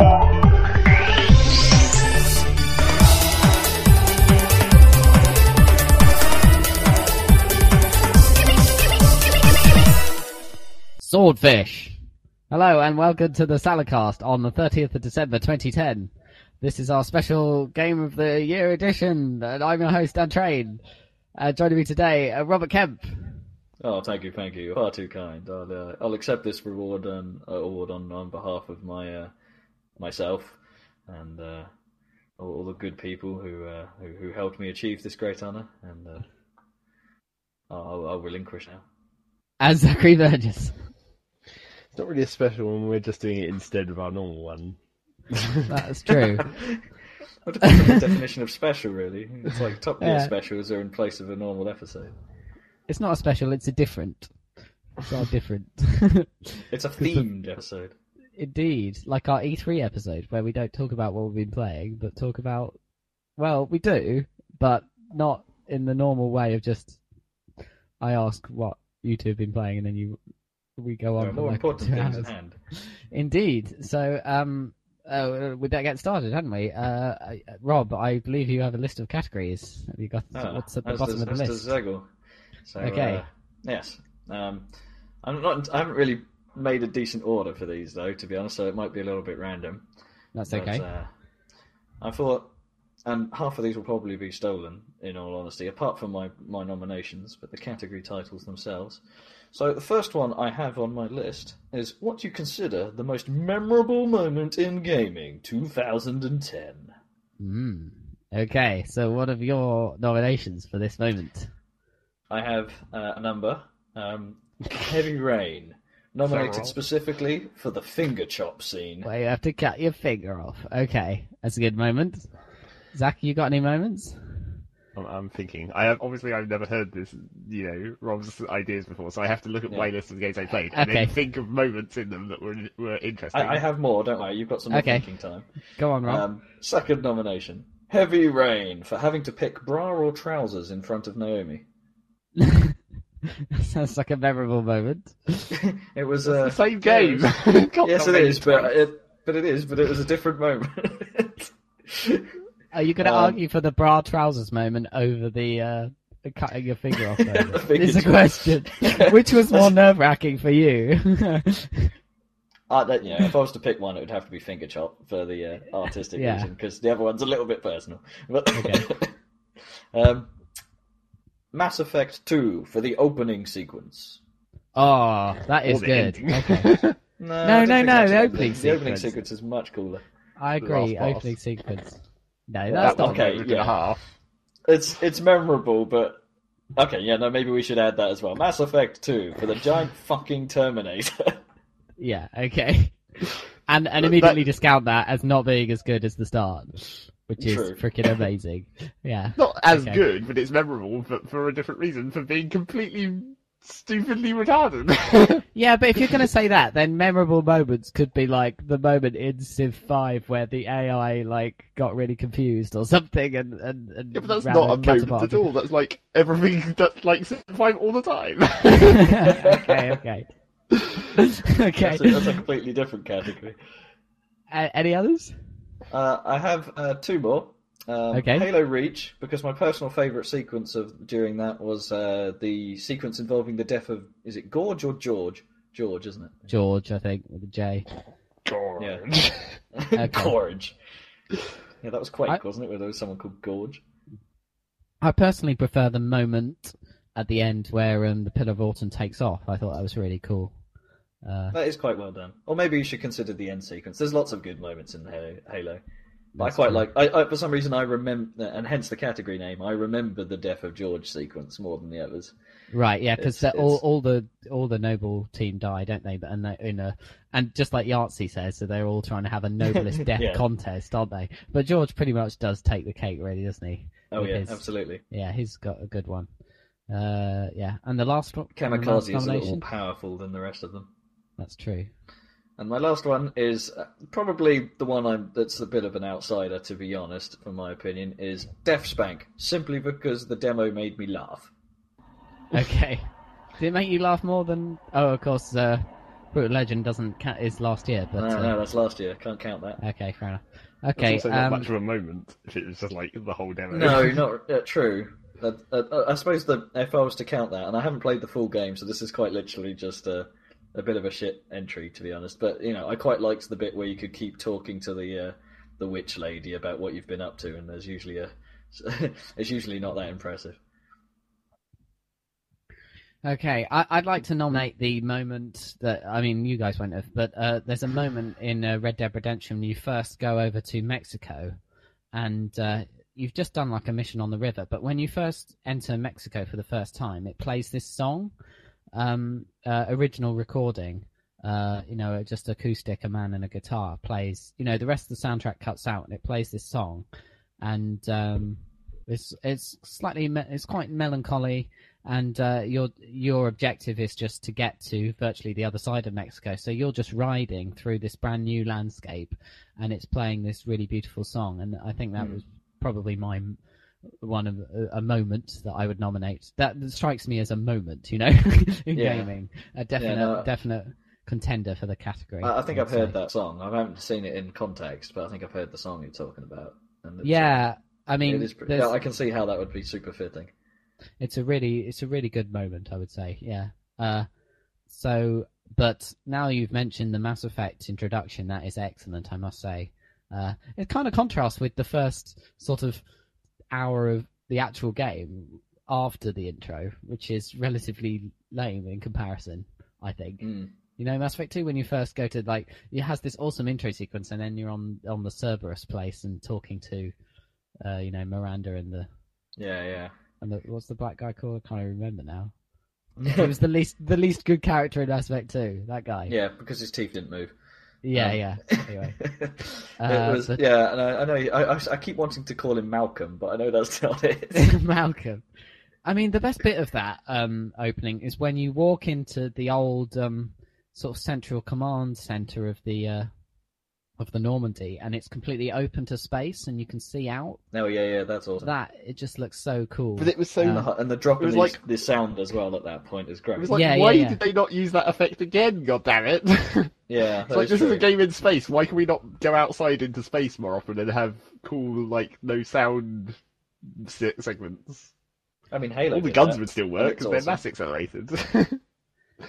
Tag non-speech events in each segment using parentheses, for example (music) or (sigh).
Swordfish. Hello and welcome to the Saladcast on the 30th of December 2010. This is our special Game of the Year edition, and I'm your host, Dan Train. Uh, joining me today, uh, Robert Kemp. Oh, thank you, thank you. You're far too kind. I'll, uh, I'll accept this reward and uh, award on, on behalf of my uh, myself and uh, all, all the good people who, uh, who who helped me achieve this great honor. And uh, I'll, I'll relinquish now. And Zachary Burgess. It's not really a special one. We're just doing it instead of our normal one. That's true. (laughs) What depends on the definition of special, really. It's like top tier Yeah. specials are in place of a normal episode. It's not a special, it's a different. It's all different. It's a (laughs) themed episode. Indeed. Like our E3 episode, where we don't talk about what we've been playing, but talk about. Well, we do, but not in the normal way of just. I ask what you two have been playing, and then you. We go on more like important things at hand. Indeed. So, um, uh, we better get started, hadn't we? Uh, Rob, I believe you have a list of categories. Have you got Ah, what's at the bottom does, of the list? So, Okay. uh, yes. Um, I'm not. I haven't really made a decent order for these though, to be honest. So it might be a little bit random. That's But, okay. uh, I thought, and half of these will probably be stolen, in all honesty, apart from my my nominations, but the category titles themselves. So the first one I have on my list is what do you consider the most memorable moment in gaming, 2010. Hmm. Okay, so what are your nominations for this moment? I have uh, a number. Um, Heavy Rain, nominated Several. specifically for the finger chop scene. Well, you have to cut your finger off. Okay, that's a good moment. Zach, you got any moments? I'm, I'm thinking. I have obviously I've never heard this, you know, Rob's ideas before, so I have to look at my list of the games I played and Okay. then think of moments in them that were were interesting. I, I have more, don't worry. You've got some more Okay. thinking time. Go on, Rob. Um, second nomination, Heavy Rain for having to pick bra or trousers in front of Naomi. (laughs) (laughs) Sounds like a memorable moment. (laughs) it was the uh, same game. Yes, (laughs) Can't yes it nominate is, but it, but it is, but it was a different moment. Are you going to Um, argue for the bra trousers moment over the uh, cutting your finger off? The moment? finger Is the question. Which was more nerve wracking for you? Uh, that, yeah, if I was to pick one, it would have to be finger chop for the uh, artistic Yeah. reason, because the other one's a little bit personal. But, Okay. um, Mass Effect 2 for the opening sequence. oh, that Or is the good. Okay. (laughs) No, No, no, no, that's the an opening ending. The opening sequence. sequence is much cooler. I agree. Opening sequence. No, Yeah, that's not. okay, Moment yeah. half. It's it's memorable, but okay, yeah, no, maybe we should add that as well. Mass Effect 2 for the giant (laughs) fucking Terminator. Yeah. Okay. (laughs) And and immediately that- discount that as not being as good as the start, which is True. freaking amazing. (laughs) Yeah. Not as Okay. good, but it's memorable for, for a different reason, for being completely stupidly retarded. (laughs) Yeah, but if you're going to say that, then memorable moments could be like the moment in Civ 5 where the AI like got really confused or something, and and, and yeah, but that's not a and moment apart. at all. That's like everything (laughs) that's like Civ five all the time. okay, okay, okay. That's, a, that's a completely different category. A- any others? Uh, I have uh, two more. Um, Okay. Halo Reach, because my personal favourite sequence of during that was uh, the sequence involving the death of is it Gorge or George? George, isn't it? George, I think, with a J. Yeah. (laughs) (laughs) Okay. Gorge. Yeah, that was Quake, I- wasn't it? Where there was someone called Gorge. I personally prefer the moment at the end where um, the Pillar of Autumn takes off. I thought that was really cool. Uh, That is quite well done. Or maybe you should consider the end sequence. There's lots of good moments in Halo. Halo. But I quite true. like. I, I, for some reason, I remember, and hence the category name. I remember the death of George sequence more than the others. Right, yeah, because all all the all the noble team die, don't they? But and they in a and just like Yahtzee says, so they're all trying to have a noblest (laughs) death Yeah. contest, aren't they? But George pretty much does take the cake, really, doesn't he? Oh With yeah, his- absolutely. Yeah, he's got a good one. Uh, yeah, and the last one, Kamikaze is a little more powerful than the rest of them. That's true. And my last one is uh, probably the one I'm, that's a bit of an outsider, to be honest, from my opinion, is DeathSpank, simply because the demo made me laugh. Okay, did it make you laugh more than? Oh, of course, uh, Brutal Legend doesn't count is last year, but no, uh, no, that's last year. Can't count that. okay, fair enough. It's Okay, also not um, much of a moment if it was just like the whole demo. No, (laughs) not uh, true. Uh, uh, I suppose that if I was to count that, and I haven't played the full game, so this is quite literally just a, a bit of a shit entry, to be honest. But you know, I quite liked the bit where you could keep talking to the uh, the witch lady about what you've been up to, and there's usually a (laughs) it's usually not that impressive. Okay, I, I'd like to nominate the moment that I mean, you guys won't have, but uh, there's a moment in uh, Red Dead Redemption when you first go over to Mexico, and uh, you've just done like a mission on the river. But when you first enter Mexico for the first time, it plays this song, um, uh, original recording. Uh, you know, just acoustic, a man and a guitar plays. You know, the rest of the soundtrack cuts out, and it plays this song, and um, it's it's slightly me- it's quite melancholy and uh, your your objective is just to get to virtually the other side of Mexico. So you're just riding through this brand new landscape, and it's playing this really beautiful song. And I think that Hmm. was probably my one of a, a moment that I would nominate. That strikes me as a moment, you know, (laughs) in Yeah. gaming, a definite no. definite contender for the category. I, I think would I've heard that song. I haven't seen it in context, but I think I've heard the song you're talking about. And Yeah, I uh, mean, it is pretty, yeah, I can see how that would be super fitting. it's a really it's a really good moment i would say yeah uh so but now you've mentioned the mass effect introduction that is excellent i must say uh it kind of contrasts with the first sort of hour of the actual game after the intro which is relatively lame in comparison i think Mm. you know mass effect 2 when you first go to like it has this awesome intro sequence and then you're on on the cerberus place and talking to uh you know miranda and the Yeah, yeah. and the, what's the black guy called? I can't even remember now. (laughs) He was the least the least good character in Mass Effect Two. That guy. yeah, because his teeth didn't move. Yeah. Um, yeah. (laughs) Anyway, Uh, was, but- yeah, and I, I know. I, I, I keep wanting to call him Malcolm, but I know that's not it. (laughs) (laughs) Malcolm. I mean, the best bit of that um, opening is when you walk into the old um, sort of central command center of the uh, of the Normandy, and it's completely open to space, and you can see out. Oh yeah, yeah, that's awesome. That it just looks so cool. But it was so. Um, and, the, and the drop It was the, like- the sound as well at that point is great. It was like, Yeah, why yeah, yeah. did they not use that effect again? God damn it! (laughs) yeah, that like is this is a game in space. Why can we not go outside into space more often and have cool, like no sound se- segments? I mean, Halo. All the guns that. would still work it's because they're mass accelerated. (laughs)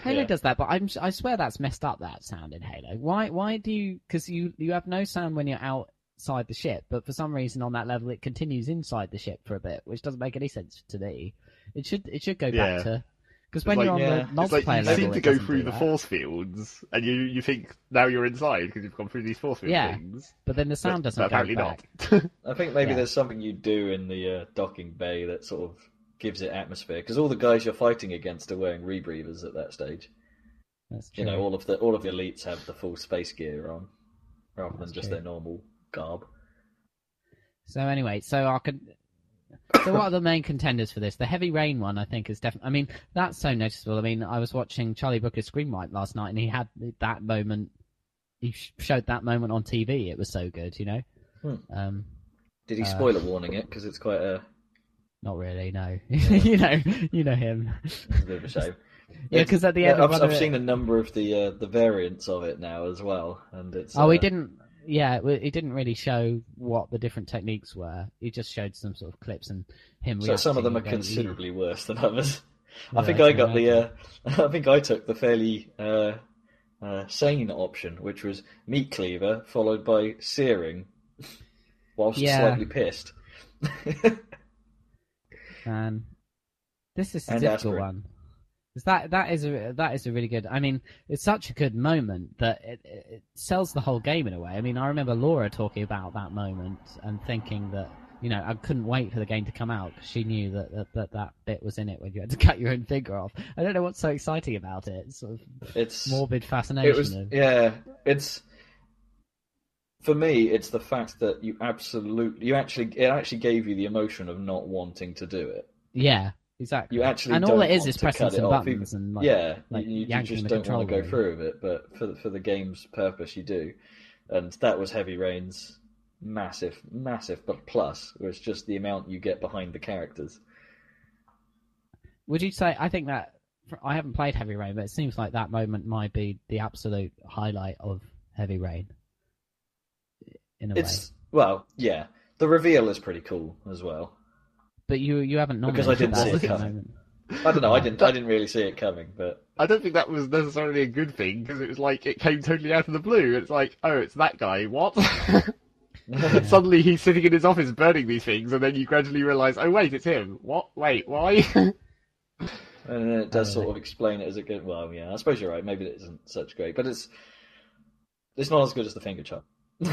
Halo Yeah. does that, but I'm I swear that's messed up. That sound in Halo. Why why do you? Because you you have no sound when you're outside the ship, but for some reason on that level it continues inside the ship for a bit, which doesn't make any sense to me. It should it should go Yeah. back to because when like- you're on yeah. the it's like multiplayer you level, seem to it go through the that. force fields, and you you think now you're inside because you've gone through these force field Yeah, things. but then the sound but, doesn't but go apparently back. not. (laughs) I think maybe Yeah. there's something you do in the uh, docking bay that sort of gives it atmosphere because all the guys you're fighting against are wearing rebreathers at that stage. That's true. You know, all of the all of the elites have the full space gear on, rather That's than just true. their normal garb. So anyway, so I could. So what are the main contenders for this? The heavy rain one, I think, is definitely. I mean, that's so noticeable. I mean, I was watching Charlie Brooker's Screenwipe last night, and he had that moment. He sh- showed that moment on TV. It was so good, you know. Hmm. Um, Did he Uh, spoiler warning it? Because it's quite a, not really, no. (laughs) you know, you know him. it's a bit of a shame. yeah, because at the Yeah, end, of I've, I've it- seen a number of the uh, the variants of it now as well, and it's. Oh, he uh, didn't. Yeah, he didn't really show what the different techniques were. He just showed some sort of clips and him. So some of them are reacting and going, considerably worse than others. I Yeah, think I got the. Uh, (laughs) I think I took the fairly uh, uh, sane option, which was meat cleaver followed by searing, whilst Yeah. slightly pissed. (laughs) Man, this is a And difficult aspirin. one. 'Cause that that is a that is a really good. I mean, it's such a good moment that it, it, sells the whole game in a way. I mean, I remember Laura talking about that moment and thinking that you know I couldn't wait for the game to come out because she knew that, that that that bit was in it when you had to (laughs) cut your own finger off. I don't know what's so exciting about it. It's sort of It's morbid fascination. it was yeah. It's for me. It's the fact that you absolutely you actually it actually gave you the emotion of not wanting to do it. yeah, exactly. You actually and all it is is pressing some buttons even- and like, yeah, like you, you just don't want to go through with it, but for the, for the game's purpose, you do. And that was Heavy Rain's massive, massive, but plus was just the amount you get behind the characters. Would you say? I think that I haven't played Heavy Rain, but it seems like that moment might be the absolute highlight of Heavy Rain. In a way, It's well, yeah. The reveal is pretty cool as well. but you you haven't Because I didn't see it coming. I don't know. I didn't. I didn't really see it coming, but I don't think that was necessarily a good thing because it was like it came totally out of the blue. It's like, oh, it's that guy. What? (laughs) Suddenly he's sitting in his office burning these things, and then you gradually realise, oh wait, it's him. What? Wait, why? (laughs) and then it does Oh, sort really? of explain it as it goes. Well, yeah. I suppose you're right. Maybe it isn't such great, but it's it's not as good as the finger chop. (laughs)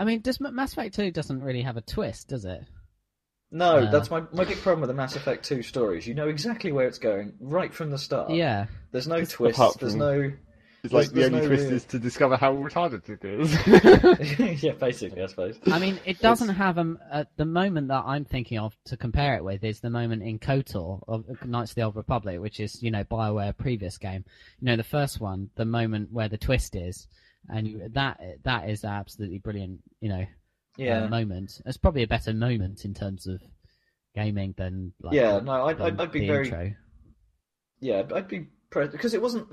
I mean, does Mass Effect Two doesn't really have a twist, does it? no, Uh. that's my my big problem with the Mass Effect Two stories. You know exactly where it's going right from the start. Yeah, There's no Apart twists. There's no. it's like There's- the only no twist real- is to discover how retarded it is. (laughs) (laughs) yeah, basically, I suppose. I mean, it doesn't have a. Uh, the moment that I'm thinking of to compare it with is the moment in KOTOR of Knights of the Old Republic, which is you know Bioware previous game. You know, the first one, the moment where the twist is, and you, that that is absolutely brilliant. You know, Yeah. uh, moment. It's probably a better moment in terms of gaming than like yeah. No, I'd, I'd, I'd be very. intro. Yeah, I'd be because it wasn't.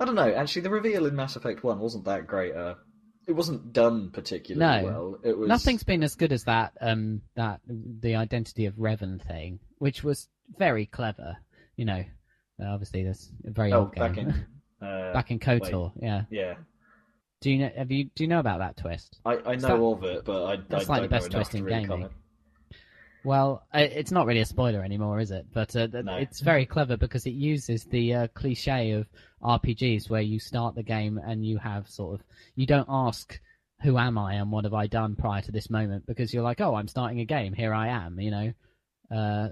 I don't know. Actually, the reveal in Mass Effect One wasn't that great. Uh, it wasn't done particularly No. well. It was Nothing's been as good as that. Um, that the identity of Revan thing, which was very clever. You know, uh, obviously that's a very Oh, old game. back in. (laughs) Uh, Back in KOTOR, yeah. Yeah, Do you know? Have you? Do you know about that twist? I, I know of it, but I, I that's like the best twist in really gaming. Well, it's not really a spoiler anymore, is it? But uh, No. it's very clever because it uses the uh, cliche of RPGs where you start the game and you have sort of you don't ask who am I and what have I done prior to this moment because you're like, oh, I'm starting a game, here I am, you know. Uh,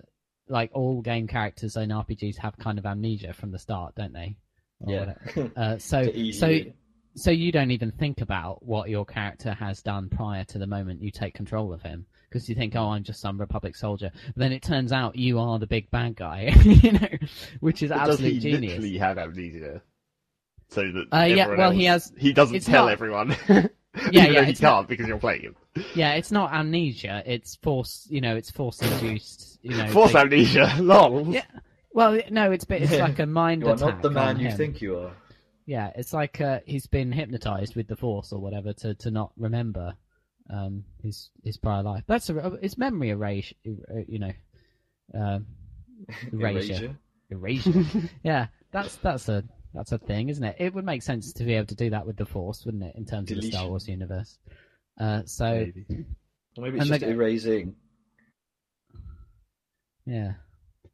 like all game characters in RPGs have kind of amnesia from the start, don't they? Or Yeah. Uh, (laughs) so so. So you don't even think about what your character has done prior to the moment you take control of him because you think, oh, I'm just some Republic soldier. But then it turns out you are the big bad guy, (laughs) you know, which is But does he genius. literally have amnesia? So that Uh, yeah, everyone well, he has- He doesn't tell not- everyone. (laughs) Yeah, yeah, he it's not- can't because you're playing him. Yeah, it's not amnesia. It's force. You know, it's force induced. You know, Force they- amnesia. (laughs) Lol. Yeah. Well, no, it's it's like a mind You are not the man you him. think you are. Yeah, it's like uh, he's been hypnotized with the force or whatever to, to not remember um, his his prior life. That's a it's memory erasure. You know, um, (laughs) erasure. Erasure. Erasure. (laughs) yeah, that's that's a that's a thing, isn't it? It would make sense to be able to do that with the force, wouldn't it? In terms of the Star Wars universe. Uh, so Maybe. Or maybe it's just the- erasing. yeah,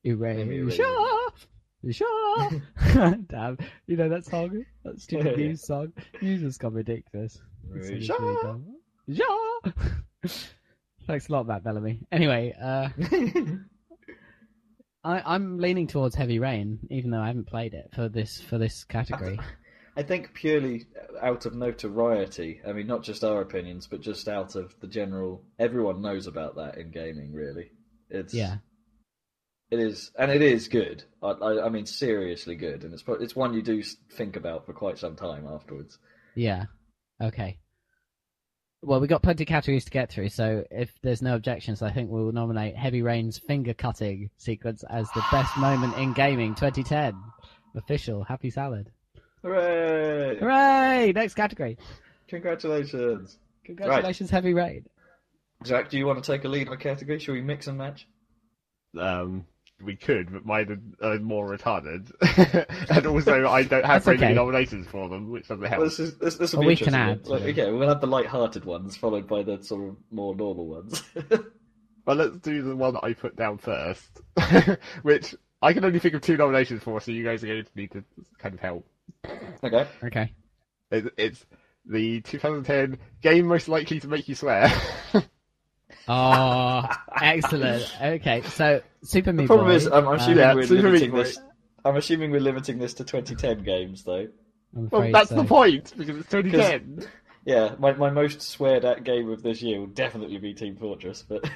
erasure. (laughs) (laughs) Damn, you know that song, that (laughs) stupid Yeah. Muse song. Muse has gone ridiculous. Really. Thanks a lot, Matt Bellamy. Anyway, uh, I, I'm leaning towards Heavy Rain, even though I haven't played it for this for this category. I think purely out of notoriety. I mean, not just our opinions, but just out of the general. Everyone knows about that in gaming. Really, it's Yeah, It is, and it is good. I, I, I mean, seriously good, and it's it's one you do think about for quite some time afterwards. yeah, okay. Well, we've got plenty of categories to get through, so if there's no objections, I think we'll nominate Heavy Rain's finger cutting sequence as the best moment in gaming 2010. Official. Happy salad. Hooray! Hooray! Next category. Congratulations, Congratulations, Heavy Rain. Jack. Do you want to take a lead on a category? Shall we mix and match? Um, we could, but mine are, are more retarded, (laughs) and also I don't have That's very many okay. nominations for them, which doesn't help. Well, this is this, this will Well, be we can add Like, okay, we'll have the light-hearted ones followed by the sort of more normal ones. (laughs) Well, let's do the one that I put down first, (laughs) which I can only think of two nominations for, so you guys are going to need to kind of help. okay. Okay. It, it's the 2010 game most likely to make you swear. Oh, excellent. Okay, so Super Meat The problem Boy, is, I'm, I'm uh, assuming Yeah, we're Super limiting Boy. this. I'm assuming we're limiting this to 2010 games, though. Well, that's so. the point because it's 2010. (laughs) Yeah, my, my most sweared at game of this year will definitely be Team Fortress, but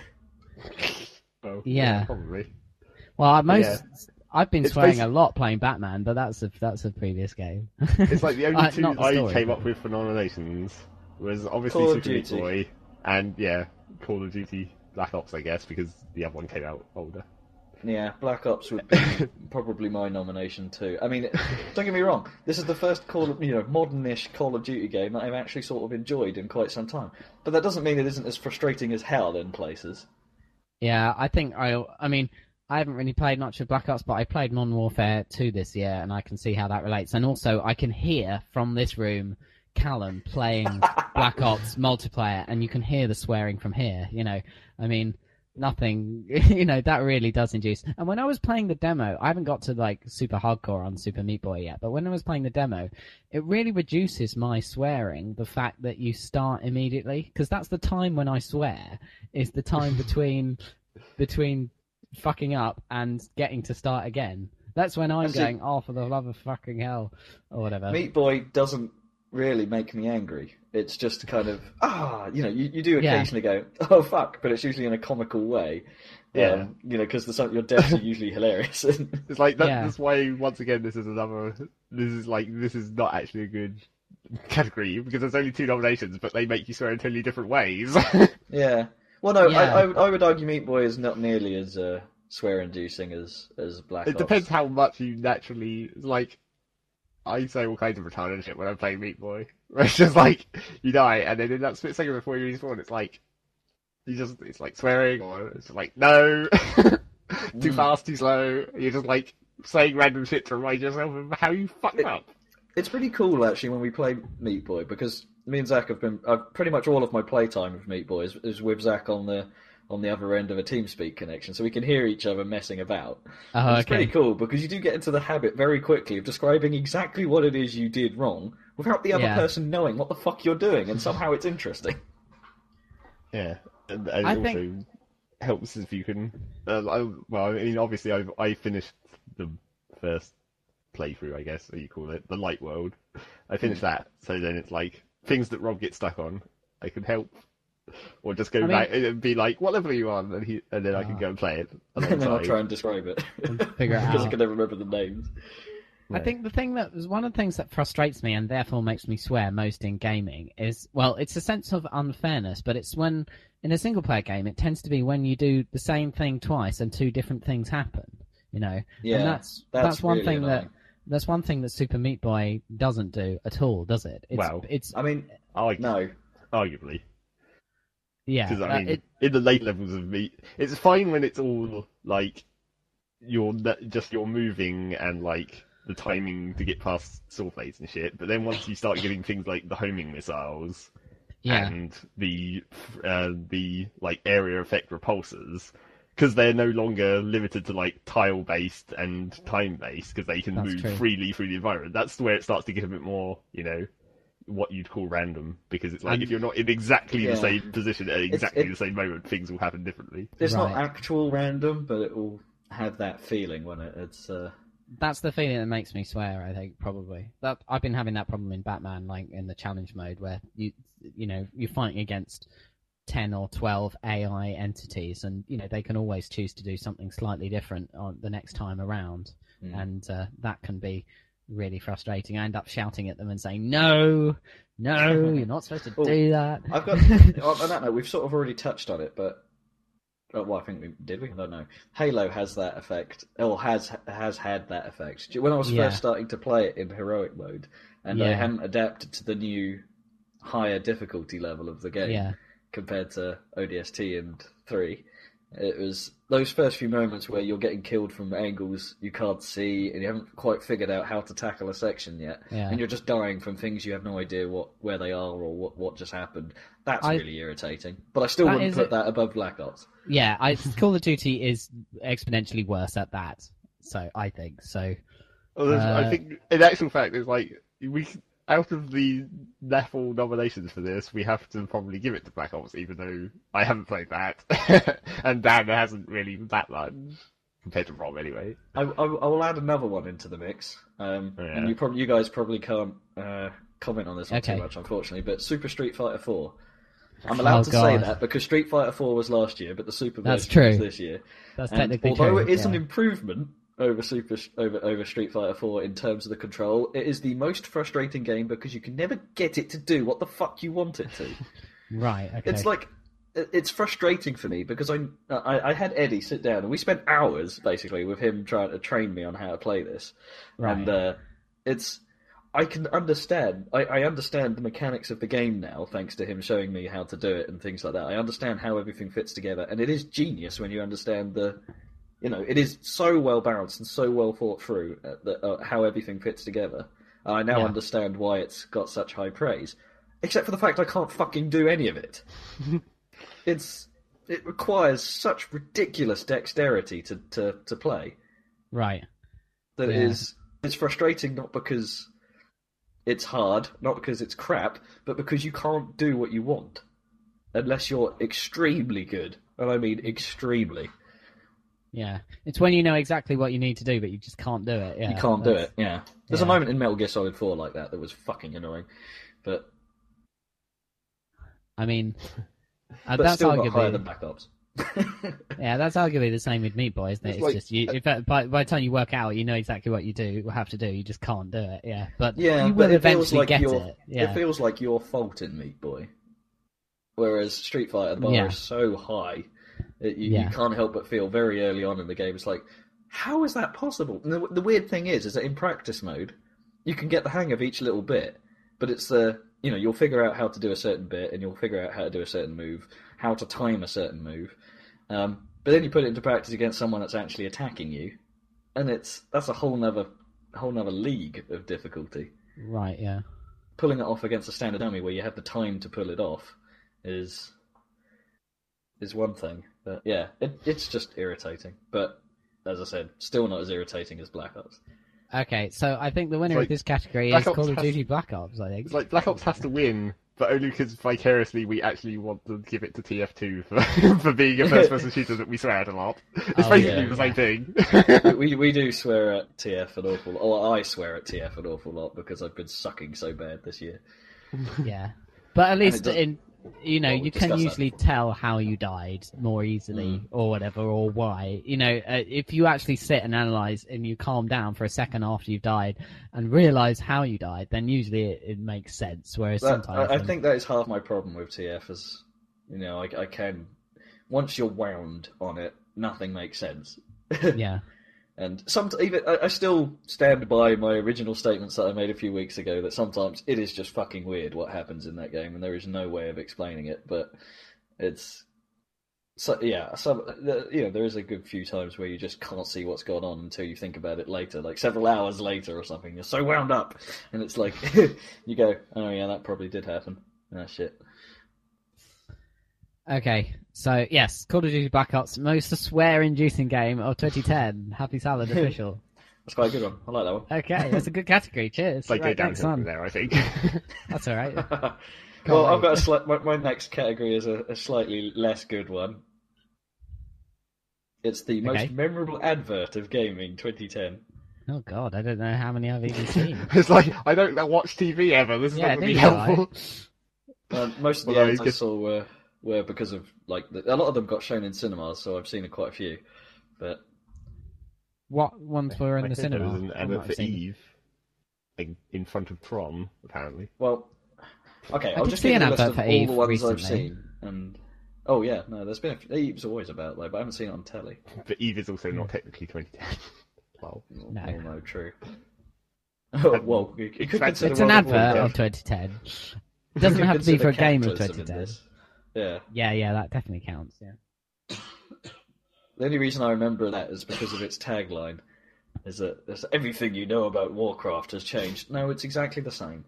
(laughs) Well, Yeah. probably. Well, I most Yeah. I've been It's swearing basi- a lot playing Batman, but that's a that's a previous game. It's like the (laughs) only Uh, two not the I story, came but- up with for nominations was obviously Call of Super Meat Duty. Boy and yeah, Call of Duty Black Ops, I guess, because the other one came out older. yeah, Black Ops would be (laughs) probably my nomination too. I mean, don't get me wrong. This is the first Call of, you know, modern-ish Call of Duty game that I've actually sort of enjoyed in quite some time. But that doesn't mean it isn't as frustrating as hell in places. Yeah, I think I. I mean, I haven't really played much of Black Ops, but I played Modern Warfare 2 this year, and I can see how that relates. And also, I can hear from this room Callum playing Black Ops multiplayer, and you can hear the swearing from here. You know, I mean, nothing. (laughs) You know, that really does induce. And when I was playing the demo, I haven't got to like super hardcore on Super Meat Boy yet, but when I was playing the demo, it really reduces my swearing. The fact that you start immediately, because that's the time when I swear, is the time (laughs) between between fucking up and getting to start again. That's when I'm see- going, oh, for the love of fucking hell, or whatever. Meat Boy doesn't really make me angry. It's just kind of ah, you know, you, you do Yeah. occasionally go, oh fuck, but it's usually in a comical way. Yeah. Um, you know, because the your deaths are usually (laughs) hilarious. (laughs) It's like that, Yeah. that's why once again this is another. This is like this is not actually a good category because there's only two nominations, but they make you swear in totally different ways. (laughs) yeah. Well, no, Yeah. I, I, would- I would argue Meat Boy is not nearly as uh, swear-inducing as as Black it Ops. depends how much you naturally like. I say all kinds of retarded shit when I'm playing Meat Boy. Where (laughs) it's just like you die, and then in that split second before you respawn, it's like you just it's like swearing, or it's like no, (laughs) too Mm. fast, too slow. You're just like saying random shit to remind yourself of how you fucked It- up. It's pretty cool actually when we play Meat Boy because me and Zach have been uh, pretty much all of my playtime with Meat Boy is, is with Zach on the on the other end of a TeamSpeak connection, so we can hear each other messing about. oh, And it's pretty cool because you do get into the habit very quickly of describing exactly what it is you did wrong without the other Yeah. person knowing what the fuck you're doing, and somehow it's interesting. (laughs) Yeah, and, and I it also think- helps if you can. Uh, I, well, I mean, obviously, I I finished the first playthrough, I guess you call it, the light world. I finished Hmm. that, so then it's like things that Rob gets stuck on. I can help, or just go I mean- back and be like, "What level are you on?" And he, and then I can Ah. go and play it. (laughs) and then I'll try and describe it figure (laughs) it because I can never remember the names. I think the thing that was one of the things that frustrates me and therefore makes me swear most in gaming is well, it's a sense of unfairness, but it's when in a single player game it tends to be when you do the same thing twice and two different things happen. You know, Yeah, and that's that's one really thing that that's one thing that Super Meat Boy doesn't do at all, does it? It's, Well, it's I mean, Argu- no, arguably, yeah, because I mean, it, in the late levels of meat, it's fine when it's all like you're just you're moving and like the timing to get past saw blades and shit. But then once you start getting things like the homing missiles yeah, and the uh, the like area effect repulsors, because they're no longer limited to like tile based and time based, because they can That's move true. freely through the environment. That's where it starts to get a bit more, you know. What you'd call random, because it's like And- if you're not in exactly Yeah. the same position at exactly it- the same moment, things will happen differently. it's not actual random, but it will have that feeling when it, it's. Uh, that's the feeling that makes me swear. I think probably that I've been having that problem in Batman, like in the challenge mode, where you you know you're fighting against ten or twelve AI entities, and you know they can always choose to do something slightly different on the next time around, Mm. and uh, that can be really frustrating. I end up shouting at them and saying, "No, no, (laughs) you're not supposed to Oh, do that." I've got. (laughs) on that note, we've sort of already touched on it, but. Oh, well, I think we did. We I don't know. Halo has that effect, or has has had that effect. When I was Yeah. first starting to play it in heroic mode, and I Yeah. hadn't adapted to the new higher difficulty level of the game yeah, compared to ODST and three, it was those first few moments where you're getting killed from angles you can't see, and you haven't quite figured out how to tackle a section yet, yeah. and you're just dying from things you have no idea what where they are or what what just happened. That's I- really irritating. But I still That wouldn't put it. that above Black Ops. Yeah, I, (laughs) Call of Duty is exponentially worse at that. So I think so. Well, Uh, I think, in actual fact, it's like we out of the NAFL nominations for this, we have to probably give it to Black Ops, even though I haven't played that, (laughs) and Dan hasn't really that much compared to Rob, anyway. I, I, I will add another one into the mix, um, Oh, Yeah. and you probably you guys probably can't uh, comment on this one Okay. too much, unfortunately. But Super Street Fighter Four. I'm allowed Oh, to say that because Street Fighter 4 was last year, but the Super That's version was true. this year. That's And technically although true. it is an improvement over Super over over Street Fighter 4 in terms of the control, it is the most frustrating game because you can never get it to do what the fuck you want it to. (laughs) right. Okay. It's like it's frustrating for me because I, I I had Eddie sit down and we spent hours basically with him trying to train me on how to play this, Right. and uh, it's I can understand I, I understand the mechanics of the game now thanks to him showing me how to do it and things like that. I understand how everything fits together, and it is genius when you understand the. You know, it is so well balanced and so well thought through uh, that, uh, how everything fits together. I now Yeah. understand why it's got such high praise, except for the fact I can't fucking do any of it. (laughs) it's it requires such ridiculous dexterity to, to, to play right. that Yeah. is it's frustrating not because it's hard, not because it's crap, but because you can't do what you want unless you're extremely good, and I mean extremely. Yeah. It's when you know exactly what you need to do, but you just can't do it. Yeah. you can't do it. Yeah, there's a moment in Metal Gear Solid 4 like that that was fucking annoying, but I mean, (laughs) uh, but that's still not higher arguably than Black Ops. (laughs) (laughs) yeah, that's arguably the same with Meat Boy, isn't it? It's It's, like- just you. If, uh, by by the time you work out, you know exactly what you do have to do. You just can't do it. Yeah, but Yeah, you will it feels eventually like get your it. Yeah. it feels like your fault in Meat Boy. Whereas Street Fighter, the bar Yeah. is so high, it, you, Yeah. you can't help but feel very early on in the game. It's like, how is that possible? And the, the weird thing is, is that in practice mode, you can get the hang of each little bit, but it's the you know you'll figure out how to do a certain bit, and you'll figure out how to do a certain move, how to time a certain move. Um, but then you put it into practice against someone that's actually attacking you, and it's that's a whole nother whole nother league of difficulty Right. Yeah. pulling it off against a standard dummy where you have the time to pull it off is is one thing. But yeah, it, it's just irritating. But as I said, still not as irritating as Black Ops. Okay, so I think the winner It's of this category Black is Ops Call of has- Duty Black Ops. I think. It's like Black Ops has to win, but only because vicariously we actually want to give it to TF2 for (laughs) for being a first-person shooter that we swear at a lot. It's Oh, basically yeah, the same thing. (laughs) we we do swear at TF an awful lot. Or I swear at TF an awful lot because I've been sucking so bad this year. Yeah, but at least does- in you know Well, you can that usually tell how you died more easily Mm. or whatever or why. You know, uh, if you actually sit and analyze and you calm down for a second after you've died and realize how you died, then usually it, it makes sense. Whereas That, sometimes, I, I think that is half my problem with TF. Is you know I, I can once you're wound on it, nothing makes sense. (laughs) yeah, And some even I, still stand by my original statements that I made a few weeks ago that sometimes it is just fucking weird what happens in that game, and there is no way of explaining it. But it's so yeah, some you know there is a good few times where you just can't see what's going on until you think about it later, like several hours later or something. You're so wound up, and it's like (laughs) you go, oh yeah, that probably did happen. Ah shit. Okay, so yes, Call of Duty Black Ops, most swear-inducing game of 2010. Happy Salad (laughs) official. That's quite a good one. I like that one. Okay, that's a good category. Cheers. (laughs) It's like right, go next downhill from there, I think. (laughs) That's all right. well, I've got a sli- my, my next category is a, a slightly less good one. It's the most Okay. memorable advert of gaming 2010. Oh God, I don't know how many I've even seen. it's like I don't watch TV ever. This is Yeah, not going to be helpful. Uh, most of the ads I saw were were because of like the, a lot of them got shown in cinemas, so I've seen quite a few. But What ones were in I the think there cinema? was an I advert for have seen them. Eve in, in front of Tron, apparently. well, okay, I I'll did just see an you a list advert of for all Eve the ones I've seen. And oh yeah, no, there's been a few, Eve's always about like, but I haven't seen it on telly. (laughs) But Eve is also not hmm. technically 2010. (laughs) well, No. No, true. (laughs) Oh, well, you, you could It's consider an advert of 2010. It doesn't have to be for a game of capitalism in 2010. Yeah. Yeah, yeah, that definitely counts. Yeah. (coughs) The only reason I remember that is because of its tagline, is that everything you know about Warcraft has changed. No, it's exactly the same.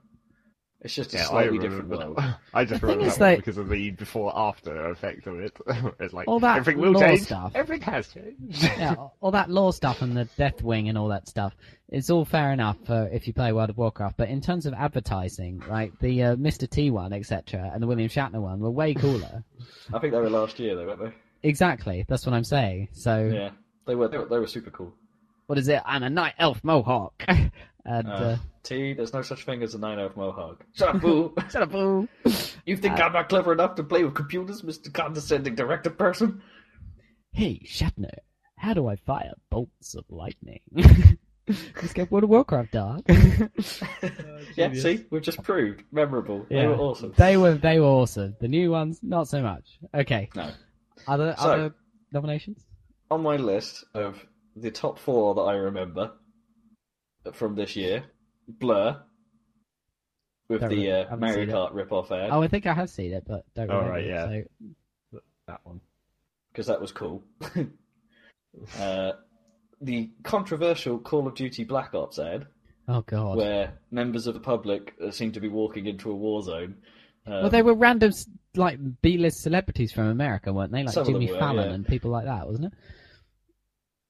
It's just a yeah, slightly different remember world. (laughs) I just The thing remember is that one because of the before-after effect of it. (laughs) it's like All that everything will lore change. stuff. Everything has changed. (laughs) yeah, all that lore stuff and the Deathwing and all that stuff, it's all fair enough for if you play World of Warcraft. But in terms of advertising, like the uh, Mr. T one, etc., and the William Shatner one were way cooler. I think they were last year, though, weren't they? exactly, that's what I'm saying. So, Yeah, they were. They were, they were super cool. What is it? I'm a night elf mohawk. (laughs) and Uh, uh, T, there's no such thing as a nine elf mohawk. (laughs) Shut up, fool! (laughs) shut up, boo. You think I'm not clever enough to play with computers, Mister Condescending Director Person? Hey, Shatner, how do I fire bolts of lightning? Let's get World of Warcraft dark. yeah, see, we've just proved memorable. They were awesome. They were they were awesome. The new ones, not so much. Okay. No. Other So- other nominations? On my list of the top four that I remember from this year, Blur with Don't the really- uh, Mario. Kart rip-off ad Oh, I think I have seen it, but don't Oh, remember. right, yeah. So That one. because that was cool. (laughs) uh, the controversial Call of Duty Black Ops ad, Oh god. where members of the public uh, seem to be walking into a war zone. Um, well, they were random like B-list celebrities from America, weren't they? Like Some of them Jimmy were, Fallon yeah. and people like that, wasn't it?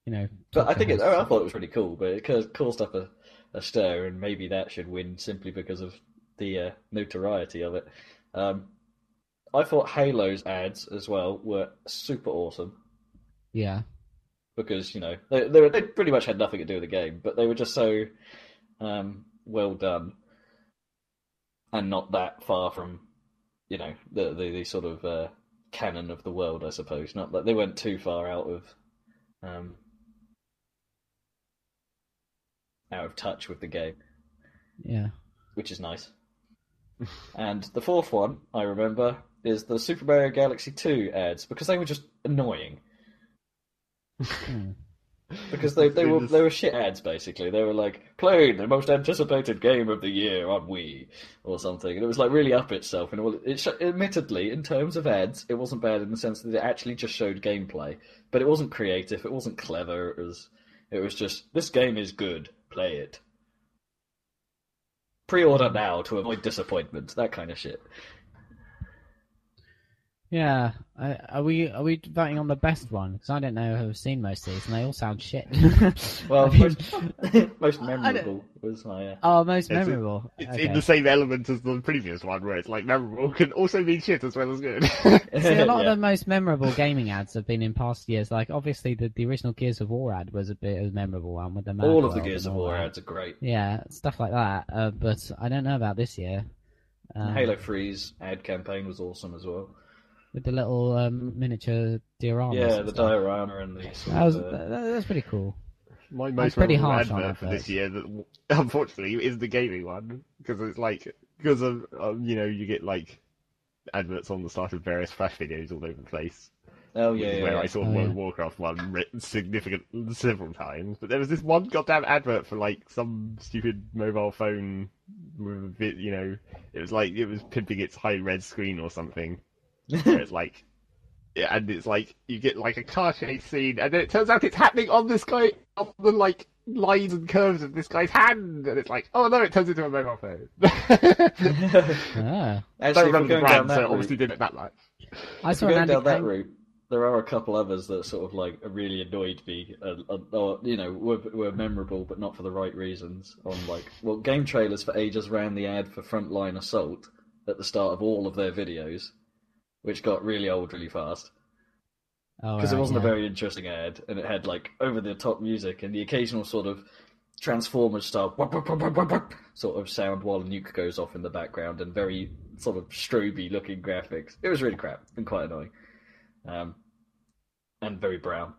You know. But I think it. I thought it was pretty cool, but it caused- caused up a, a stir, and maybe that should win simply because of the uh, notoriety of it. Um, I thought Halo's ads as well were super awesome Yeah. because you know they they, were, they pretty much had nothing to do with the game, but they were just so um, well done and not that far from you know the the, the sort of uh, canon of the world, I suppose. Not that they went too far out of um, out of touch with the game, Yeah. which is nice. (laughs) and the fourth one I remember is the Super Mario Galaxy 2 ads because they were just annoying. Hmm. (laughs) Because they, they were they were shit ads basically. They were like playing the most anticipated game of the year on Wii or something, and it was like really up itself. And it, was- it sh- admittedly, in terms of ads, it wasn't bad in the sense that it actually just showed gameplay, but it wasn't creative. It wasn't clever. It was it was just this game is good. Play it. Pre-order now to avoid disappointment. That kind of shit. Yeah. I, are we are we voting on the best one? Because I don't know who have seen most of these, and they all sound shit. (laughs) Well, (laughs) I mean- most, (laughs) most memorable was my. Uh, oh, most It's- memorable. It's okay. in the same element as the previous one, where it's like memorable can also mean shit as well as good. See, a lot yeah. of the most memorable gaming ads have been in past years. Like, obviously, the, the original Gears of War ad was a bit of a memorable one with the Mad all of the Gears of War that. ads are great. Yeah, stuff like that. Uh, but I don't know about this year. Um, Halo Reach's ad campaign was awesome as well. With the little um, miniature diorama. yeah, the stuff. diorama and the sort That was of, uh, that, that was pretty cool. My most pretty memorable harsh on advert for adverts. this year, that (laughs) unfortunately is the gaming one, because it's like because of um, you know you get like adverts on the start of various Flash videos all over the place. oh yeah, yeah, where yeah. I saw Oh, World yeah. Warcraft one written significant several times. But there was this one goddamn advert for like some stupid mobile phone with a bit, you know, it was like it was pimping its high red screen or something. Where it's like, yeah, and it's like you get like a car chase scene, and then it turns out it's happening on this guy, on the like lines and curves of this guy's hand, and it's like, oh no, it turns into a mobile phone. (laughs) Ah. Actually, Don't if remember the going down brand, so route, obviously did it that much. I saw we're an going down that route, there are a couple others that sort of like really annoyed me, uh, uh, or you know, were, were memorable but not for the right reasons. On like, well, game trailers for ages ran the ad for Frontline Assault at the start of all of their videos, which got really old really fast. Oh, because it wasn't yeah. a very interesting ad, and it had like over the top music and the occasional sort of Transformers style whop, whop, whop sort of sound while a nuke goes off in the background, and very sort of stroby looking graphics. It was really crap and quite annoying, um, and very brown.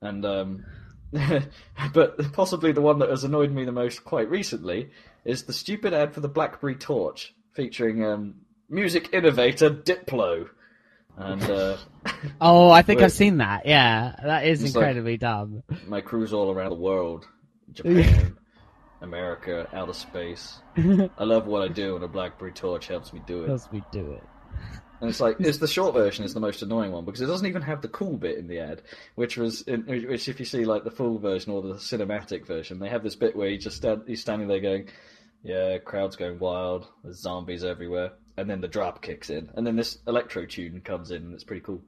And um, (laughs) but possibly the one that has annoyed me the most quite recently is the stupid ad for the BlackBerry Torch featuring um, music innovator Diplo. And uh, (laughs) Oh, I think I've seen that. Yeah, that is It's like- incredibly dumb. my cruise all around the world (laughs) Japan, America, outer space. I love what I do, and a BlackBerry torch helps me do it. Because we do it. And it's like it's the short version is the most annoying one because it doesn't even have the cool bit in the ad, which was in, which if you see like the full version or the cinematic version, they have this bit where he just stand, he's standing there going, "Yeah, crowd's going wild. There's zombies everywhere," and then the drop kicks in, and then this electro tune comes in, and it's pretty cool.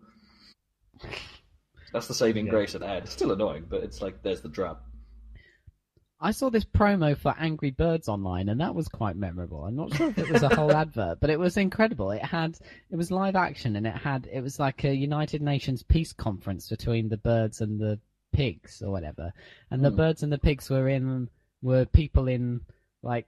That's the saving Yeah. grace of the ad. It's still annoying, but it's like there's the drop. I saw this promo for Angry Birds online, and that was quite memorable. I'm not sure if it was a whole (laughs) advert, but it was incredible. It had it was live action, and it had it was like a United Nations peace conference between the birds and the pigs or whatever. And the Hmm. birds and the pigs were in were people in like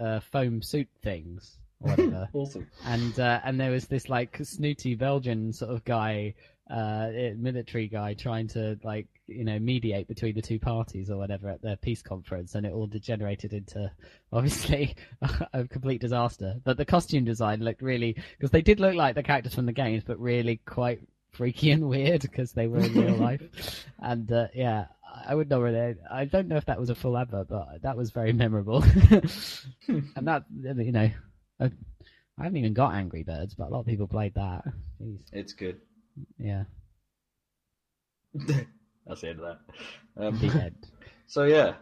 uh, foam suit things or whatever. (laughs) Awesome. and uh, and there was this like snooty Belgian sort of guy uh, eh, military guy trying to like you know mediate between the two parties or whatever at their peace conference, and it all degenerated into (laughs) obviously (laughs) a complete disaster. But the costume design looked really because they did look like the characters from the games, but really quite freaky and weird because they were in real life. (laughs) And uh, yeah, I would not really. I don't know if that was a full advert, but that was very memorable. (laughs) and that you know, I, I haven't even got Angry Birds, but a lot of people played that. Jeez. It's good. Yeah, (laughs) That's the end of that. Um, so yeah,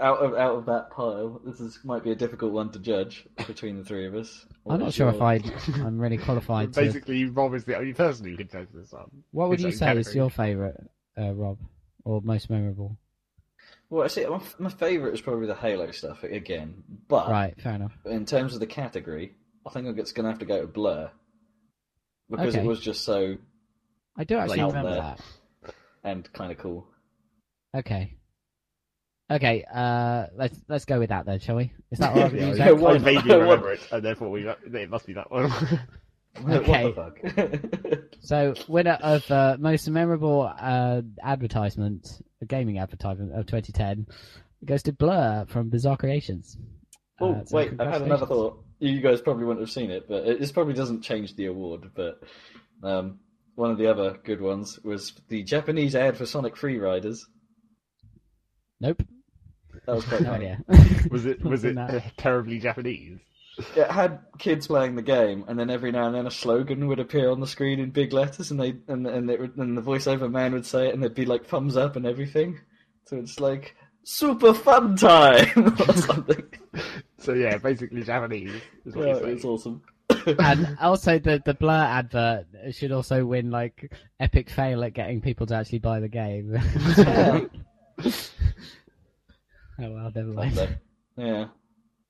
out of out of that pile, this is might be a difficult one to judge between the three of us. What (laughs) I'm not sure your- if I I'm really qualified to. Basically, Rob is the only person who can judge this one. What would you own say is your favourite, uh, Rob, or most memorable? Well, I see. My, my favorite is probably the Halo stuff again, but Right, fair enough. in terms of the category, I think it's going to have to go to Blur because Okay. it was just so I do actually remember there. that. and kind of cool. Okay. Okay, uh, let's let's go with that then, shall we? Is that (laughs) all right with Yeah, I, Yeah, I vaguely remember it, and therefore we, it must be that one. (laughs) Okay. Fuck? (laughs) So, winner of uh, most memorable uh, advertisement, a gaming advertisement of 2010, goes to Blur from Bizarre Creations. oh Uh, so wait, I had another thought. You guys probably wouldn't have seen it, but it, this probably doesn't change the award. But um, one of the other good ones was the Japanese ad for Sonic Free Riders. Nope, That was quite no (laughs) funny. idea. was it was it uh, (laughs) terribly Japanese? It had kids playing the game, and then every now and then a slogan would appear on the screen in big letters, and they and and, it would, and the voiceover man would say it, and there'd be like thumbs up and everything. So it's like super fun time (laughs) or something. So yeah, basically Japanese. Is what Yeah, you're it was awesome. and also, the the Blur advert should also win like epic fail at getting people to actually buy the game. Oh well, never mind. yeah,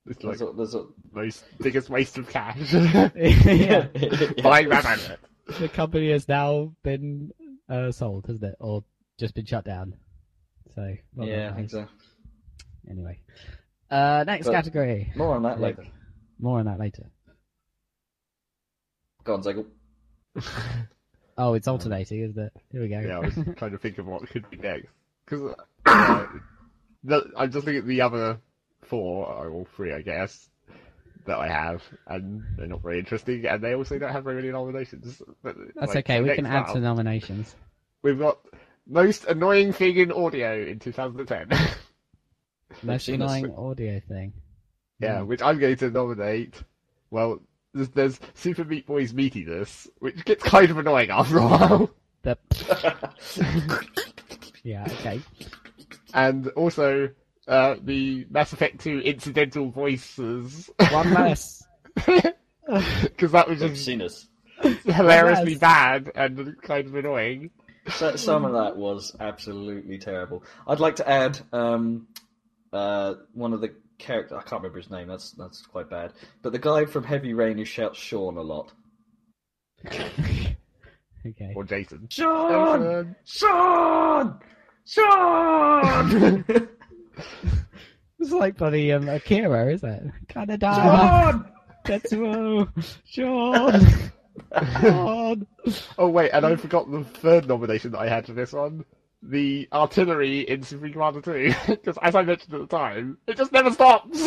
It's like there's a, there's a, most biggest waste of cash. (laughs) (laughs) yeah. Buying that advert. the company has now been uh, sold, hasn't it, or just been shut down? So well done, yeah, I think so. Anyway, uh, next But- category. More on that Look. later. More on that later. Go on, Zegel. (laughs) Oh, it's alternating, isn't it? Here we go. Yeah, I was trying to think of what could be next because (coughs) uh, the, I'm just looking at the other four or all three, I guess, that I have, and they're not very interesting, and they also don't have very many nominations. But, That's like, okay. We can add up, to nominations. We've got most annoying thing in audio in 2010. (laughs) Most annoying audio thing. yeah, Hmm. which I'm going to nominate. Well, there's, there's Super Meat Boy's meatiness, which gets kind of annoying after a while. The... (laughs) (laughs) yeah. Okay. And also uh, the Mass Effect 2 incidental voices, One less. (laughs) because that was I've just seen us. hilariously bad and kind of annoying. So, some of that was absolutely terrible. I'd like to add um, uh, one of the characters. I can't remember his name. That's that's quite bad. But the guy from Heavy Rain who shouts Sean a lot. (laughs) Okay. Or Jason. Sean, Sean, Sean, (laughs) It's like bloody um, Akira, is it? Kaneda. Sean. Tetsuo. Sean. Sean. (laughs) Oh wait, and I forgot the third nomination that I had for this one. The artillery in Supreme Commander 2, (laughs) because as I mentioned at the time, it just never stops!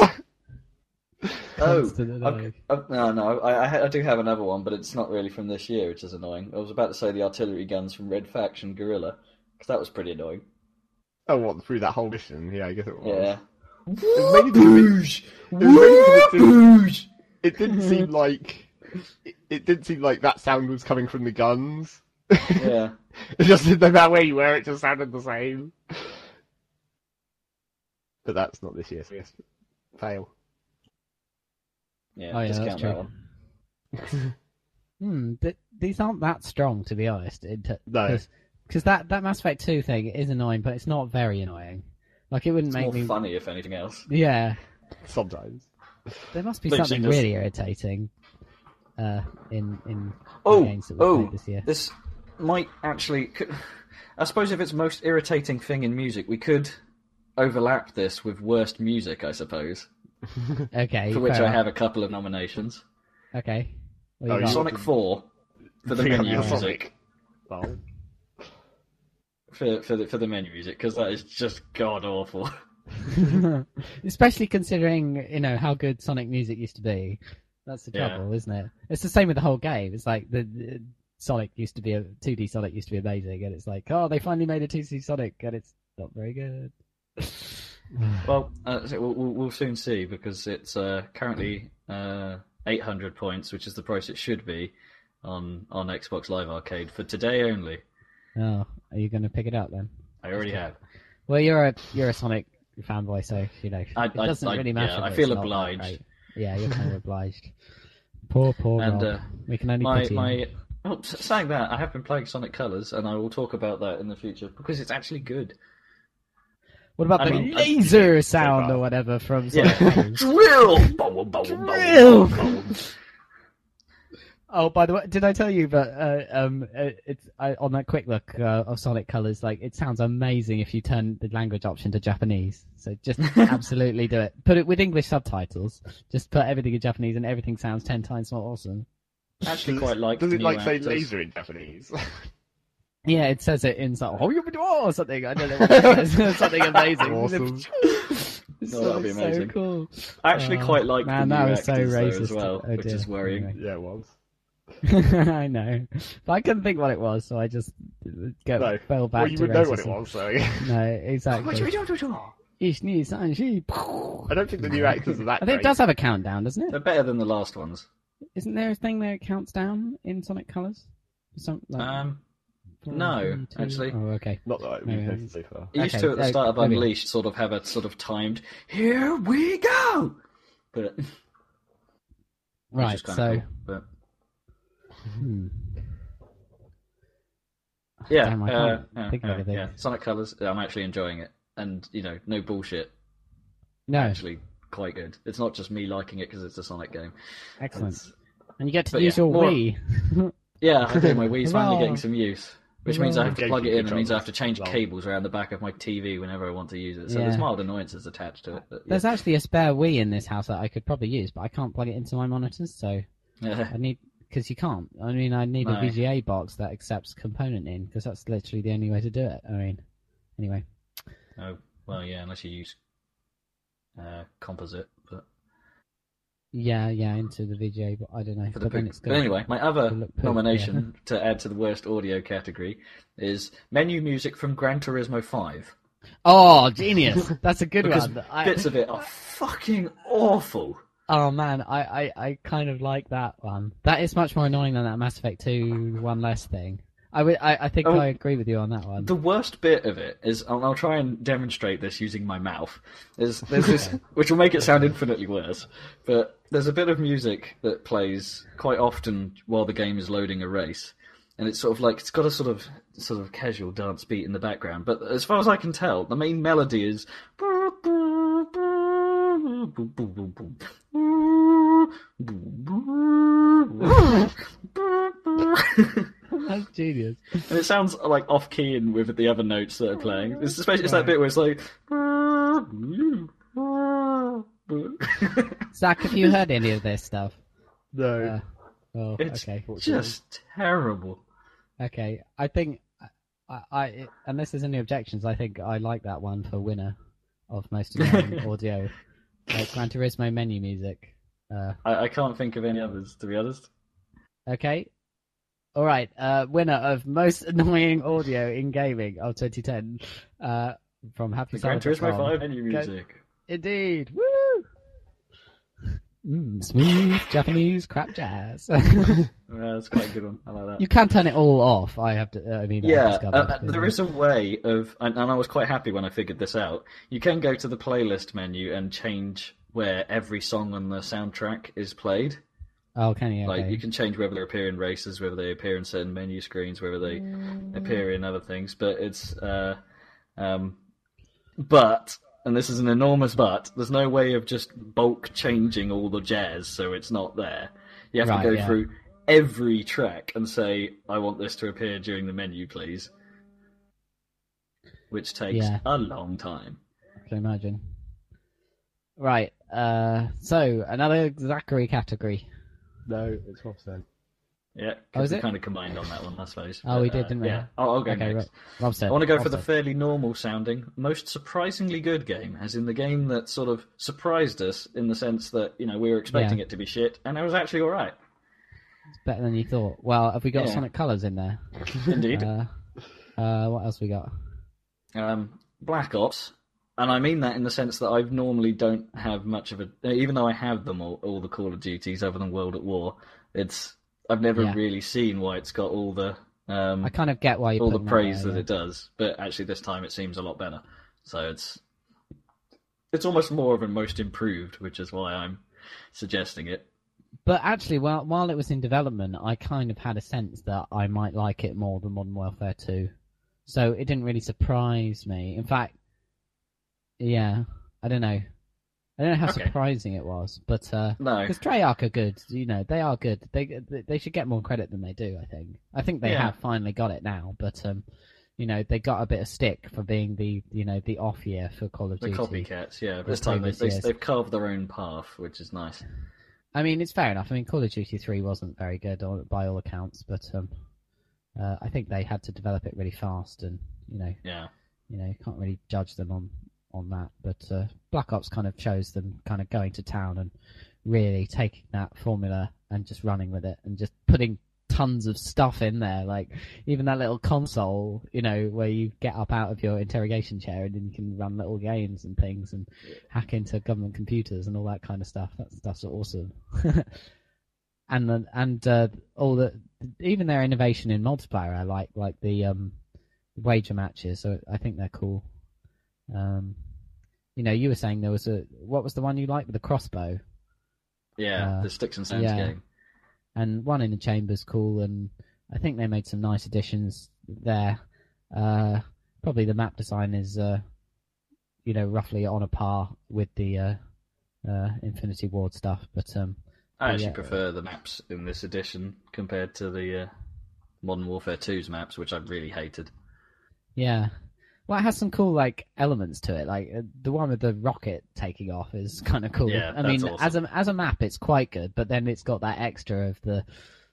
Oh, Constant I've- I've- no, no. I, I, I do have another one, but it's not really from this year, which is annoying. I was about to say the artillery guns from Red Faction Guerrilla, because that was pretty annoying. oh, what, through that whole mission? Yeah, I guess it was. Yeah. mainly because it- Whoopoosh! was it didn't- It didn't seem (laughs) like... It, it didn't seem like that sound was coming from the guns. Yeah. (laughs) It just didn't matter where you were, it just sounded the same. But that's not this year, so yes. Fail. Yeah, Oh yeah, that's discount that one. (laughs) Hmm. Th- these aren't that strong, to be honest. No. Because that that Mass Effect Two thing is annoying, but it's not very annoying. Like it wouldn't It's make more me. funny, if anything else. Yeah. Sometimes. There must be Literally something just- really irritating. Uh, in in Oh, the games that we oh, played this year. this might actually. could- I suppose if it's most irritating thing in music, we could overlap this with worst music. I suppose, (laughs) Okay. for which I enough. have a couple of nominations. Okay. Oh, you you got? want Sonic Four for the (laughs) menu music. Sonic. For for the for the menu music because that is just god awful. (laughs) (laughs) Especially considering, you know, how good Sonic music used to be. That's the Yeah. trouble, isn't it? It's the same with the whole game. It's like the, the Sonic used to be a 2D Sonic used to be amazing, and it's like, oh, they finally made a 2D Sonic, and it's not very good. (sighs) Well, uh, so we'll we'll soon see because it's uh, currently uh, 800 points, which is the price it should be on on Xbox Live Arcade for today only. Oh, are you going to pick it up then? I already have. Well, you're a you're a Sonic fanboy, so you know I- it I- doesn't I- really matter. yeah, I feel it's not that obliged. great. Yeah, you're kind of (laughs) obliged. Poor, poor And, uh, we can only My pity him. my oh, s- saying that I have been playing Sonic Colors, and I will talk about that in the future because it's actually good. What about I the mean, I- laser (laughs) sound far. or whatever from (laughs) Sonic Yeah, Colors? drill. Drill. Boom, boom. Oh, by the way, did I tell you? But uh, um, uh, it's I, on that quick look uh, of Sonic Colors. Like, it sounds amazing if you turn the language option to Japanese. So just (laughs) absolutely do it. Put it with English subtitles. Just put everything in Japanese, and everything sounds ten times more awesome. Actually, quite like. Does it new like say laser in Japanese? (laughs) Yeah, it says it in some, oh, you or something. I don't know what it says. (laughs) something amazing. Awesome. It's Oh, that'd be so amazing. cool. I actually Oh, quite like man, the new that so actors though, as well, Oh, which is worrying. Anyway. yeah, it was. (laughs) I know, but I couldn't think what it was, so I just go, No. fell back Well, you to would know what it was, so. (laughs) No, exactly. Ich nie san shi. I don't think the new actors are that (laughs) I think it does have a countdown, doesn't it? They're better than the last ones. Isn't there a thing that counts down in Sonic Colors? Some, like, Um, four, no, three, two- actually. Oh, okay. Not that we've Maybe so far. it used Okay, to at the start of maybe. Unleashed sort of have a sort of timed "Here we go," but Right, so cool, but hmm. yeah, Damn, I uh, can't yeah, think of yeah, anything. yeah. Sonic Colors. I'm actually enjoying it, and you know, no bullshit. no, Actually, quite good. It's not just me liking it because it's a Sonic game. excellent. It's- And you get to but use yeah, your more- Wii. (laughs) Yeah, I do. My Wii's finally Hurrah. getting (laughs) some use. Which means I have to plug it in. It means I have to change Lol. cables around the back of my TV whenever I want to use it. So Yeah. there's mild annoyances attached to it. But yeah. There's actually a spare Wii in this house that I could probably use, but I can't plug it into my monitors, so (laughs) I need because you can't. I mean, I need a VGA box that accepts component in because that's literally the only way to do it. I mean, anyway, Oh, well, yeah, unless you use uh, composite. But, yeah, yeah, into the VGA, but I don't know. for the but but anyway, my other pig, nomination to add to the worst audio category is menu music from Gran Turismo 5. Oh, genius! (laughs) That's a good Because one. I, bits of it are fucking awful. Oh man, I, I, I kind of like that one. That is much more annoying than that Mass Effect Two one less thing. I would, I, I think Oh. I agree with you on that one. The worst bit of it is, and I'll try and demonstrate this using my mouth, is there's this, (laughs) which will make it sound infinitely worse, but there's a bit of music that plays quite often while the game is loading a race, and it's sort of like, it's got a sort of, sort of casual dance beat in the background, but as far as I can tell, the main melody is (laughs) That's genius. And it sounds like off key and with the other notes that are playing. It's especially it's that bit where it's like. (laughs) Zach, have you heard any of this stuff? No. Uh, oh, it's okay. just terrible. Okay, I think I, I and this is any objections. I think I like that one for winner of most annoying (laughs) audio, like Gran Turismo menu music. Uh, I, I can't think of any others, to be honest. okay, all right. Uh, winner of most (laughs) annoying audio in gaming of 2010 uh, from Happy The Gran Turismo Salad.com. 5 menu music. Indeed, woo! Mm, smooth Japanese crap jazz. (laughs) Yeah, that's quite a good one. I like that. you can turn it all off. I have to. uh, I mean, Yeah, discovered, uh, there is a way of, and, and I was quite happy when I figured this out. You can go to the playlist menu and change where every song on the soundtrack is played. Oh, can you? Like Okay. you can change whether they appear in races, whether they appear in certain menu screens, whether they appear in other things. But it's, uh, um, but, and this is an enormous but. There's no way of just bulk changing all the jazz so it's not there. You have Right, to go yeah. through every track and say, "I want this to appear during the menu, please," which takes Yeah. a long time. I can imagine. Right. Uh, so another Zachary category. No, it's Rob then. Yeah, Oh, we it? kind of combined on that one, I suppose. Oh, we did, uh, didn't we? Yeah, I'll go Okay, next. Rob said. I want to go Rob for the fairly normal sounding, most surprisingly good game, as in the game that sort of surprised us in the sense that you know we were expecting Yeah. it to be shit, and it was actually all right. It's better than you thought. Well, have we got Yeah. Sonic Colors in there? (laughs) Indeed, Uh, uh, what else we got? um, Black Ops, and I mean that in the sense that I normally don't have much of a, even though I have them all, all the Call of Duties other than World at War, it's I've never Yeah. really seen why it's got all the um, I kind of get why you all the praise there, that yeah. it does, but actually this time it seems a lot better. So it's it's almost more of a most improved, which is why I'm suggesting it. But actually, while while it was in development, I kind of had a sense that I might like it more than Modern Warfare 2. So it didn't really surprise me. In fact, yeah, I don't know. I don't know how Okay. surprising it was, but uh, No, because Treyarch are good, you know, they are good. They they should get more credit than they do. I think. I think they Yeah. have finally got it now, but um, you know, they got a bit of stick for being the you know the off year for Call of the Duty. copycats, yeah. This time they, they they've carved their own path, which is nice. I mean, it's fair enough. I mean, Call of Duty Three wasn't very good by all accounts, but um, uh, I think they had to develop it really fast, and you know, Yeah, you know, you can't really judge them on on that. But uh, Black Ops kind of shows them kind of going to town and really taking that formula and just running with it and just putting tons of stuff in there, like even that little console, you know, where you get up out of your interrogation chair and then you can run little games and things and hack into government computers and all that kind of stuff. That stuff's awesome. (laughs) and and uh, all the even their innovation in multiplayer, I like like the um, wager matches. So I think they're cool. Um, you know, you were saying there was a what was the one you liked with the crossbow, yeah. Uh, the sticks and stones yeah. game. and one in the chamber's cool, and I think they made some nice additions there. Uh, probably the map design is, uh, you know, roughly on a par with the uh, uh, Infinity Ward stuff, but um, I actually yeah. prefer the maps in this edition compared to the uh, Modern Warfare 2's maps, which I really hated. Yeah. Well, it has some cool like elements to it. Like uh, the one with the rocket taking off is (laughs) kind of cool. Yeah, I that's mean, awesome. as a as a map, it's quite good, but then it's got that extra of the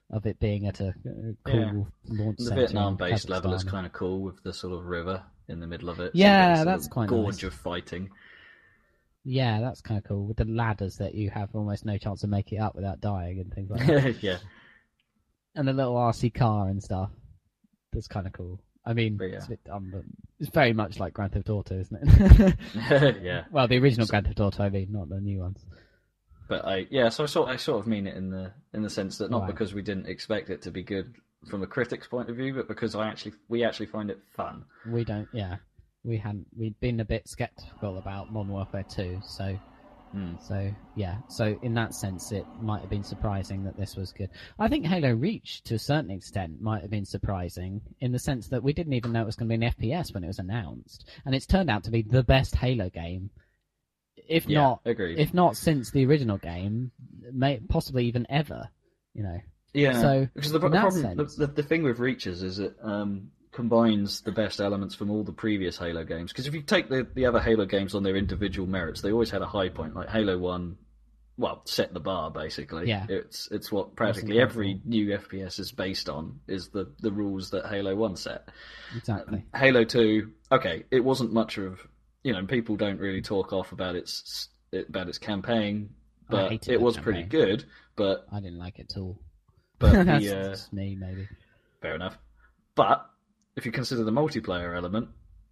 of it being at a uh, cool launch The center Vietnam-based in level is kind of cool with the sort of river in the middle of it. Yeah, so that's sort of quite gorge nice. of fighting. Yeah, that's kind of cool with the ladders that you have almost no chance of making it up without dying and things like that, (laughs) yeah, and the little RC car and stuff. That's kind of cool. I mean, yeah. it's, bit dumb, it's very much like Grand Theft Auto, isn't it? (laughs) yeah. well, the original So- Grand Theft Auto, I mean, not the new ones. But I yeah, so I sort I sort of mean it in the in the sense that not Right. because we didn't expect it to be good from a critic's point of view, but because I actually we actually find it fun. We don't, yeah. We hadn't, we'd been a bit skeptical about Modern Warfare 2, so, Hmm. so, yeah. So, in that sense, it might have been surprising that this was good. I think Halo Reach, to a certain extent, might have been surprising in the sense that we didn't even know it was going to be an FPS when it was announced. And it's turned out to be the best Halo game, if Yeah, not, agreed. if not since the original game, may, possibly even ever, you know. Yeah. So, because the problem, the, the, the thing with Reaches is that um, combines the best elements from all the previous Halo games. Because if you take the the other Halo games on their individual merits, they always had a high point. Like Halo One, well, set the bar basically. Yeah. It's it's what practically every new FPS is based on is the the rules that Halo One set. Exactly. Halo Two, okay, it wasn't much of you know people don't really talk off about its about its campaign, but it was pretty good. But I didn't like it at all. but (laughs) That's the uh, me, maybe. fair enough. But if you consider the multiplayer element,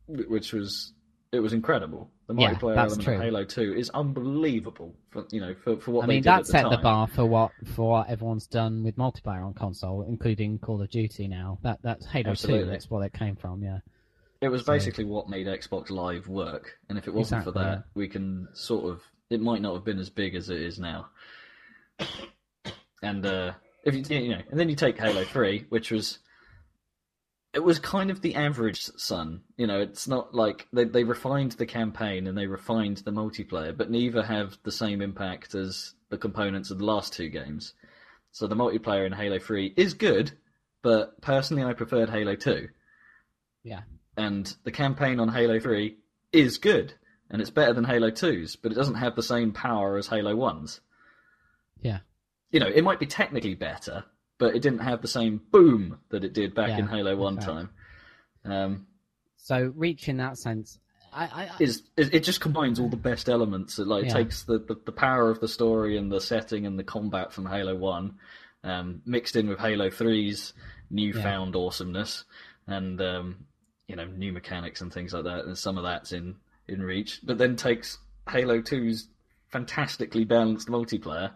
which was it was incredible. The Yeah, multiplayer element true. of Halo Two is unbelievable. For you know, for, for what I they mean, did that at the set the time. bar for what for what everyone's done with multiplayer on console, including Call of Duty. Now that that's Halo Two. That's where it came from. Yeah. It was So- basically what made Xbox Live work, and if it wasn't for that, yeah. we can sort of. It might not have been as big as it is now. (coughs) And uh, if you you know, and then you take Halo Three, which was. It was kind of the average Sun. You know, it's not like they they refined the campaign and they refined the multiplayer, but neither have the same impact as the components of the last two games. So the multiplayer in Halo Three is good, but personally, I preferred Halo Two Yeah. and the campaign on Halo 3 is good, and it's better than Halo 2's, but it doesn't have the same power as Halo 1's. Yeah. You know, it might be technically better, but it didn't have the same boom that it did back Yeah, in Halo One fair. time. Um, So Reach in that sense, I, I, I is it, just combines all the best elements. It like Yeah. takes the, the, the power of the story and the setting and the combat from Halo One, um, mixed in with Halo 3's newfound awesomeness and um, you know new mechanics and things like that. And some of that's in in Reach, but then takes Halo 2's fantastically balanced multiplayer.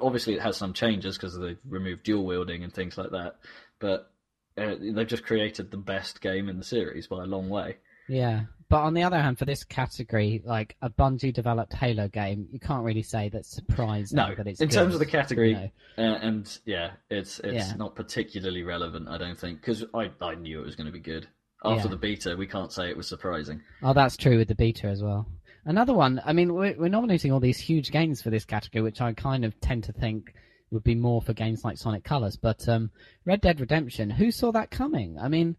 Obviously, it has some changes because they've removed dual wielding and things like that, but. Uh, they've just created the best game in the series by a long way. yeah. But on the other hand, for this category, like a Bungie developed Halo game, you can't really say that's surprising No, that it's in good, terms of the category, you know. Uh, and yeah, it's it's Yeah. not particularly relevant, I don't think, because I, I knew it was going to be good. After Yeah. the beta, we can't say it was surprising. Oh, that's true with the beta as well. Another one. I mean, we're, we're nominating all these huge games for this category, which I kind of tend to think would be more for games like Sonic Colors. But um, Red Dead Redemption, who saw that coming? I mean,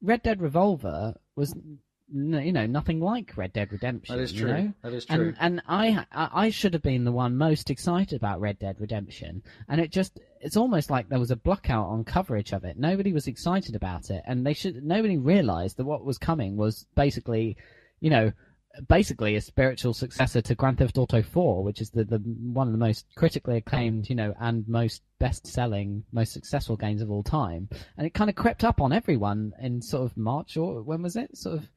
Red Dead Revolver was, n- you know, nothing like Red Dead Redemption. That is you true. know? That is true. And and I I I should have been the one most excited about Red Dead Redemption, and it just it's almost like there was a blackout on coverage of it. Nobody was excited about it, and they should nobody realized that what was coming was basically, you know, basically a spiritual successor to Grand Theft Auto 4, which is the, the one of the most critically acclaimed, you know, and most best-selling, most successful games of all time. And it kind of crept up on everyone in sort of March or when was it? Sort of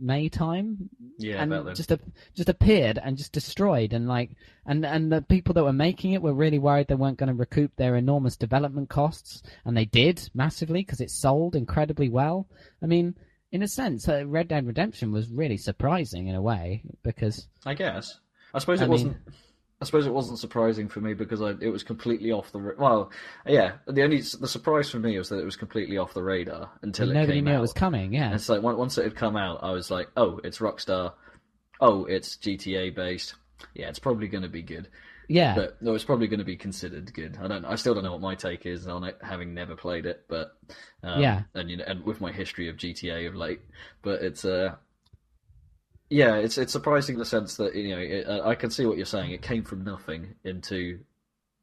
May time, yeah, and about just a, just appeared and just destroyed. And like and and the people that were making it were really worried they weren't going to recoup their enormous development costs. And they did massively because it sold incredibly well. I mean in a sense uh, red dead redemption was really surprising in a way because I guess. I suppose it mean- wasn't. I suppose it wasn't surprising for me because I, it was completely off the. Well, yeah. The only the surprise for me was that it was completely off the radar until it nobody came knew out. it was coming yeah And it's like once it had come out, I was like, "Oh, it's Rockstar. Oh, it's GTA based. Yeah, it's probably going to be good." Yeah But no, it's probably going to be considered good. I don't. I still don't know what my take is on it, having never played it. But um, Yeah. and you know, and with my history of GTA of late, but it's uh, yeah, it's it's surprising in the sense that you know it, I can see what you're saying. It came from nothing into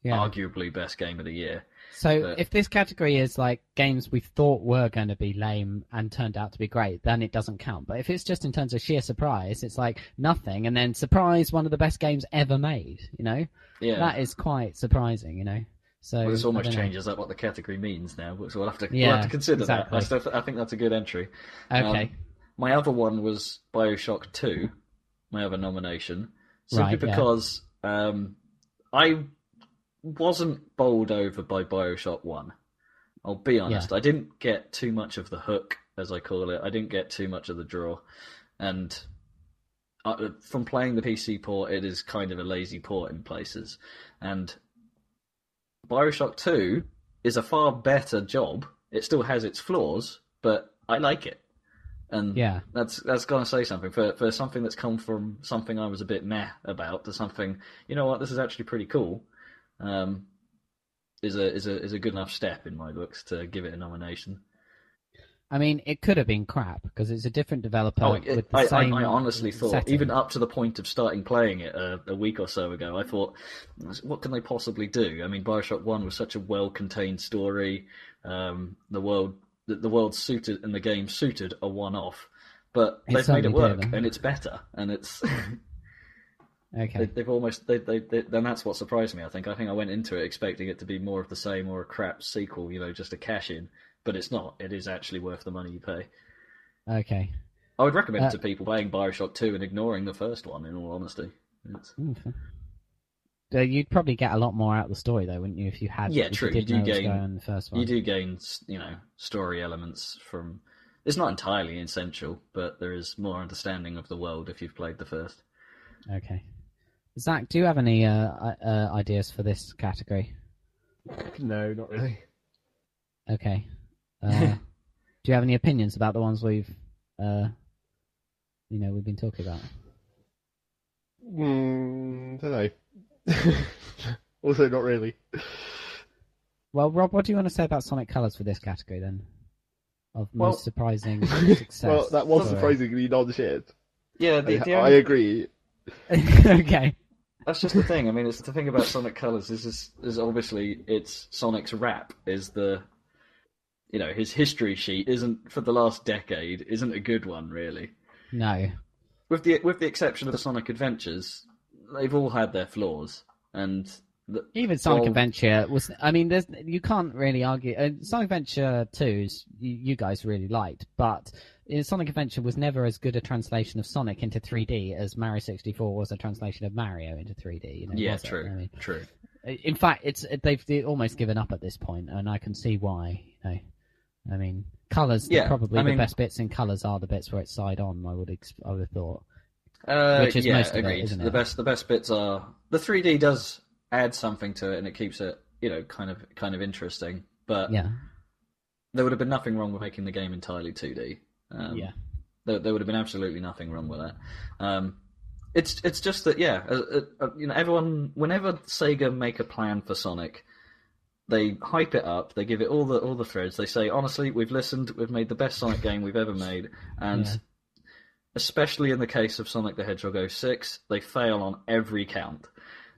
yeah arguably best game of the year. So But- if this category is like games we thought were going to be lame and turned out to be great, then it doesn't count. But if it's just in terms of sheer surprise, it's like nothing, and then surprise, one of the best games ever made. You know, Yeah, that is quite surprising. You know, so well, almost changes up what the category means now. So we'll have to we'll Yeah, have to consider exactly. that. I still I think that's a good entry. Okay, Um, my other one was Bioshock Two, my other nomination, simply Right, yeah. because um, I wasn't bowled over by Bioshock One. I'll be honest. I didn't get too much of the hook, as I call it. I didn't get too much of the draw, and uh, from playing the PC port, it is kind of a lazy port in places. And Bioshock Two is a far better job. It still has its flaws, but I like it. And Yeah. that's that's gonna say something for for something that's come from something I was a bit meh about to something. You know what? This is actually pretty cool. Um, is a is a is a good enough step in my books to give it a nomination. I mean, it could have been crap because it's a different developer Oh, with it, the I, I. I honestly thought, setting. even up to the point of starting playing it a, a week or so ago, I thought, what can they possibly do? I mean, Bioshock One was such a well-contained story. Um, the world, the, the world suited, and the game suited a one-off, but It they've made it work, did, and it's better, and it's (laughs) okay. they, they've almost they, they they then that's what surprised me. I think I think I went into it expecting it to be more of the same or a crap sequel, you know, just a cash in, but it's not. It is actually worth the money you pay. Okay. I would recommend Uh, it to people playing Bioshock 2 and ignoring the first one, in all honesty. Uh, you'd probably get a lot more out of the story, though, wouldn't you? If you had, Yeah, if true, You, you do know what was gain- the first one. You do gain, you know, story elements from. It's not entirely essential, but there is more understanding of the world if you've played the first. Okay. Zach, do you have any uh, uh, ideas for this category? No, not really. Okay. Uh, (laughs) do you have any opinions about the ones we've, uh, you know, we've been talking about? Mm, don't know. (laughs) also, not really. Well, Rob, what do you want to say about Sonic Colors for this category then? Of Well- most surprising (laughs) success. well, that was story. surprisingly non-shit. Yeah, I, I agree. okay. That's just the thing. I mean, it's the thing about Sonic Colors is is, is obviously it's Sonic's rap is the, you know, his history sheet isn't for the last decade isn't a good one really. No. With the with the exception of the Sonic Adventures, they've all had their flaws, and the, Even Sonic well, Adventure was. I mean, there's you can't really argue. Uh, Sonic Adventure 2's you, you guys really liked, but uh, Sonic Adventure was never as good a translation of Sonic into 3D as Mario 64 was a translation of Mario into 3D. You know, Yeah, true, I mean, true. in fact, it's they've they've almost given up at this point, and I can see why. You know, I mean, colors. Yeah, probably I the best bits in colors are the bits where it's side on. I would I would have thought. Uh, Which is yeah, most of agreed. isn't The it? best the best bits are the 3D does add something to it, and it keeps it you know kind of kind of interesting. But Yeah, there would have been nothing wrong with making the game entirely 2D. Um, yeah, there, there would have been absolutely nothing wrong with that. Um, it's it's just that yeah, uh, uh, uh, you know, everyone whenever Sega make a plan for Sonic, they hype it up, they give it all the all the threads. They say honestly, we've listened, we've made the best Sonic game we've ever made, and Yeah. especially in the case of Sonic the Hedgehog 06, they fail on every count.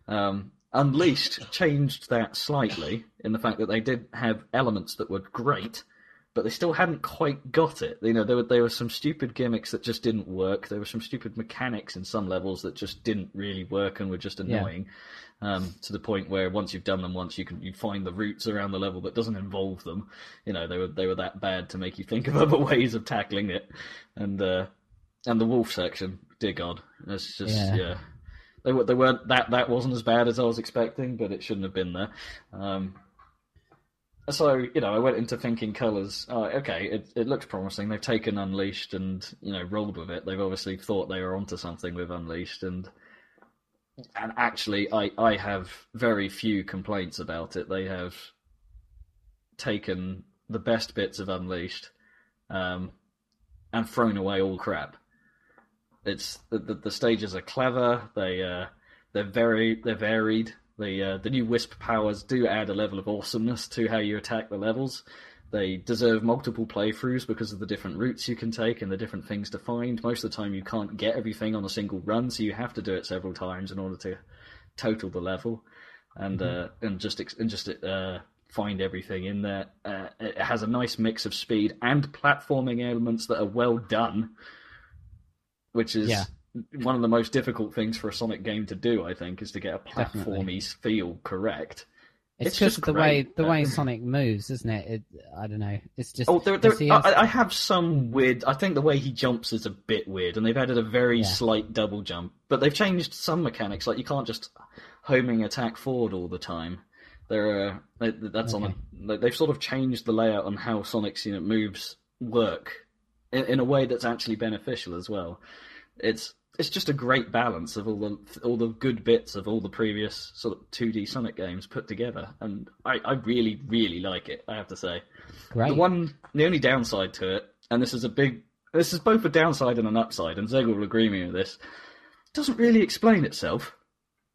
Um, Unleashed changed that slightly in the fact that they did have elements that were great, but they still hadn't quite got it. You know, there were there were some stupid gimmicks that just didn't work. There were some stupid mechanics in some levels that just didn't really work and were just annoying. Um, to the point where once you've done them once, you can you find the routes around the level that doesn't involve them. You know, they were they were that bad to make you think of (laughs) other ways of tackling it. And uh, and the wolf section, dear God, it's just Yeah. yeah. They were they weren't that that wasn't as bad as I was expecting, but it shouldn't have been there. Um, so you know, I went into thinking colors. Uh, okay, it it looks promising. They've taken Unleashed and you know rolled with it. They've obviously thought they were onto something with Unleashed, and and actually, I I have very few complaints about it. They have taken the best bits of Unleashed, um, and thrown away all crap. It's the, the, the stages are clever. They uh, they're very they're varied. The uh, the new Wisp powers do add a level of awesomeness to how you attack the levels. They deserve multiple playthroughs because of the different routes you can take and the different things to find. Most of the time, you can't get everything on a single run, so you have to do it several times in order to total the level and uh, and just ex- and just uh, find everything in there. Uh, it has a nice mix of speed and platforming elements that are well done, which is Yeah. one of the most difficult things for a Sonic game to do. I think is to get a Definitely. platformy feel correct. it's, It's just just the way the way (laughs) Sonic moves, isn't it? it I don't know. It's just Oh, there, there, I, I have some weird. I think the way he jumps is a bit weird, and they've added a very Yeah. slight double jump. But they've changed some mechanics, like you can't just homing attack forward all the time. There are that's on a. they- They've sort of changed the layout on how Sonic's know, moves work in, in a way that's actually beneficial as well. It's it's just a great balance of all the all the good bits of all the previous sort of 2D Sonic games put together, and I, I really really like it. I have to say. great. The one, the only downside to it, and this is a big, this is both a downside and an upside, and Zeg will agree with me with this. Doesn't really explain itself.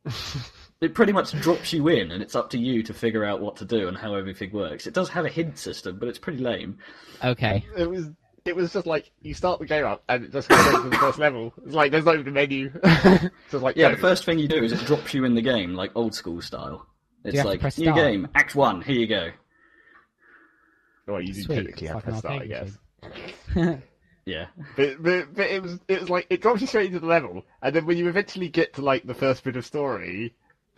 (laughs) it pretty much drops you in, and it's up to you to figure out what to do and how everything works. It does have a hint system, but it's pretty lame. Okay. It was it was just like you start the game up and it just goes straight to the first level. It's like there's not even a menu. (laughs) just like Yeah, go. the first thing you do is it drops you in the game, like old school style. It's like press new start? game, Act One, here you go. well, you do Sweet. technically It's have like an to start, I guess. (laughs) Yeah, But, but but it was it was like it drops you straight into the level, and then when you eventually get to like the first bit of story, (laughs)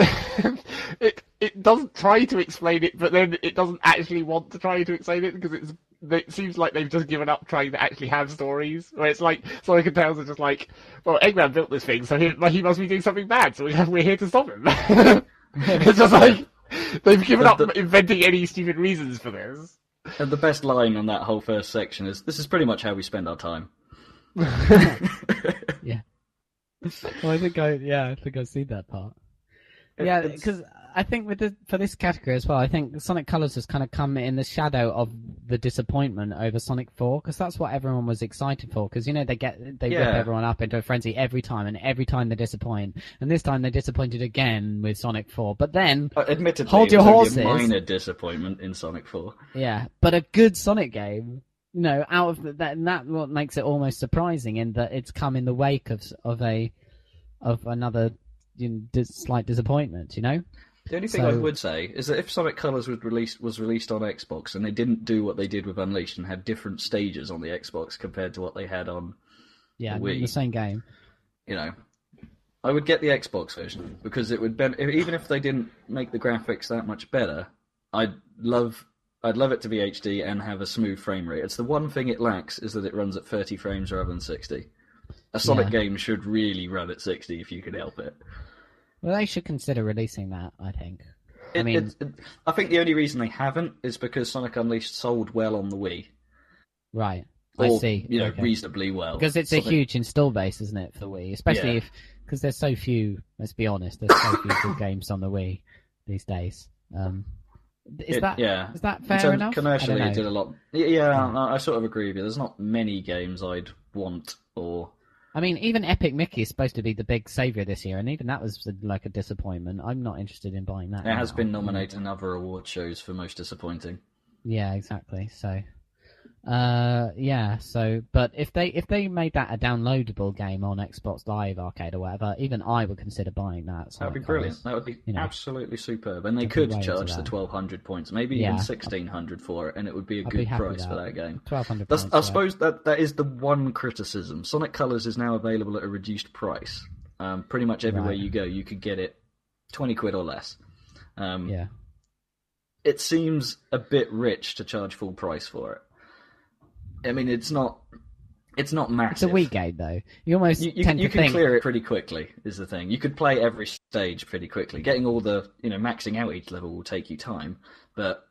it it doesn't try to explain it, but then it doesn't actually want to try to explain it because it's it seems like they've just given up trying to actually have stories. Where it's like Sonic and Tails are just like, well, Eggman built this thing, so he, like, he must be doing something bad, so we have, we're here to stop him. (laughs) it's just like they've given The- up the- inventing any stupid reasons for this. and the best line on that whole first section is, "This is pretty much how we spend our time." (laughs) yeah. Well, I think I yeah, I think I've seen that part. Yeah, because I think with the, for this category as well, I think Sonic Colors has kind of come in the shadow of the disappointment over Sonic Four because that's what everyone was excited for. Because you know they get they rip Yeah. everyone up into a frenzy every time, and every time they disappoint, and this time they disappointed again with Sonic Four. But then, Uh, Admittedly, Hold it your was only a horses. minor disappointment in Sonic Four. yeah, but a good Sonic game. You know, out of the, that, and that what makes it almost surprising in that it's come in the wake of of a of another you know, dis- slight disappointment. You know. The only thing I would say is that if Sonic Colors was released was released on Xbox and they didn't do what they did with Unleashed and had different stages on the Xbox compared to what they had on, Yeah, Wii. the same game. you know, I would get the Xbox version because it would ben- even if they didn't make the graphics that much better, I'd love I'd love it to be HD and have a smooth frame rate. It's the one thing it lacks is that it runs at 30 frames rather than 60. A Sonic Yeah. game should really run at 60 if you can help it. Well, they should consider releasing that. I think. I mean- it's- it- I think the only reason they haven't is because Sonic Unleashed sold well on the Wii. Right. Or, I see. You know, Okay. reasonably well. because it's a huge install base, isn't it, for the Wii? Especially Yeah. if because there's so few. Let's be honest, there's so few good (coughs) games on the Wii these days. Um, is it- that yeah. is that fair enough? Commercially, it did a lot. Yeah, yeah I, I sort of agree with you. There's not many games I'd want or. I mean, even Epic Mickey is supposed to be the big savior this year, and even that was like a disappointment. I'm not interested in buying that. It has been mm. nominated in other award shows for most disappointing. Yeah, exactly. So, uh, yeah. So, but if they if they made that a downloadable game on Xbox Live Arcade or whatever, even I would consider buying that. That would be brilliant. That would be you know. absolutely superb. And they could charge the 1200 points, maybe Yeah. even 1600 for it, and it would be a I'd good happy price for that. game. Twelve hundred. I suppose that that is the one criticism. Sonic Colors is now available at a reduced price. Um, pretty much everywhere Right. you go, you could get it twenty quid or less. Um, Yeah. It seems a bit rich to charge full price for it. I mean, it's not. It's not massive. It's a. Wii game, though. You almost You, you, tend you to can think, clear it pretty quickly. Is the thing. You could play every stage pretty quickly. Getting all the you know maxing out each level will take you time, but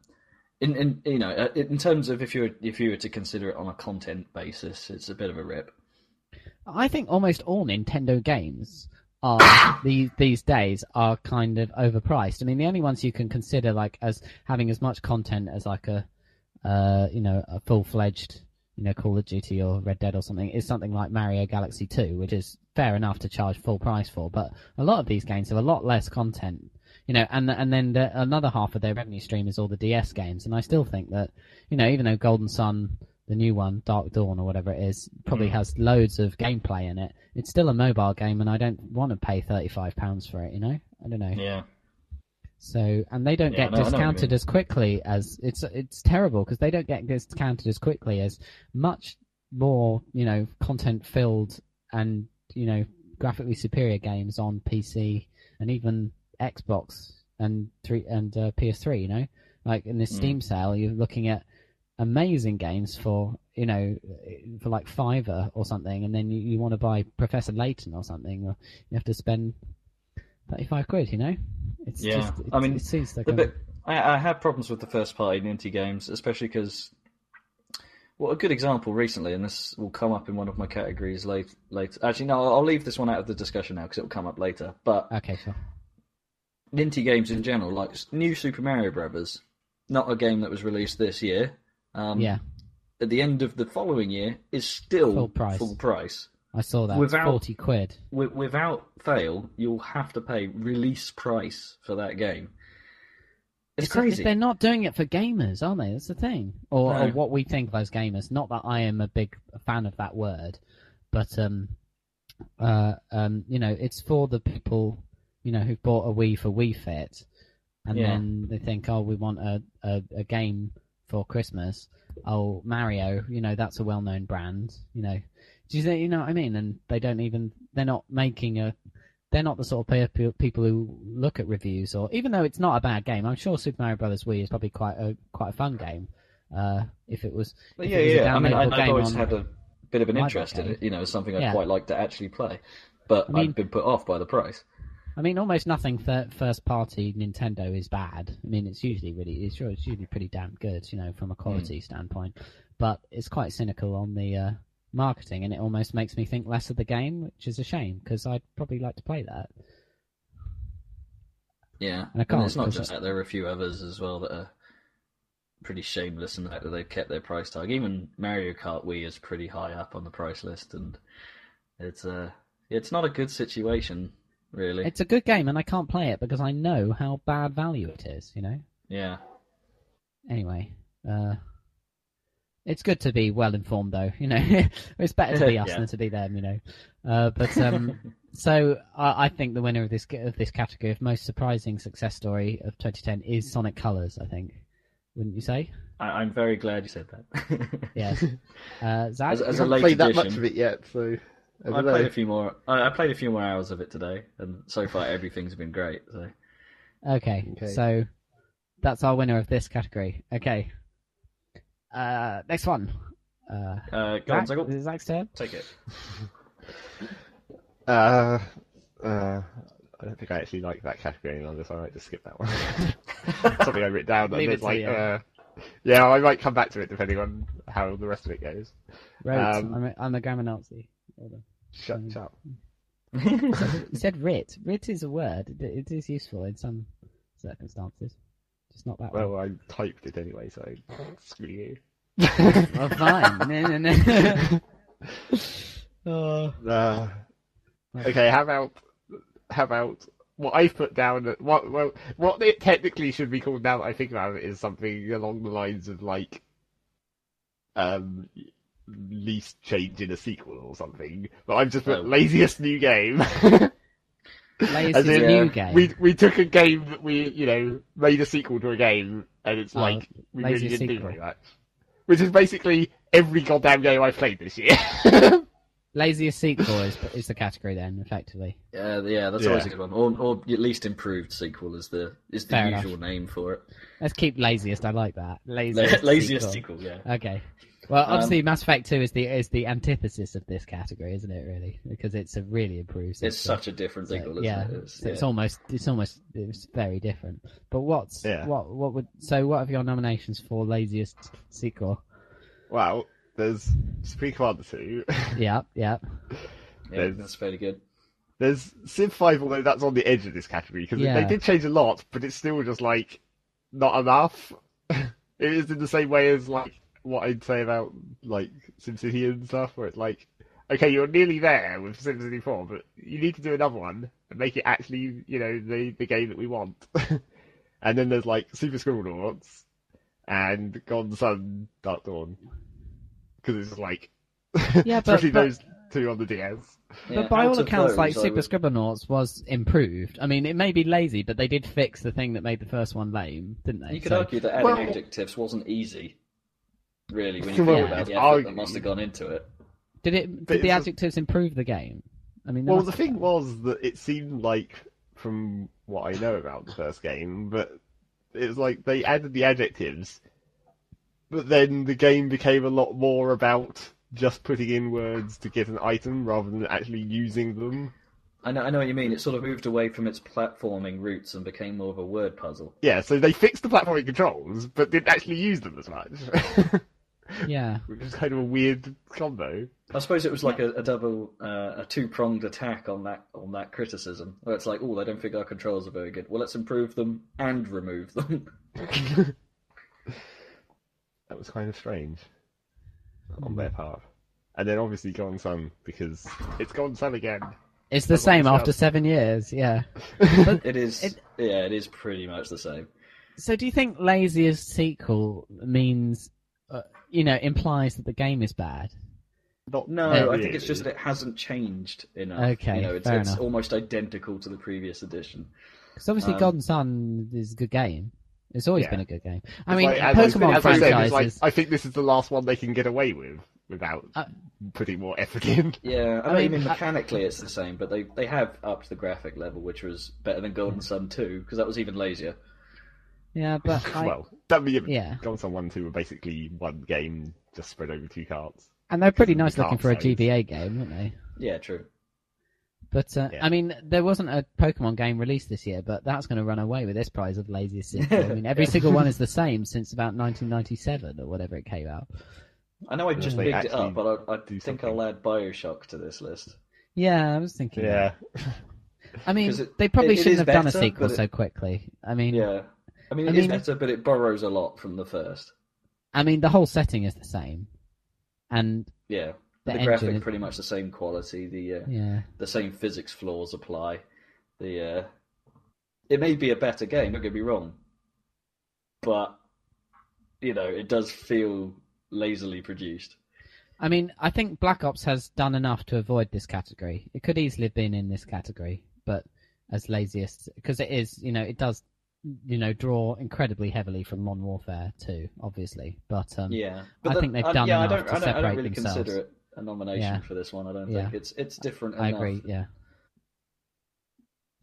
in, in you know uh, in terms of if you were if you were to consider it on a content basis, it's a bit of a rip. I think almost all Nintendo games are (coughs) these these days are kind of overpriced. I mean, the only ones you can consider like as having as much content as like a, uh, you know, a full fledged, you know, Call of Duty or Red Dead or something is something like Mario Galaxy Two, which is fair enough to charge full price for. But a lot of these games have a lot less content. You know, and and then the, another half of their revenue stream is all the DS games, and I still think that, you know, even though Golden Sun the new one, Dark Dawn or whatever it is, probably Mm. has loads of gameplay in it. It's still a mobile game, and I don't want to pay thirty five pounds for it. You know, I don't know. Yeah. So, and they don't Yeah, get no, I know what you discounted as quickly as it's it's terrible because they don't get discounted as quickly as much more you know content filled and you know graphically superior games on PC and even Xbox and three and uh, PS3. You know, like in this Mm. Steam sale, you're looking at amazing games for you know for like fiver or something, and then you, you want to buy Professor Layton or something, or you have to spend thirty five quid. You know, it's Yeah. just it, I mean, it seems like a, bit, I, I have problems with the first party Ninty games, especially because. Well, a good example recently, and this will come up in one of my categories late, later. Actually, no, I'll I'll leave this one out of the discussion now because it will come up later. But okay, sure. Ninty games in general, like New Super Mario Brothers, not a game that was released this year. Um, yeah, At the end of the following year, is still Full price. Full price. I saw that. without- Forty quid. Wi- without fail, you'll have to pay release price for that game. It's, crazy. They're not doing it for gamers, are they? That's the thing, or, No. or what we think of as gamers. Not that I am a big fan of that word, but um, uh, um, you know, it's for the people, you know, who've bought a Wii for Wii Fit, and Yeah. then they think, oh, we want a, a a game for Christmas. Oh, Mario, you know, that's a well-known brand. You know, do you think, you know what I mean? And they don't even, they're not making a they're not the sort of pe- pe- people who look at reviews or even though it's not a bad game i'm sure super mario brothers wii is probably quite a quite a fun game uh, if it was if yeah, it was yeah. I mean, I, I've game always had a bit of an interest in it. You know, something I'd Yeah. quite like to actually play, but I mean- I've been put off by the price. i mean almost nothing th- first party nintendo is bad i mean it's usually really it's it's usually pretty damn good you know from a quality standpoint but it's quite cynical on the uh, marketing and it almost makes me think less of the game which is a shame because i'd probably like to play that Yeah, And I can't, it's not just that. There are a few others as well that are pretty shameless in the fact that they've kept their price tag. Even Mario Kart Wii is pretty high up on the price list, and it's uh, it's not a good situation, really. it's a good game and i can't play it because i know how bad value it is you know Yeah, anyway, uh, It's good to be well informed, though. You know, (laughs) it's better to be (laughs) us Yeah. than to be them. You know, uh, but um, (laughs) so I, I think the winner of this of this category of most surprising success story of 2010 is Sonic Colors. I think, wouldn't you say? I, I'm very glad you said that. Yes. Uh, Zach, As- I as a haven't late played that much of it yet, so I I played a few more. I, I played a few more hours of it today, and so far everything's been great. So Okay, Okay. so that's our winner of this category. Okay. Uh, next one. Uh, uh, go on, Zach, Zaggle. this is Zach's turn. Take it. (laughs) Uh, uh, I don't think I actually like that category any longer, so I might just skip that one. (laughs) Something I wrote down and Leave it it's to like, you. uh, yeah, I might come back to it depending on how the rest of it goes. Wrote, Um, I'm, a, I'm a grammar Nazi. Hold. Shut Mm. up. (laughs) You said writ. Writ is a word. It, it is useful in some circumstances. Just not that one. Well, I typed it anyway, so screw you. (laughs) Well, fine. no, no, no. Uh, okay, how about how about what I've put down? What well, what it technically should be called now that I think about it is something along the lines of like um least change in a sequel or something. But I've just put Oh. laziest new game. (laughs) In, new uh, game. we we took a game that we you know made a sequel to a game, and it's Oh, like we really laziest didn't do sequel. very much. Which is basically every goddamn game I've played this year. (laughs) Laziest sequel is, is the category then, effectively. Yeah, yeah, that's Yeah. always a good one. Or, or at least improved sequel is the is the Fair enough. usual name for it. Let's keep laziest. I like that. La- Laziest, laziest sequel. sequel, yeah. Okay. Well, Um, obviously, Mass Effect Two is the is the antithesis of this category, isn't it? Really, because it's a really improved. It's such a different So, sequel, isn't yeah, it? It's, so it's yeah. almost it's almost it's very different. But what's Yeah. what what would so what are your nominations for laziest sequel? well, there's Supreme Commander 2. (laughs) yeah, yeah. yeah, that's fairly good. There's Civ 5, although that's on the edge of this category, because Yeah. they did change a lot, but it's still just, like, not enough. (laughs) it is in the same way as, like, what I'd say about, like, SimCity and stuff, where it's like, okay, you're nearly there with SimCity 4, but you need to do another one and make it actually, you know, the, the game that we want. (laughs) and then there's, like, Super Scribblenauts and Golden Sun Dark Dawn. Because it's like, Yeah, (laughs) but- especially but- those two on the DS. Yeah, but by out all accounts, those, like I Super would- Scribblenauts was improved. I mean, it may be lazy, but they did fix the thing that made the first one lame, didn't they? You could So- argue that adding Well- adjectives wasn't easy. Really, when you (laughs) Well, about the it's effort that must have gone into it. Did it? But Did the it's a- adjectives improve the game? I mean, Well, the thing done. was that it seemed like, from what I know about the first game, but it was like they added the adjectives, but then the game became a lot more about just putting in words to get an item rather than actually using them. I know, I know what you mean. It sort of moved away from its platforming roots and became more of a word puzzle. Yeah, so they fixed the platforming controls, but didn't actually use them as much. (laughs) Yeah. (laughs) Which is kind of a weird combo. I suppose it was like a, a double, uh, a two pronged attack on that on that criticism. Where it's like, oh, I don't think our controls are very good. Well, let's improve them and remove them. (laughs) That was kind of strange on their part. And then obviously Golden Sun, because it's Golden Sun again. It's the That's same after got. seven years. Yeah. (laughs) It is, It- yeah, it is pretty much the same. so, do you think laziest sequel means, uh, you know, implies that the game is bad? Not No, Uh, I think it's just that it hasn't changed enough. Okay, you know, it's, fair it's enough. almost identical to the previous edition. Because obviously, Um, Golden Sun is a good game. It's always Yeah. been a good game. I It's mean, like, as I said- Pokemon as I said, franchises. it's like, I think this is the last one they can get away with without Uh, putting more effort in. (laughs) Yeah, I, I know mean, you mean I- mechanically it's the same, but they, they have upped the graphic level, which was better than Golden Sun 2, because that was even lazier. (laughs) yeah, but I, well, that be Yeah. Golden Sun 1 and 2 were basically one game just spread over two carts. and they're pretty nice the looking for a cart size. GBA game, aren't they? Yeah, true. But uh, Yeah. I mean, there wasn't a Pokemon game released this year, but that's going to run away with this prize of laziest sequel. I mean, every (laughs) single one is the same since about 1997 or whatever it came out. I know I just picked it up, but I, I do think something. I'll add Bioshock to this list. Yeah, I was thinking. Yeah. I mean, (laughs) it- they probably it- it shouldn't is have done a sequel it- so quickly. I mean, Yeah. I mean, I it is mean- better, but it borrows a lot from the first. I mean, the whole setting is the same, and Yeah. The The, graphic is- pretty much the same quality. The uh, yeah, the same physics flaws apply. The uh, it may be a better game. Don't get me wrong, but you know it does feel lazily produced. I mean, I think Black Ops has done enough to avoid this category. It could easily have been in this category, but as laziest because it is, you know, it does, you know, draw incredibly heavily from Modern Warfare too, obviously. But um, Yeah, I think they've I- done yeah, I enough don't, to I don't, I separate don't really themselves. consider it a nomination Yeah. for this one. I don't Yeah. think it's it's different. I enough. agree. Yeah.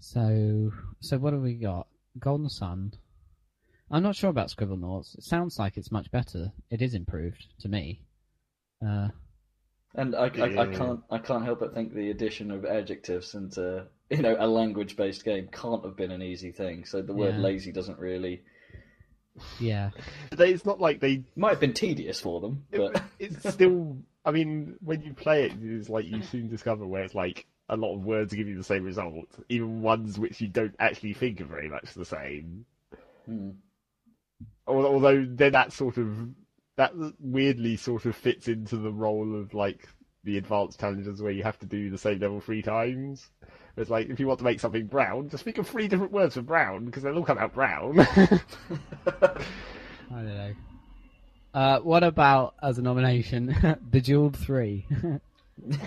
So, so what have we got? Golden Sun. I'm not sure about Scribblenauts. It sounds like it's much better. It is improved to me. Uh, And I, I, I can't I can't help but think the addition of adjectives into you know a language based game can't have been an easy thing. So the word Yeah. lazy doesn't really yeah. They- It's not like they. might have been tedious for them, but (laughs) It's still. I mean, when you play it, it's like you soon discover where it's like a lot of words give you the same result, even ones which you don't actually think are very much the same. Hmm. Although then that sort of that weirdly sort of fits into the role of like the advanced challenges where you have to do the same level three times. It's like if you want to make something brown, just think of three different words for brown because they'll all come out brown. (laughs) I don't know. Uh, what about as a nomination, (laughs) Bejeweled Three? (laughs) yeah,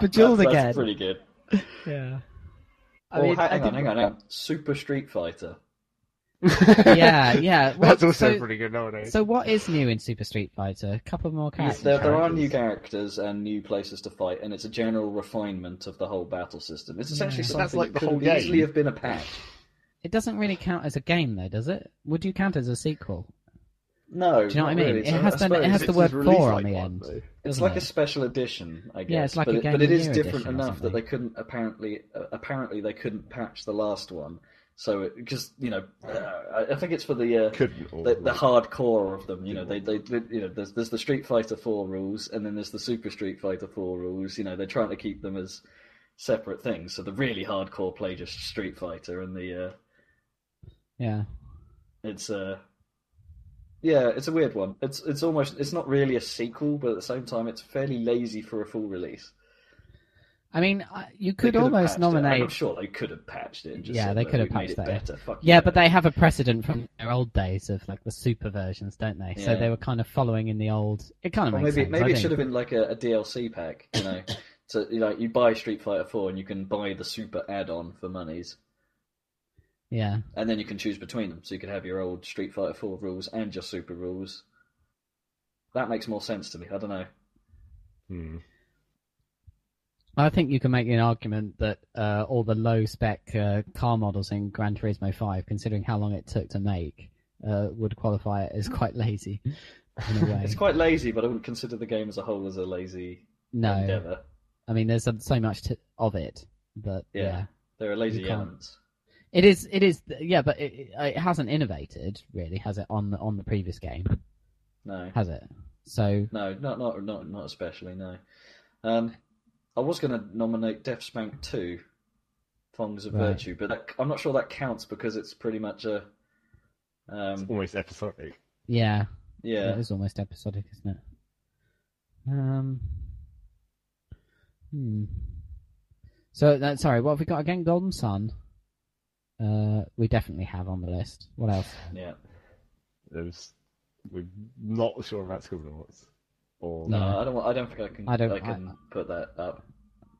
Bejeweled that's, again. That's pretty good. yeah. Oh, hang on, hang on, hang on. Super Street Fighter. Yeah, yeah. (laughs) What- That's also so, pretty good nomination. so what is new in Super Street Fighter? A couple more characters. There, there are new characters and new places to fight, and it's a general refinement of the whole battle system. It's essentially Yeah. But that's something like that the could whole have easily have been a patch. (laughs) It doesn't really count as a game, though, does it? Would you count it as a sequel? No, Do you know what I mean? really. It has I the- it has the word released four on the one, end. though. It's like it? a special edition, I guess. Yeah, it's like but a Game but of it the is Year different enough that they couldn't apparently uh, apparently they couldn't patch the last one. So because you know, uh, I- I think it's for the uh, Couldn't the, the hardcore of them. You know, they, they they you know there's there's the Street Fighter Four rules, and then there's the Super Street Fighter Four rules. You know, they're trying to keep them as separate things. So the really hardcore play just Street Fighter, and the uh, Yeah. it's uh yeah, it's a weird one. It's it's almost it's not really a sequel, but at the same time, it's fairly lazy for a full release. I mean, uh, you They could almost patched it. I'm nominate. sure they could have patched it. And just Yeah, said, they could have patched it that. better. Fuck Yeah, but they have a precedent from their old days of like the super versions, don't they? Yeah. So they were kind of following in the old. It kind of Or makes maybe sense. maybe I it think. should have been like a, a DLC pack, you know. so you know, you buy Street Fighter Four and you can buy the Super add-on for monies, Yeah. and then you can choose between them. So you could have your old Street Fighter Four rules and your Super rules. That makes more sense to me. I don't know. Hmm. I think you can make an argument that uh, all the low spec uh, car models in Gran Turismo 5, considering how long it took to make, uh, would qualify it as quite lazy (laughs) in a way. It's quite lazy, but I wouldn't consider the game as a whole as a lazy no, endeavor. I mean there's so much to, of it, but Yeah. yeah. There are lazy You elements. It is. It is. Yeah, but it, it hasn't innovated really, has it? On the on the previous game, No, has it? So no, not not not not especially. No. Um, I was going to nominate DeathSpank Two, Thongs of Right. Virtue, but that, I'm not sure that counts because it's pretty much a. It's Um, almost episodic. yeah, yeah, it is almost episodic, isn't it? Um. Hmm. So that sorry, what have we got again? Golden Sun. Uh, we definitely have on the list. What else? yeah. There's, we're not sure about Scribblenauts. Or No, Yeah. I don't. I don't think I can. I I, don't- I can I- put that up.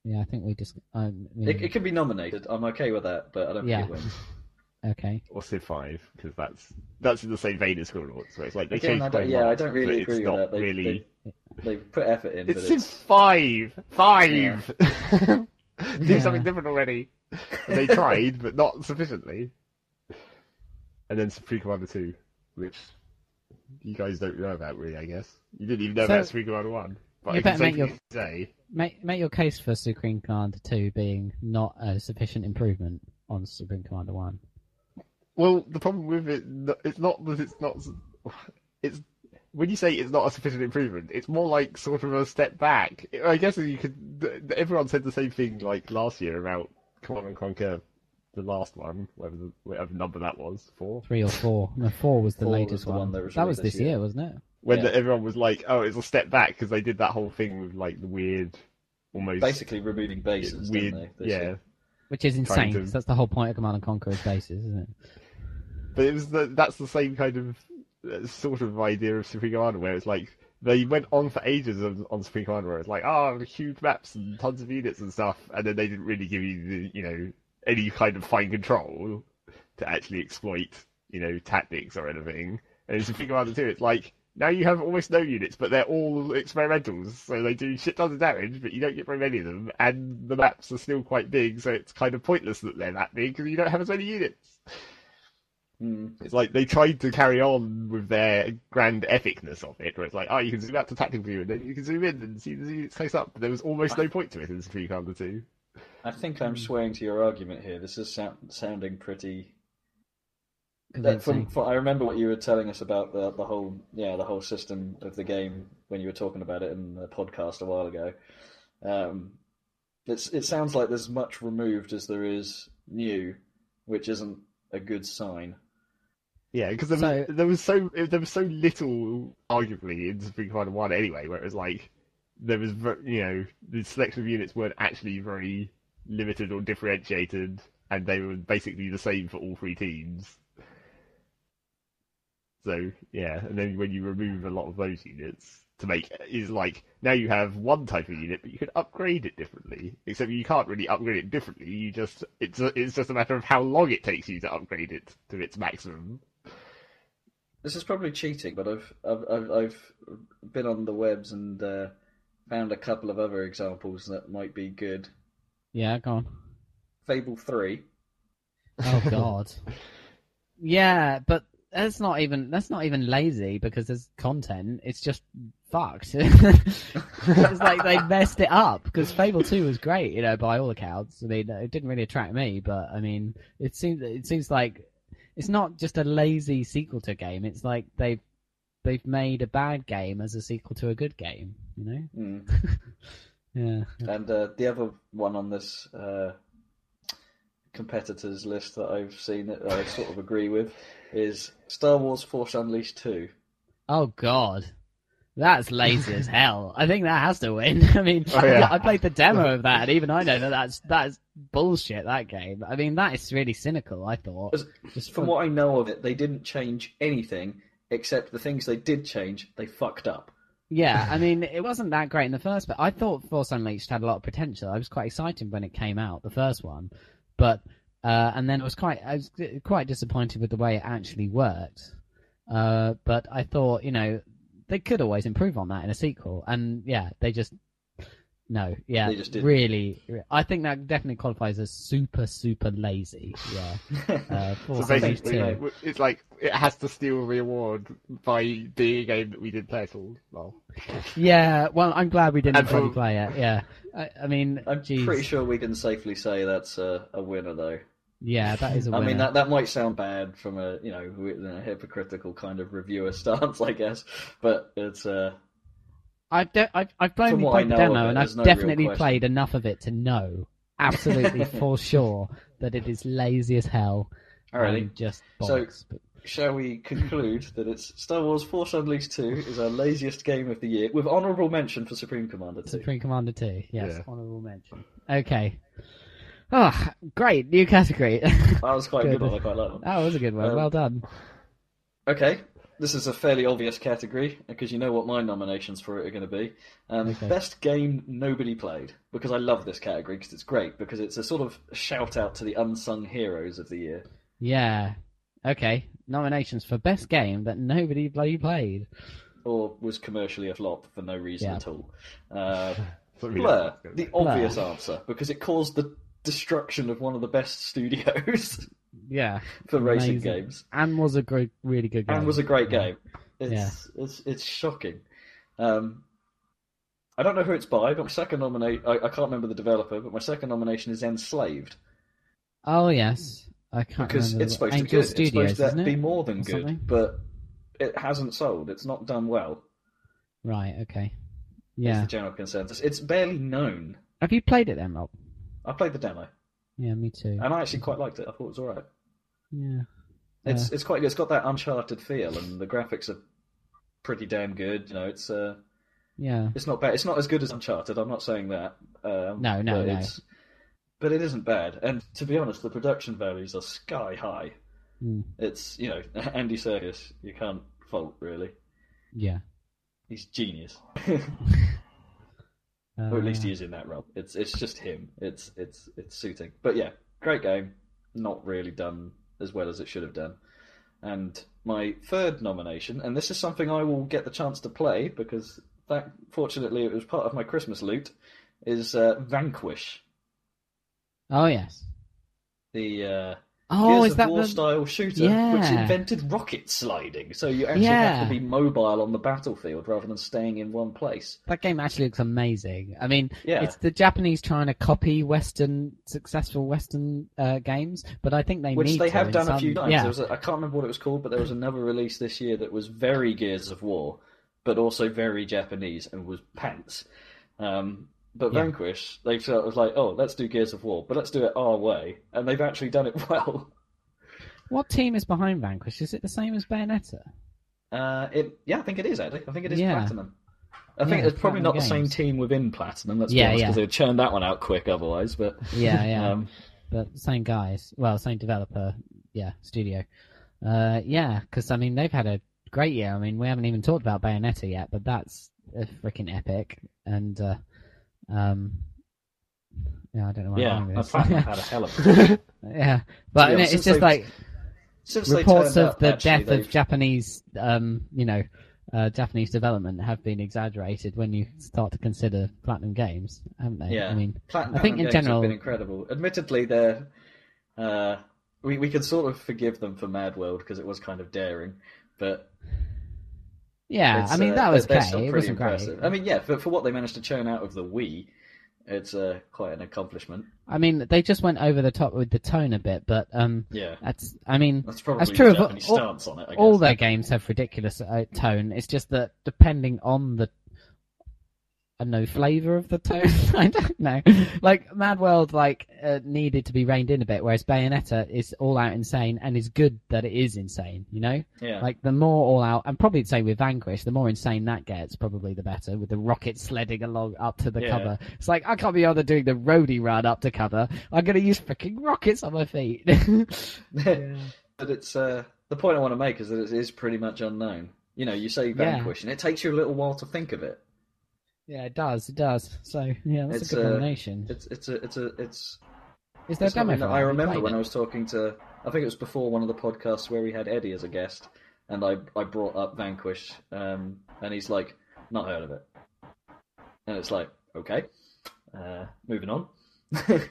Yeah, I think we just. I mean, It, it can be nominated. I'm okay with that, but I don't Yeah. think it wins. (laughs) okay. or Civ Five because that's that's in the same vein as Scribblenauts, where it's like they Again, changed I quite a yeah, I don't really agree with that. They- really. They put effort in, It's but Civ it's Five. Five. (laughs) Do Yeah. something different already. And they tried, but not sufficiently. And then Supreme Commander Two, which you guys don't know about, really. I guess you didn't even know So- about Supreme Commander One. But You better make your- say Make make your case for Supreme Commander Two being not a sufficient improvement on Supreme Commander One. Well, the problem with it, it's not that it's not. (sighs) It's when you say it's not a sufficient improvement, it's more like sort of a step back. I guess you could. Everyone said the same thing like last year about Command and Conquer, the last one, whatever, the, whatever number that was, four. Three or four? No, four was the Four was latest the one. one that was that was this this year, year. wasn't it? When Yeah. the, everyone was like, "Oh, it's a step back" because they did that whole thing with like the weird, almost basically removing bases, weird, didn't they? yeah. year? Which is insane. to- That's the whole point of Command and Conquer is bases, isn't it? But it was the, that's the same kind of uh, sort of idea of Supreme Commander where it's like they went on for ages on, on Supreme Commander where it's like, oh, huge maps and tons of units and stuff, and then they didn't really give you the, you know, any kind of fine control to actually exploit, you know, tactics or anything. And in Supreme Commander 2, it's like, now you have almost no units, but they're all experimentals, so they do shit tons of damage, but you don't get very many of them, and the maps are still quite big, so it's kind of pointless that they're that big because you don't have as many units. Mm. It's like they tried to carry on with their grand epicness of it, where it's like, oh, you can zoom out to tactical view, and then you can zoom in and see the units close up. But there was almost no point to it in Supreme Commander 2. I think I'm swaying to your argument here. This is sound, sounding pretty. That, from, from, I remember what you were telling us about the the whole yeah the whole system of the game when you were talking about it in the podcast a while ago. Um, it's it sounds like there's much removed as there is new, which isn't a good sign. Yeah, because there, So- was, there was so there was so little, arguably, in Supreme Commander One anyway, where it was like there was you know the selection of units weren't actually very limited or differentiated, and they were basically the same for all three teams. So yeah, and then when you remove a lot of those units to make is like now you have one type of unit, but you can upgrade it differently. Except you can't really upgrade it differently. You just it's a, it's just a matter of how long it takes you to upgrade it to its maximum. This is probably cheating, but I've I've I've, been on the webs and uh, found a couple of other examples that might be good. Yeah, go on. Fable three. Oh (laughs) God. yeah, but that's not even that's not even lazy because there's content. It's just fucked. (laughs) it's like they messed it up because Fable Two was great, you know, by all accounts. I mean, it didn't really attract me, but I mean, it seems it seems like it's not just a lazy sequel to a game. It's like they've they've made a bad game as a sequel to a good game. You know? Mm. (laughs) Yeah. And uh, the other one on this uh, competitors list that I've seen that I sort of agree with is Star Wars Force Unleashed 2. Oh God, that's lazy as hell. I think that has to win. (laughs) I mean, Oh, yeah. I played the demo of that, and even I know that that's that's bullshit. That game. I mean, that is really cynical. I thought. Just From what I know of it, they didn't change anything except the things they did change, they fucked up. Yeah, I mean, it wasn't that great in the first, but I thought Force Unleashed had a lot of potential. I was quite excited when it came out, the first one, but uh, and then I was quite I was quite disappointed with the way it actually worked. Uh, but I thought, you know, they could always improve on that in a sequel, and yeah, they just no, yeah, They just didn't. really. I think that definitely qualifies as super super lazy. Yeah, (laughs) uh, So basically, two. it's like it has to steal the award by being a game that we did play at all. Well, Yeah, well, I'm glad we didn't And really play it. Yeah, I, I mean, I'm geez. pretty sure we can safely say that's a, a winner, though. Yeah, that is a I winner. I mean, that that might sound bad from a you know a hypocritical kind of reviewer (laughs) stance, I guess, but it's uh, I've, de- I've, I've only played the demo, it, and I've no definitely played enough of it to know, absolutely (laughs) for sure, that it is lazy as hell. alrighty. and just So- but Shall we conclude that it's Star Wars Force Unleashed 2 is our laziest game of the year, with honourable mention for Supreme Commander 2. Supreme Commander 2, yes, Yeah. honourable mention. Okay. Oh, great, new category. That was quite a good (laughs) Good. one, I quite like that. that was a good one, Um, well done. Okay, this is a fairly obvious category, because you know what my nominations for it are going to be. Um, Okay. Best game nobody played, because I love this category, because it's great, because it's a sort of shout out to the unsung heroes of the year. Yeah. Okay, nominations for best game that nobody bloody played. Or was commercially a flop for no reason Yeah. at all. Uh, (laughs) Blur, the Blur. obvious answer, because it caused the destruction of one of the best (laughs) studios Yeah, for racing Amazing. games, and was a great, really good game. and was a great game. It's it's it's shocking. Um, I don't know who it's by, but my second nomination I, I can't remember the developer, but my second nomination is Enslaved Oh yes, I can't because remember it's supposed Angel to good. Studios, it's supposed to it? be more than Or good, something? but it hasn't sold. It's not done well. Right. Okay. Yeah. the general consensus. It's barely known. Have you played it then, Rob? I played the demo, Yeah, me too. and I actually quite liked it. I thought it was alright. Yeah. It's it's quite good. It's got that Uncharted feel, and the graphics are pretty damn good. You know, it's uh, Yeah. it's not bad. It's not as good as Uncharted. I'm not saying that. Um, No, no, but no. It's, but it isn't bad. And to be honest, the production values are sky high. Mm. It's you know (laughs) Andy Serkis. You can't fault, really. Yeah. He's genius, (laughs) Uh, or at least he is in that role. It's it's just him. It's it's it's suiting. But yeah, great game. Not really done as well as it should have done. And my third nomination, and this is something I will get the chance to play because that fortunately it was part of my Christmas loot, is uh, Vanquish, Oh yes. the uh, Oh, Gears is of that War the? style shooter, Yeah. which invented rocket sliding. So you actually have to be mobile on the battlefield rather than staying in one place. That game actually looks amazing. I mean, Yeah. it's the Japanese trying to copy Western successful Western uh, games, but I think they Which they have done a few times. Yeah, There was a, I can't remember what it was called, but there was another release this year that was very Gears of War, but also very Japanese and was pants. Um, but Yeah. Vanquish, they it was like, oh, let's do Gears of War, but let's do it our way, and they've actually done it (laughs) well. What team is behind Vanquish? Is it the same as Bayonetta? Uh, it, yeah, I think it is actually. I think it is Yeah. Platinum. I think Yeah, it's probably not the same team within Platinum. Let's Yeah, be honest, yeah. because they would churn that one out quick otherwise. But Yeah, yeah. (laughs) um, but same guys. Well, same developer. Yeah, studio. Uh, yeah, because I mean they've had a great year. I mean we haven't even talked about Bayonetta yet, but that's a freaking epic. And uh, um, yeah, I don't know yeah, I'm had a hell of a (laughs) yeah, but be it's just like reports of up, the actually, death they've- of Japanese, um, you know, uh, Japanese development have been exaggerated when you start to consider Platinum Games, haven't they? Yeah, I mean, Platinum I think in games general- have been incredible. Admittedly, they're uh, we we can sort of forgive them for Mad World because it was kind of daring, but yeah, it's, I mean uh, that was okay. still It pretty impressive. great. I mean, yeah, for for what they managed to churn out of the Wii, it's uh, quite an accomplishment. I mean, they just went over the top with the tone a bit, but um, Yeah, that's. I mean, that's probably That's true the of all- stance on it. I guess. all their games have ridiculous uh, tone. It's just that depending on the, I don't flavor of the tone. (laughs) I don't know. Like Mad World, like uh, needed to be reined in a bit, whereas Bayonetta is all out insane and is good that it is insane. You know, yeah, like the more all out, and probably the same with Vanquish. The more insane that gets, probably the better. With the rocket sledding along up to the Yeah. cover, it's like I can't be bothered doing the roadie run up to cover. I'm gonna use freaking rockets on my feet. (laughs) (laughs) but it's uh, the point I want to make is that it is pretty much unknown. You know, you say Vanquish, and it takes you a little while to think of it. Yeah, it does. It does. So yeah, that's It's, a good uh, nomination. It's it's a it's a it's. Is there a it's not demo for? I remember when it? I was talking to. I think it was before one of the podcasts where we had Eddie as a guest, and I I brought up Vanquish, um, and he's like, not heard of it, and it's like, okay, uh, moving on. (laughs)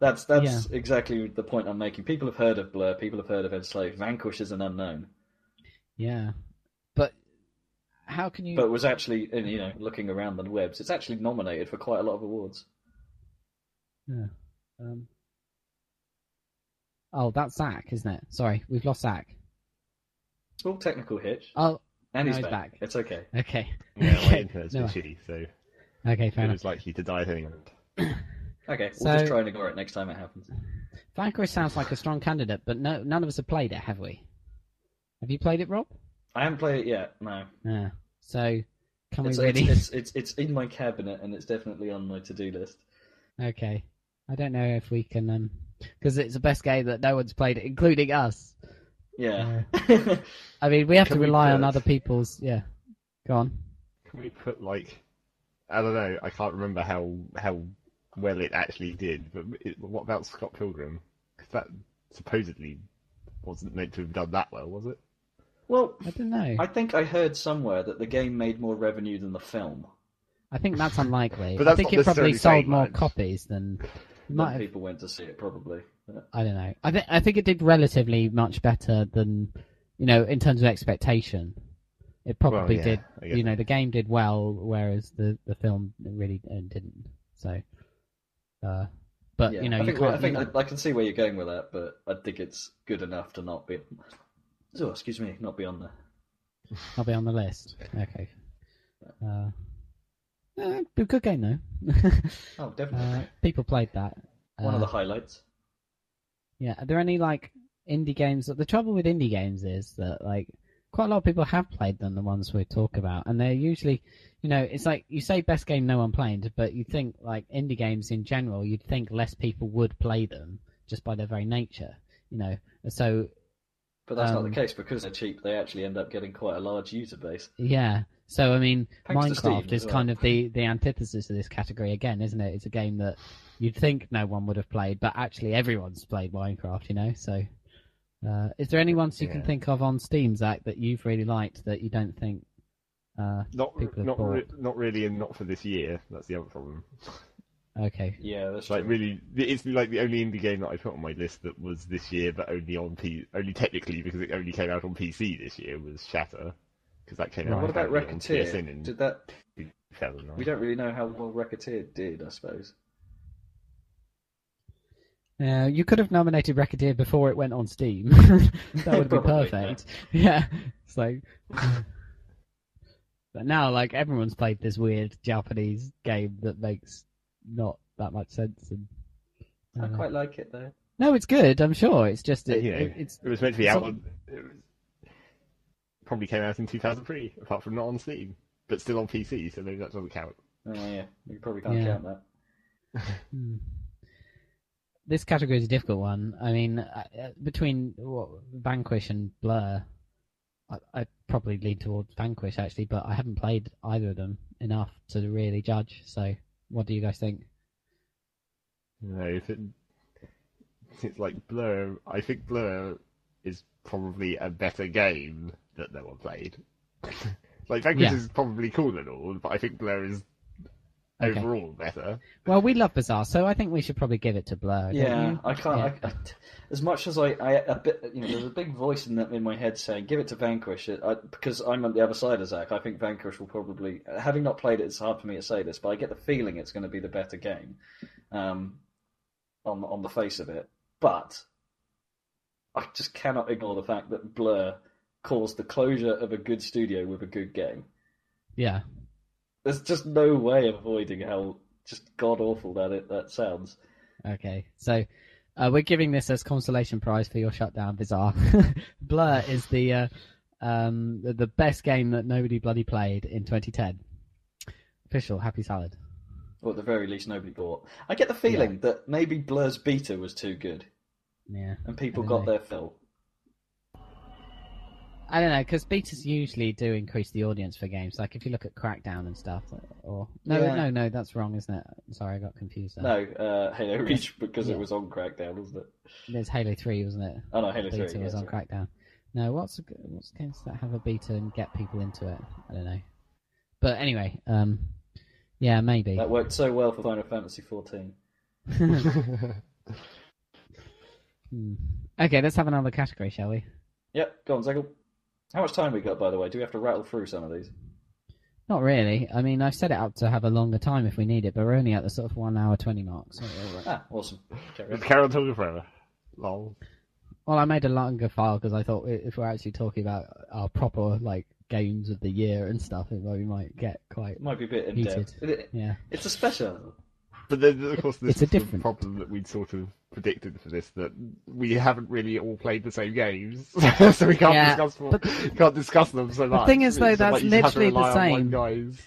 that's that's exactly the point I'm making. People have heard of Blur. People have heard of Enslaved. Vanquish is an unknown. Yeah, how can you? but was actually and, you know looking around the webs it's actually nominated for quite a lot of awards Yeah. Um... Oh, that's Zach, isn't it? Sorry, we've lost Zach. small technical hitch Oh, and No, he's he's back. back. it's okay Yeah, okay. my Okay. internet's No. been shitty, so Okay, fair it enough. was likely to die at any moment. okay we'll just try and ignore it next time it happens Vanquish sounds like a strong candidate, but no, none of us have played it, have we? Have you played it, Rob? I haven't played it yet no Yeah. So, can it's, we really? it's, it's, it's, it's in my cabinet and it's definitely on my to-do list Okay. I don't know if we can, um, because it's the best game that no one's played, including us. yeah (laughs) I mean, we have Can to we rely on other people's. Yeah. Go on. Can we put like I don't know. I can't remember how how well it actually did. But it, what about Scott Pilgrim? 'Cause that supposedly wasn't meant to have done that well, was it? Well I don't know. i think i heard somewhere that the game made more revenue than the film I think that's unlikely. But I think it probably sold saying more much. copies than. it Might have, people went to see it probably But- I don't know. I think I think it did relatively much better than, you know, in terms of expectation. It probably yeah, did. You know, so. the game did well, whereas the the film really uh, didn't. So, uh, but yeah, you know, I you think, can't. I, think you- I, I can see where you're going with that, but I think it's good enough to not be. Oh, excuse me, not be on there. I'll (laughs) be on the list. Okay. Uh, uh, good game though. (laughs) Oh, definitely. uh, people played that. One of Uh, the highlights. Yeah, are there any like indie games? The trouble with indie games is that like quite a lot of people have played them, the ones we talk about, and they're usually, you know, it's like you say best game no one played, but you think like indie games in general, you'd think less people would play them just by their very nature, you know. So But that's not the Um, case because they're cheap. They actually end up getting quite a large user base. Yeah. So I mean, Thanks to Steam Minecraft is well. kind of the the antithesis of this category again, isn't it? It's a game that you'd think no one would have played, but actually everyone's played Minecraft. You know. So, uh, is there any ones you can think of on Steam, Zach, that you've really liked that you don't think? Uh, Not People have not re- not really, and not for this year. That's the other problem. (laughs) okay. Yeah, that's like true. really, it's like the only indie game that I put on my list that was this year, but only on P, only technically because it only came out on PC this year was Shatter, because that came Right. out. What about apparently Recettear? in Did that? We don't really know how well Recettear did. I suppose. Uh, you could have nominated Recettear before it went on Steam. (laughs) that would be been Probably, perfect. Yeah. It's like. (laughs) but now, like, everyone's played this weird Japanese game that makes not that much sense. And, I uh, quite like it though. No, it's good. I'm sure. It's just it, you know, it- it's It was meant to be out. On, it was, probably came out in 2003, apart from not on Steam, but still on PC, so maybe that doesn't count. Oh yeah, we probably can't Yeah. count that. (laughs) Hmm. This category is a difficult one. I mean, uh, uh, between what, Vanquish and Blur, I, I probably lean towards Vanquish actually, but I haven't played either of them enough to really judge. So, what do you guys think? No, if it, it's like Blur, I think Blur is probably a better game that no one played. (laughs) like Vanquish Yeah. is probably cool and all, but I think Blur is Okay. overall better. Well, we love Bizarre, so I think we should probably give it to Blur. Yeah. I can't. Yeah. I, I, as much as I, I a bit, you know, there's a big voice in that in my head saying, "Give it to Vanquish," it, I, because I'm on the other side of Zach. I think Vanquish will probably, having not played it, it's hard for me to say this, but I get the feeling it's going to be the better game, um, on on the face of it. But I just cannot ignore the fact that Blur caused the closure of a good studio with a good game. Yeah. There's just no way of avoiding how just god awful that it that sounds. Okay, so uh, we're giving this as consolation prize for your shutdown, Bizarre. (laughs) Blur is the uh, um, the, the best game that nobody bloody played in 2010. Official Happy Salad. Or at the very least, nobody bought. I get the feeling that maybe Blur's beta was too good, Yeah, and people got know. their fill. I don't know because betas usually do increase the audience for games. Like if you look at Crackdown and stuff, or no, Yeah. no, no, that's wrong, isn't it? Sorry, I got confused. There. No, uh, Halo Reach because Yeah. it was on Crackdown, wasn't it? there's Halo Three, wasn't it? Oh no, Halo beta Three. was yeah, on sorry. Crackdown. No, what's what's games that have a beta and get people into it? I don't know. But anyway, um, yeah, maybe. That worked so well for Final Fantasy XIV. (laughs) Hmm. Okay, let's have another category, shall we? Yep, go on, Zegel. How much time we got, by the way? Do we have to rattle through some of these? Not really. I mean, I've set it up to have a longer time if we need it, but we're only at the sort of one hour twenty mark. So we're all right. Ah, awesome. Carry on. (laughs) Carol talking forever. Long. Well, I made a longer file because I thought if we're actually talking about our proper like games of the year and stuff, it, we might get quite It might be a bit Heated. It, yeah. it's a special. But then, of course, this It's a is the different- problem that we'd sort of predicted for this that we haven't really all played the same games, (laughs) so we can't Yeah, discuss but- (laughs) can't discuss them so much. The thing is, though, It's that's like you just have to literally the rely on one same. Guys.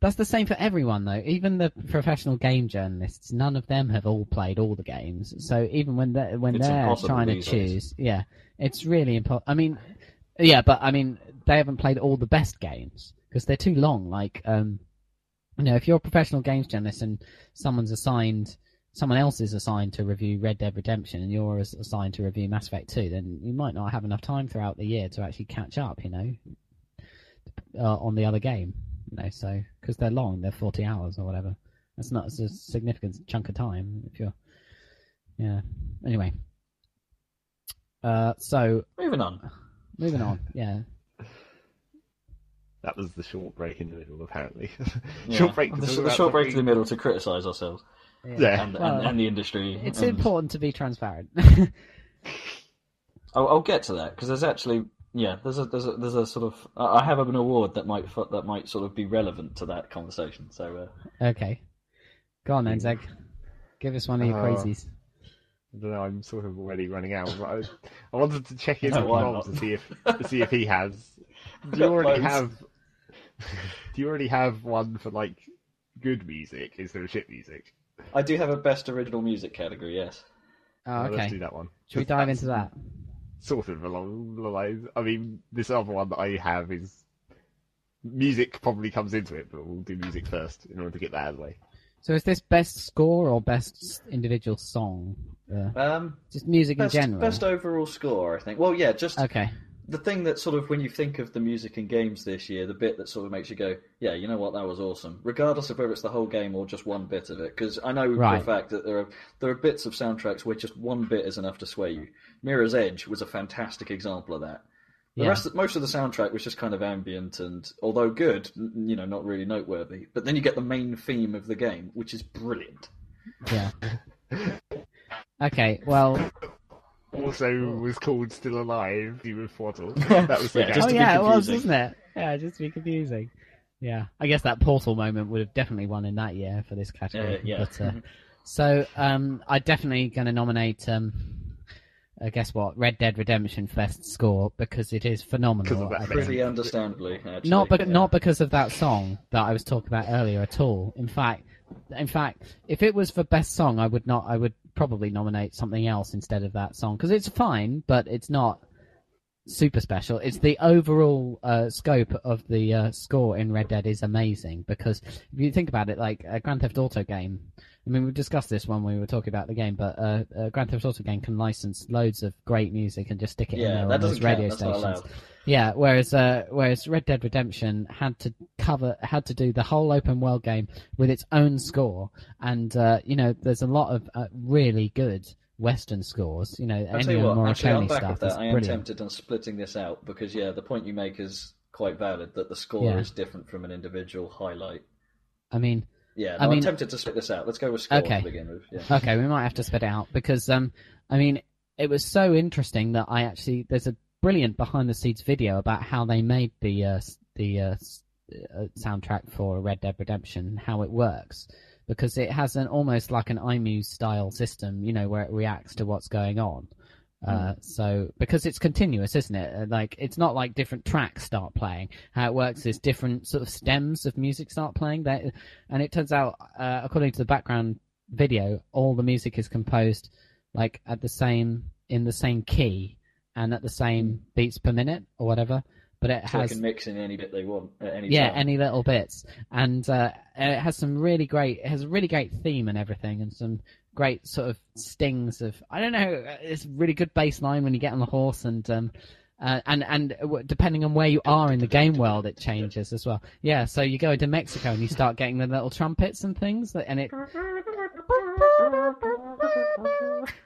That's the same for everyone, though. Even the professional game journalists, none of them have all played all the games. So even when they when It's they're trying to these days. choose, yeah, it's really important. I mean, yeah, but I mean, they haven't played all the best games because they're too long. Like, um, you know, if you're a professional games journalist and someone's assigned, someone else is assigned to review Red Dead Redemption and you're assigned to review Mass Effect 2, then you might not have enough time throughout the year to actually catch up. You know, uh, on the other game. You know, so because they're long, they're forty hours or whatever. That's not a significant chunk of time if you're. Yeah. Anyway. Uh, so Moving on. moving on. (laughs) Yeah. That was the short break in the middle, apparently. (laughs) Yeah. short break. to The, talk the short break to the middle to criticise ourselves Yeah. and, Well, and, and the industry. It's and- important to be transparent. (laughs) I'll, I'll get to that because there's actually yeah there's a there's a there's a sort of I I have an award that might that might sort of be relevant to that conversation. So uh, okay. Go on then, Zeg. Give us one of your Uh, crazies. I don't know. I'm sort of already running out. But I, I wanted to check in No, with why Rob to see if to see if he has. (laughs) Do you already have? (laughs) Do you already have one for like good music instead of shit music? I do have a best original music category. Yes. Oh, Uh, okay. Let's do that one. Should we dive into that? sort of along the lines. I mean, this other one that I have is music probably comes into it, but we'll do music first in order to get that out of the way. So is this best score or best individual song? Uh, Um, just music best, in general. best overall score, I think. Well, yeah, just Okay. The thing that sort of when you think of the music and games this year, the bit that sort of makes you go, yeah, you know what, that was awesome, regardless of whether it's the whole game or just one bit of it. Because I know Right. for a fact that there are there are bits of soundtracks where just one bit is enough to sway you. Mirror's Edge was a fantastic example of that. The Yeah. rest, of, most of the soundtrack was just kind of ambient and, although good, you know, not really noteworthy. But then you get the main theme of the game, which is brilliant. Yeah. (laughs) Okay. Well. Also was called Still Alive, you with (laughs) Twaddle. That was the Yeah, game. just oh to be yeah, it was, wasn't it? Yeah, just to be confusing. Yeah, I guess that portal moment would have definitely won in that year for this category. Uh, yeah. But, uh, so um, I'm definitely going to nominate. Um, uh, guess what? Red Dead Redemption for best score because it is phenomenal. Of that Pretty understandably, actually. not bec- Yeah. not because of that song that I was talking about earlier at all. In fact, in fact, if it was for best song, I would not. I would probably nominate something else instead of that song because it's fine, but it's not super special. It's the overall uh, scope of the uh, score in Red Dead is amazing because if you think about it, like a Grand Theft Auto game. I mean, we discussed this when we were talking about the game, but uh, a Grand Theft Auto game can license loads of great music and just stick it in there that on those radio stations. Yeah, whereas uh, whereas Red Dead Redemption had to cover had to do the whole open world game with its own score, and uh, you know there's a lot of uh, really good Western scores. You know, I'll tell you Ennio what, actually, on Morricone stuff of that, is I am brilliant. tempted on splitting this out because, yeah, the point you make is quite valid that the score Yeah. is different from an individual highlight. I mean, Yeah, no, I mean- am tempted to split this out. Let's go with score Okay. to begin with. Yeah. okay, we might have to spit it out because um, I mean, it was so interesting that I actually there's a brilliant behind the scenes video about how they made the uh, the uh, uh, soundtrack for Red Dead Redemption, how it works, because it has an almost like an iMuse style system, you know, where it reacts to what's going on. Uh, so because it's continuous, isn't it? Uh, Like it's not like different tracks start playing. How it works is different sort of stems of music start playing. That, and it turns out, uh, according to the background video, all the music is composed like at the same in the same key and at the same beats per minute or whatever. But it So they has can mix in any bit they want at any yeah, time. any little bits, and uh, it has some really great. It has a really great theme and everything, and some great sort of stings of. I don't know. It's really good bass line when you get on the horse, and um, uh, and and depending on where you are in the game world, it changes as well. Yeah, so you go into Mexico and you start getting the little trumpets and things, and it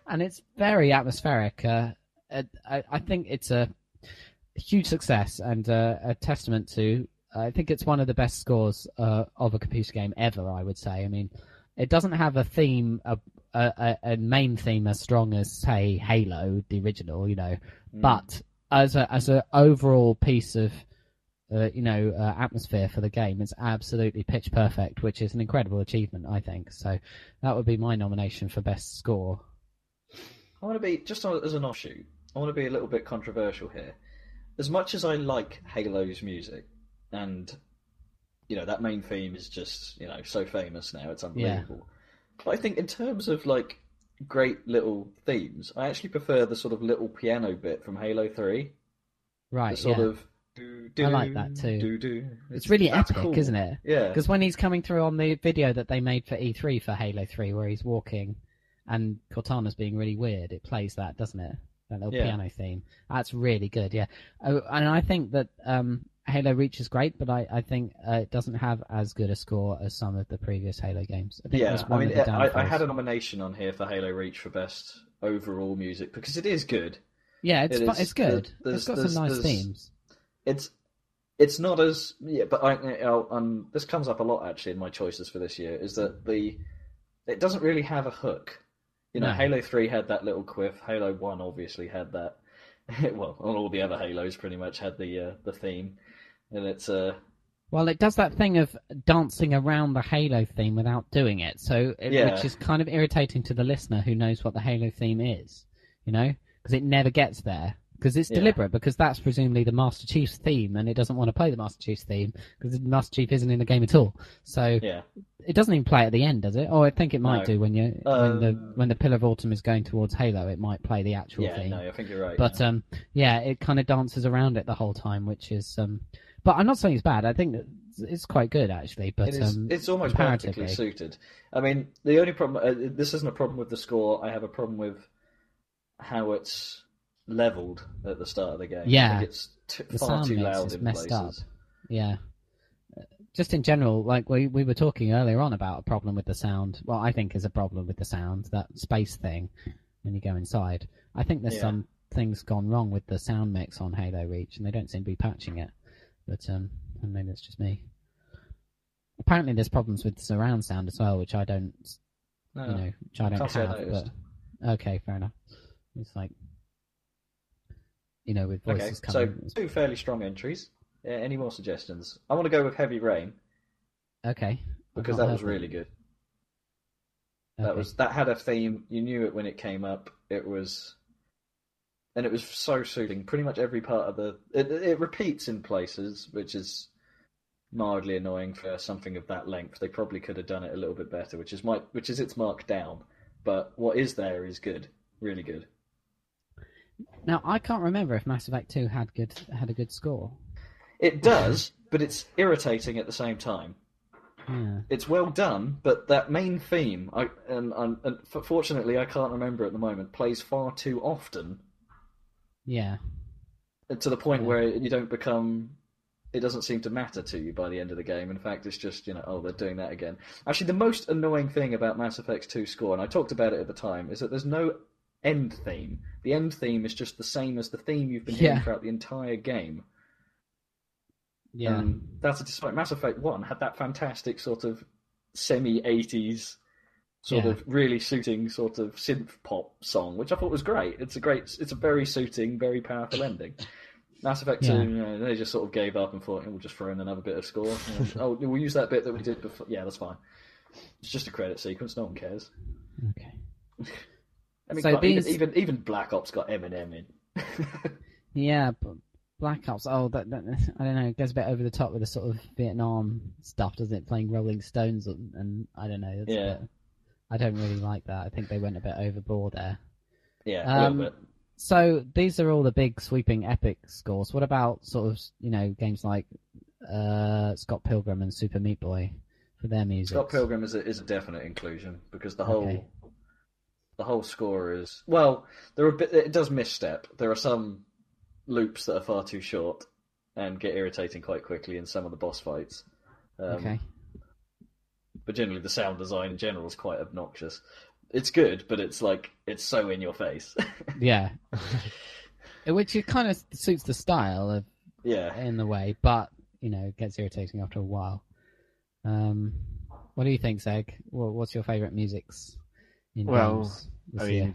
and it's very atmospheric. Uh, uh, I, I think it's a huge success and uh, a testament to. I think it's one of the best scores uh, of a computer game ever. I would say. I mean, it doesn't have a theme, a, a, a main theme as strong as say Halo, the original. You know, Mm. but as a as an overall piece of uh, you know uh, atmosphere for the game, it's absolutely pitch perfect, which is an incredible achievement. I think so. That would be my nomination for best score. I want to be just as an offshoot. I want to be a little bit controversial here. As much as I like Halo's music, and you know that main theme is just you know so famous now, it's unbelievable. But I think in terms of like great little themes, I actually prefer the sort of little piano bit from Halo Three. Right. The sort yeah. of do, I like that too. Do, do. It's really epic, cool. isn't it? Yeah. Because when he's coming through on the video that they made for E3 for Halo 3, where he's walking and Cortana's being really weird, it plays that, doesn't it? That little Yeah. piano theme. That's really good, yeah. Oh, and I think that um, Halo Reach is great, but I, I think uh, it doesn't have as good a score as some of the previous Halo games. I think Yeah, I mean, I, I had a nomination on here for Halo Reach for best overall music because it is good. Yeah, it's it is- it's good. it's got some nice themes. It's it's not as yeah, but I know, um this comes up a lot actually in my choices for this year is that the it doesn't really have a hook. You know, No. Halo Three had that little quiff. Halo One obviously had that. (laughs) well, all the other Halos pretty much had the uh, the theme, and it's uh Well, it does that thing of dancing around the Halo theme without doing it, so it, Yeah. which is kind of irritating to the listener who knows what the Halo theme is, you know, because it never gets there. because it's Yeah. deliberate because that's presumably the Master Chief's theme, and it doesn't want to play the Master Chief's theme because the Master Chief isn't in the game at all. So Yeah. it doesn't even play at the end, does it? Oh, I think it might No. do when you when the Um, when the Pillar of Autumn is going towards Halo, it might play the actual Yeah, theme. no, I think you're right. But yeah. um, yeah, it kind of dances around it the whole time, which is um. But I'm not saying it's bad. I think it's quite good actually. But it is, um, it's almost perfectly suited. I mean, the only problem, uh, this isn't a problem with the score, I have a problem with how it's leveled at the start of the game. Yeah. it's t- far too loud in messed up. places. Yeah. Uh, Just in general, like we we were talking earlier on about a problem with the sound. Well, I think is a problem with the sound that space thing when you go inside. I think there's Yeah. some things gone wrong with the sound mix on Halo Reach, and they don't seem to be patching it. But um, and maybe it's just me. Apparently, there's problems with surround sound as well, which I don't, No, you know, which I don't have. But okay, fair enough. It's like, you know, with Okay, voices so coming. it's- two fairly strong entries. Uh, any more suggestions? I want to go with Heavy Rain okay. Because that was really good. That was that had a theme. You knew it when it came up. It was, and it was so soothing. Pretty much every part of the it, it repeats in places, which is mildly annoying for something of that length. They probably could have done it a little bit better, which is my which is its mark down. But what is there is good, really good. Now I can't remember if Mass Effect Two had good had a good score. It does, but it's irritating at the same time. Yeah. It's well done, but that main theme, I and, and, and fortunately I can't remember at the moment, plays far too often Yeah. to the point Yeah. where you don't become it doesn't seem to matter to you by the end of the game in fact it's just you know oh they're doing that again actually the most annoying thing about mass effect 2 score and i talked about it at the time is that there's no end theme the end theme is just the same as the theme you've been hearing throughout the entire game Yeah. and that's a despite mass effect 1 had that fantastic sort of semi 80s sort Yeah. of really suiting sort of synth pop song which i thought was great it's a great it's a very suiting very powerful ending Mass Effect 2, you know, they just sort of gave up and thought, "Oh, we'll just throw in another bit of score. You know, oh, we'll use that bit that we did before. Yeah, that's fine. It's just a credit sequence. No one cares. okay. (laughs) I mean, So God, even, even even Black Ops got Eminem in. (laughs) Yeah, but Black Ops. Oh, that, that I don't know. It goes a bit over the top with the sort of Vietnam stuff, doesn't it? Playing Rolling Stones and, and I don't know. Yeah. bit- I don't really like that. I think they went a bit overboard there. yeah, a Um, little bit. So these are all the big sweeping epic scores. What about sort of you know games like uh, Scott Pilgrim and Super Meat Boy for their music? Scott Pilgrim is a, is a definite inclusion because the whole Okay. the whole score is well. There are a bit. It does misstep. There are some loops that are far too short and get irritating quite quickly in some of the boss fights. Um, Okay. But generally the sound design in general is quite obnoxious. It's good, but it's like it's so in your face. (laughs) Yeah. (laughs) Which it kind of suits the style of yeah, in the way, but you know, it gets irritating after a while. Um, what do you think, Zeg? Wha- What's your favourite musics in Well, games this I year? mean,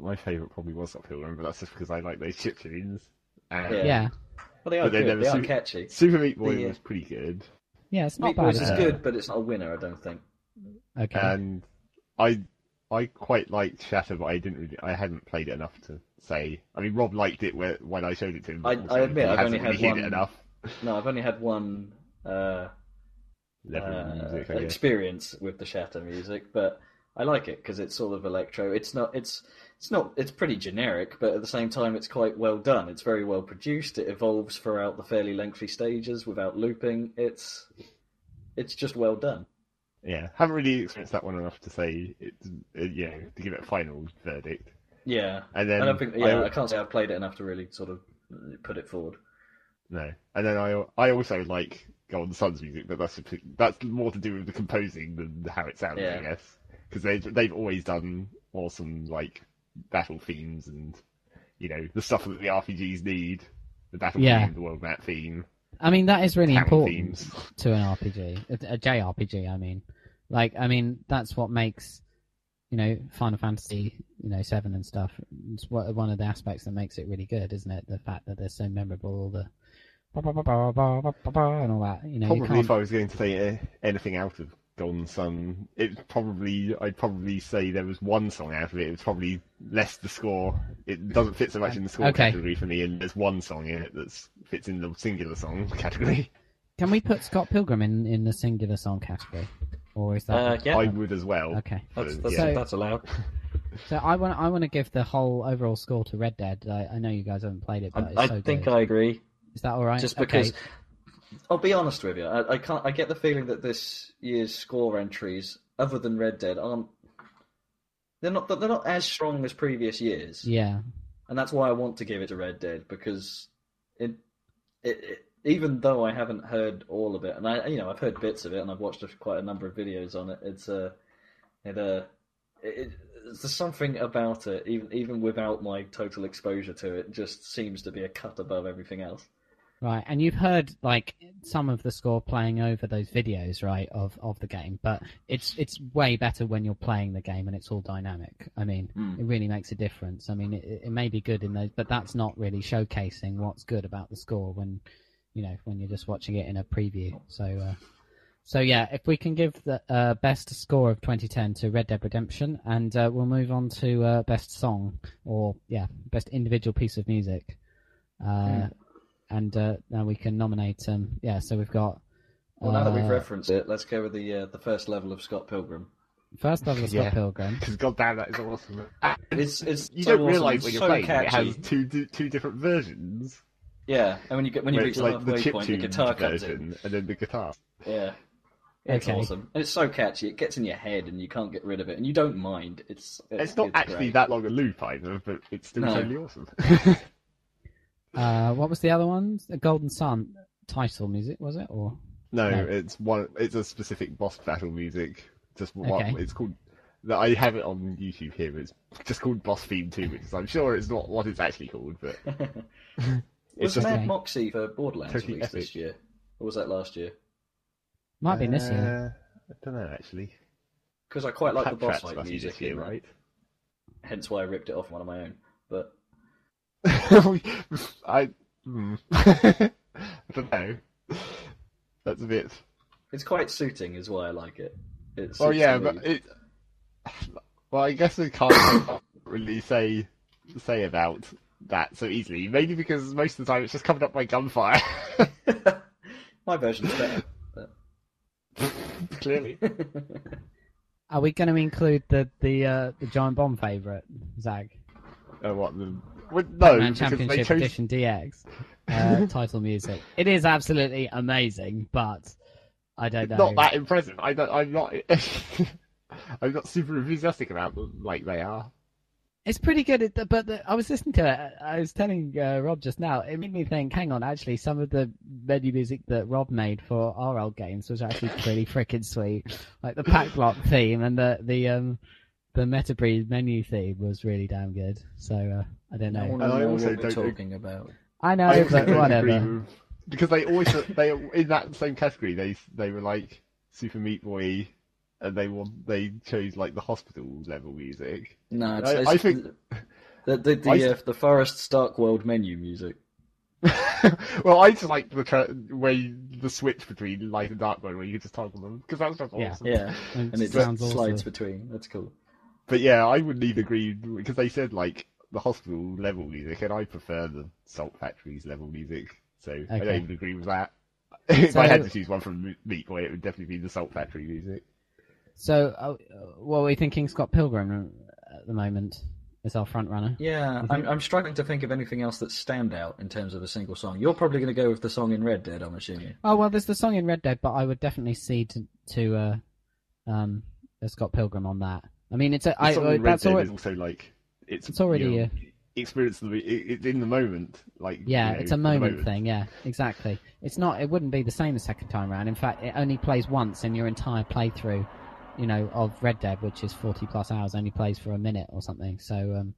my favourite probably was Up Pilgrim, but that's just because I like those chip tunes. And Yeah. yeah, well they are But they good. never They are suit- catchy. Super Meat Boy The, uh, was pretty good, yeah, it's not Meat bad. Boys is is good, but it's not a winner. I don't think. Okay. and I I quite liked Shatter, but I didn't really, I hadn't played it enough to say. I mean, Rob liked it where, when I showed it to him. I- I admit, I've hasn't only really had hit one- it enough. No, I've only had one uh, Level uh, music, experience with the Shatter music, but I like it because it's sort of electro. It's not. It's it's not. It's pretty generic, but at the same time, it's quite well done. It's very well produced. It evolves throughout the fairly lengthy stages without looping. It's it's just well done. Yeah, haven't really experienced that one enough to say, it, you know, to give it a final verdict. Yeah, And then I don't think. Yeah, I- I, can't say I've played it enough to really sort of put it forward. No, and then I I also like Golden Sun's music, but that's that's more to do with the composing than how it sounds, Yeah. I guess, because they they've always done awesome like battle themes and you know the stuff that the RPGs need, the battle yeah. theme, the world map theme. I mean, that is really important themes. to an RPG, a, a JRPG. I mean, like, I mean, that's what makes you know Final Fantasy, you know, seven and stuff. It's one of the aspects that makes it really good, isn't it? The fact that they're so memorable, all the and all that. You know, probably you if I was going to take uh, anything out of Golden Sun, it probably I'd probably say there was one song out of it. It was probably less the score. It doesn't fit so much in the score Okay. category for me, and there's one song in it that fits in the singular song (laughs) category. Can we put Scott Pilgrim in, in the singular song category? Or is that. Uh, yeah, I would as well. Okay. that's, that's, yeah. So- that's allowed. So I want I want to give the whole overall score to Red Dead. I, I know you guys haven't played it, I, but it's I so think good. I agree. Is that all right? Just Okay. I'll be honest with you, I, I can't. I get the feeling that this year's score entries, other than Red Dead, aren't. They're not. They're not as strong as previous years, Yeah. and that's why I want to give it to Red Dead because it, it, it even though I haven't heard all of it, and I, you know, I've heard bits of it, and I've watched a, quite a number of videos on it. It's uh, it uh, it, there's something about it, even even without my total exposure to it, just seems to be a cut above everything else. Right, and you've heard like some of the score playing over those videos, right, of, of the game, but it's it's way better when you're playing the game and it's all dynamic. I mean, Hmm. it really makes a difference. I mean, it, it may be good in those, but that's not really showcasing what's good about the score when, you know, when you're just watching it in a preview. So, uh, so yeah, if we can give the uh, best score of 2010 to Red Dead Redemption, and uh, we'll move on to uh, best song or yeah, best individual piece of music. Uh, and uh, now we can nominate. Um, yeah, so we've got. Well, now that we've uh, referenced it, let's go with the uh, the first level of Scott Pilgrim. first level of (laughs) Scott Yeah. Pilgrim. (laughs) Because goddamn, that is awesome. And (laughs) It's it's you so don't awesome, realise when you're so playing that it has two two different versions. Yeah, and when you get when you where reach the like the halfway chip point, the tune guitar comes in. version and then the guitar. Yeah, it's Okay. awesome, and it's so catchy. It gets in your head, and you can't get rid of it, and you don't mind. It's It's not actually great. that long a loop either, but it's still No. totally awesome. Uh, what was the other one? The Golden Sun title music was it or? no, No. it's one. It's a specific boss battle music. Just what Okay. it's called. That I have it on YouTube here. It's just called Boss Theme Two, which is, I'm sure it's not what it's actually called, but (laughs) was it's just Mad a- Moxxi for Borderlands Totally released this year, or was that last year? Might be this year. Uh, I don't know actually. Because I quite like the boss Claptrap's fight music, this year, right? hence why I ripped it off one of my own. But (laughs) I, hmm. (laughs) I don't know. That's a bit. it's quite suiting, is why I like it. It Well, yeah, but it. Well, I guess we can't (coughs) really say say about that so easily. Maybe because most of the time it's just covered up by gunfire. (laughs) my version's better. Clearly. Are we going to include the the uh, the Giant Bomb favorite, Zag? Uh, what the? Well, no, Man because they Championship chose. Edition DX uh, (laughs) title music. It is absolutely amazing, but I don't know. Not that impressive. I don't, I'm not. (laughs) I'm not super enthusiastic about them like they are. It's pretty good, but the, I was listening to it. I was telling uh, Rob just now. It made me think. Hang on, actually, some of the menu music that Rob made for our old games was actually pretty freaking sweet. Like the pack block theme and the the um the Metabreed menu theme was really damn good. So uh, I don't know. And I also what we're don't- talking about. I know, I but whatever. because they always they in that same category. They they were like Super Meat Boy, and they want they chose like the hospital level music. No, it's, I- it's I think- the the the, I- uh, the Forest Stark World menu music. (laughs) well, I just like the tra- way the switch between light and dark mode where you can just toggle them because that's just awesome. Yeah, It and it sounds just slides awesome. between. That's cool. But yeah, I wouldn't even agree because they said like the hospital level music, and I prefer the Salt Factories level music. So I don't even agree with that. (laughs) if I had to choose one from Meat Boy, it would definitely be the Salt Factory music. So, uh, what were we thinking? Scott Pilgrim at the moment is our front runner. Yeah, I'm I'm struggling to think of anything else that stand out in terms of a single song. You're probably going to go with the song in Red Dead, I'm assuming. Oh well, there's the song in Red Dead, but I would definitely see to to uh, um, a Scott Pilgrim on that. I mean, it's a, The song uh, in Red that's Dead already, is also like it's It's already, you know, uh, experience the it's in the moment. Like yeah, you know, it's a the moment thing. Yeah, exactly. It's not. It wouldn't be the same the second time around. In fact, it only plays once in your entire playthrough. You know, of Red Dead, which is forty plus hours, only plays for a minute or something. So, um,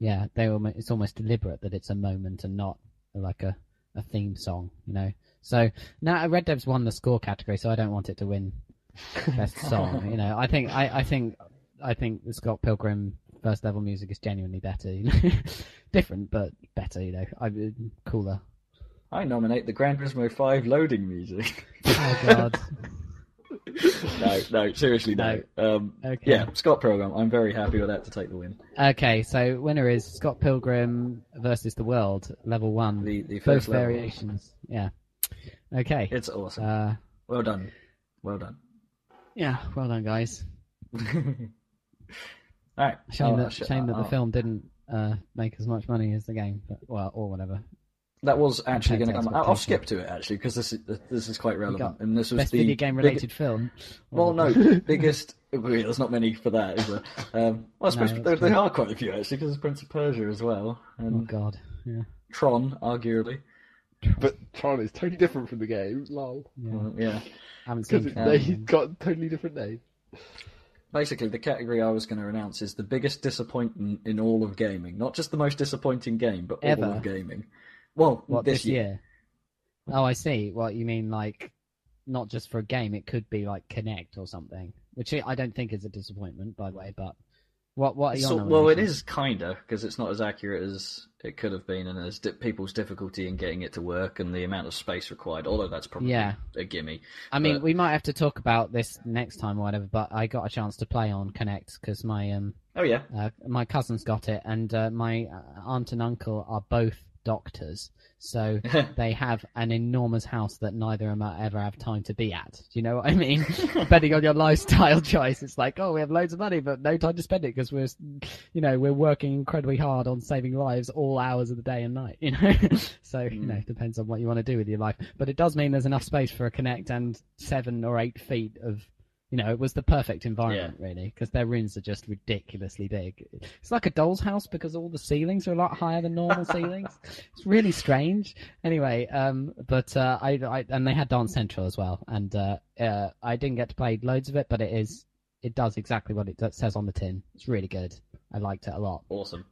yeah, they almo- it's almost deliberate that it's a moment and not like a, a theme song. You know. So now Red Dead's won the score category, so I don't want it to win (laughs) best song. You know, I think I, I think I think the Scott Pilgrim first level music is genuinely better. You know? (laughs) Different, but better. You know, I cooler. I nominate the Gran Turismo 5 loading music. Oh God. (laughs) no, no, seriously, no. Um, Okay. Yeah, Scott Pilgrim. I'm very happy with that to take the win. Okay, so winner is Scott Pilgrim versus the World, level one. The the Both first level. variations. Yeah. Okay. It's awesome. Uh, well done. Well done. yeah, well done, guys. (laughs) All right. Shame I'll- that I'll shame that the film didn't uh, make as much money as the game, but, well, or whatever. That was actually going to to come. I'll, I'll skip to it actually because this is this is quite relevant, and this was Best the video game big- related film. Well, no, (laughs) biggest. well, There's not many for that, is there? Um, well, I suppose that's there, there are quite a few actually, because there's Prince of Persia as well, Oh and God. Yeah. Tron, arguably. But Tron is totally different from the game. Lol. Yeah. Well, yeah. haven't Because seen. it's Tron. they've got totally different name. Basically, the category I was going to announce is the biggest disappointment in all of gaming. Not just the most disappointing game, but all of gaming. Well, What this, this year? Oh, I see. What you mean, like not just for a game? It could be like Kinect or something, which I don't think is a disappointment, by the way. But what what are your So, well, it is kinda because it's not as accurate as it could have been, and there's di- people's difficulty in getting it to work and the amount of space required. Although that's probably Yeah. a gimme. I mean, but- we might have to talk about this next time or whatever. But I got a chance to play on Kinect because my um Oh yeah, uh, my cousins got it, and uh, my uh, aunt and uncle are both doctors, so (laughs) they have an enormous house that neither of them ever have time to be at. Do you know what I mean? (laughs) Depending on your lifestyle (laughs) choice, it's like, oh, we have loads of money, but no time to spend it because we're, you know, we're working incredibly hard on saving lives all hours of the day and night. You know, so you hmm. know, it depends on what you want to do with your life. But it does mean there's enough space for a Kinect and seven or eight feet of. You know, it was the perfect environment, really, because their rooms are just ridiculously big. It's like a doll's house because all the ceilings are a lot higher than normal (laughs) ceilings. It's really strange. Anyway, um, but uh, I, I and they had Dance Central as well, and uh, uh, I didn't get to play loads of it, but it is it does exactly what it says on the tin. It's really good. I liked it a lot. awesome.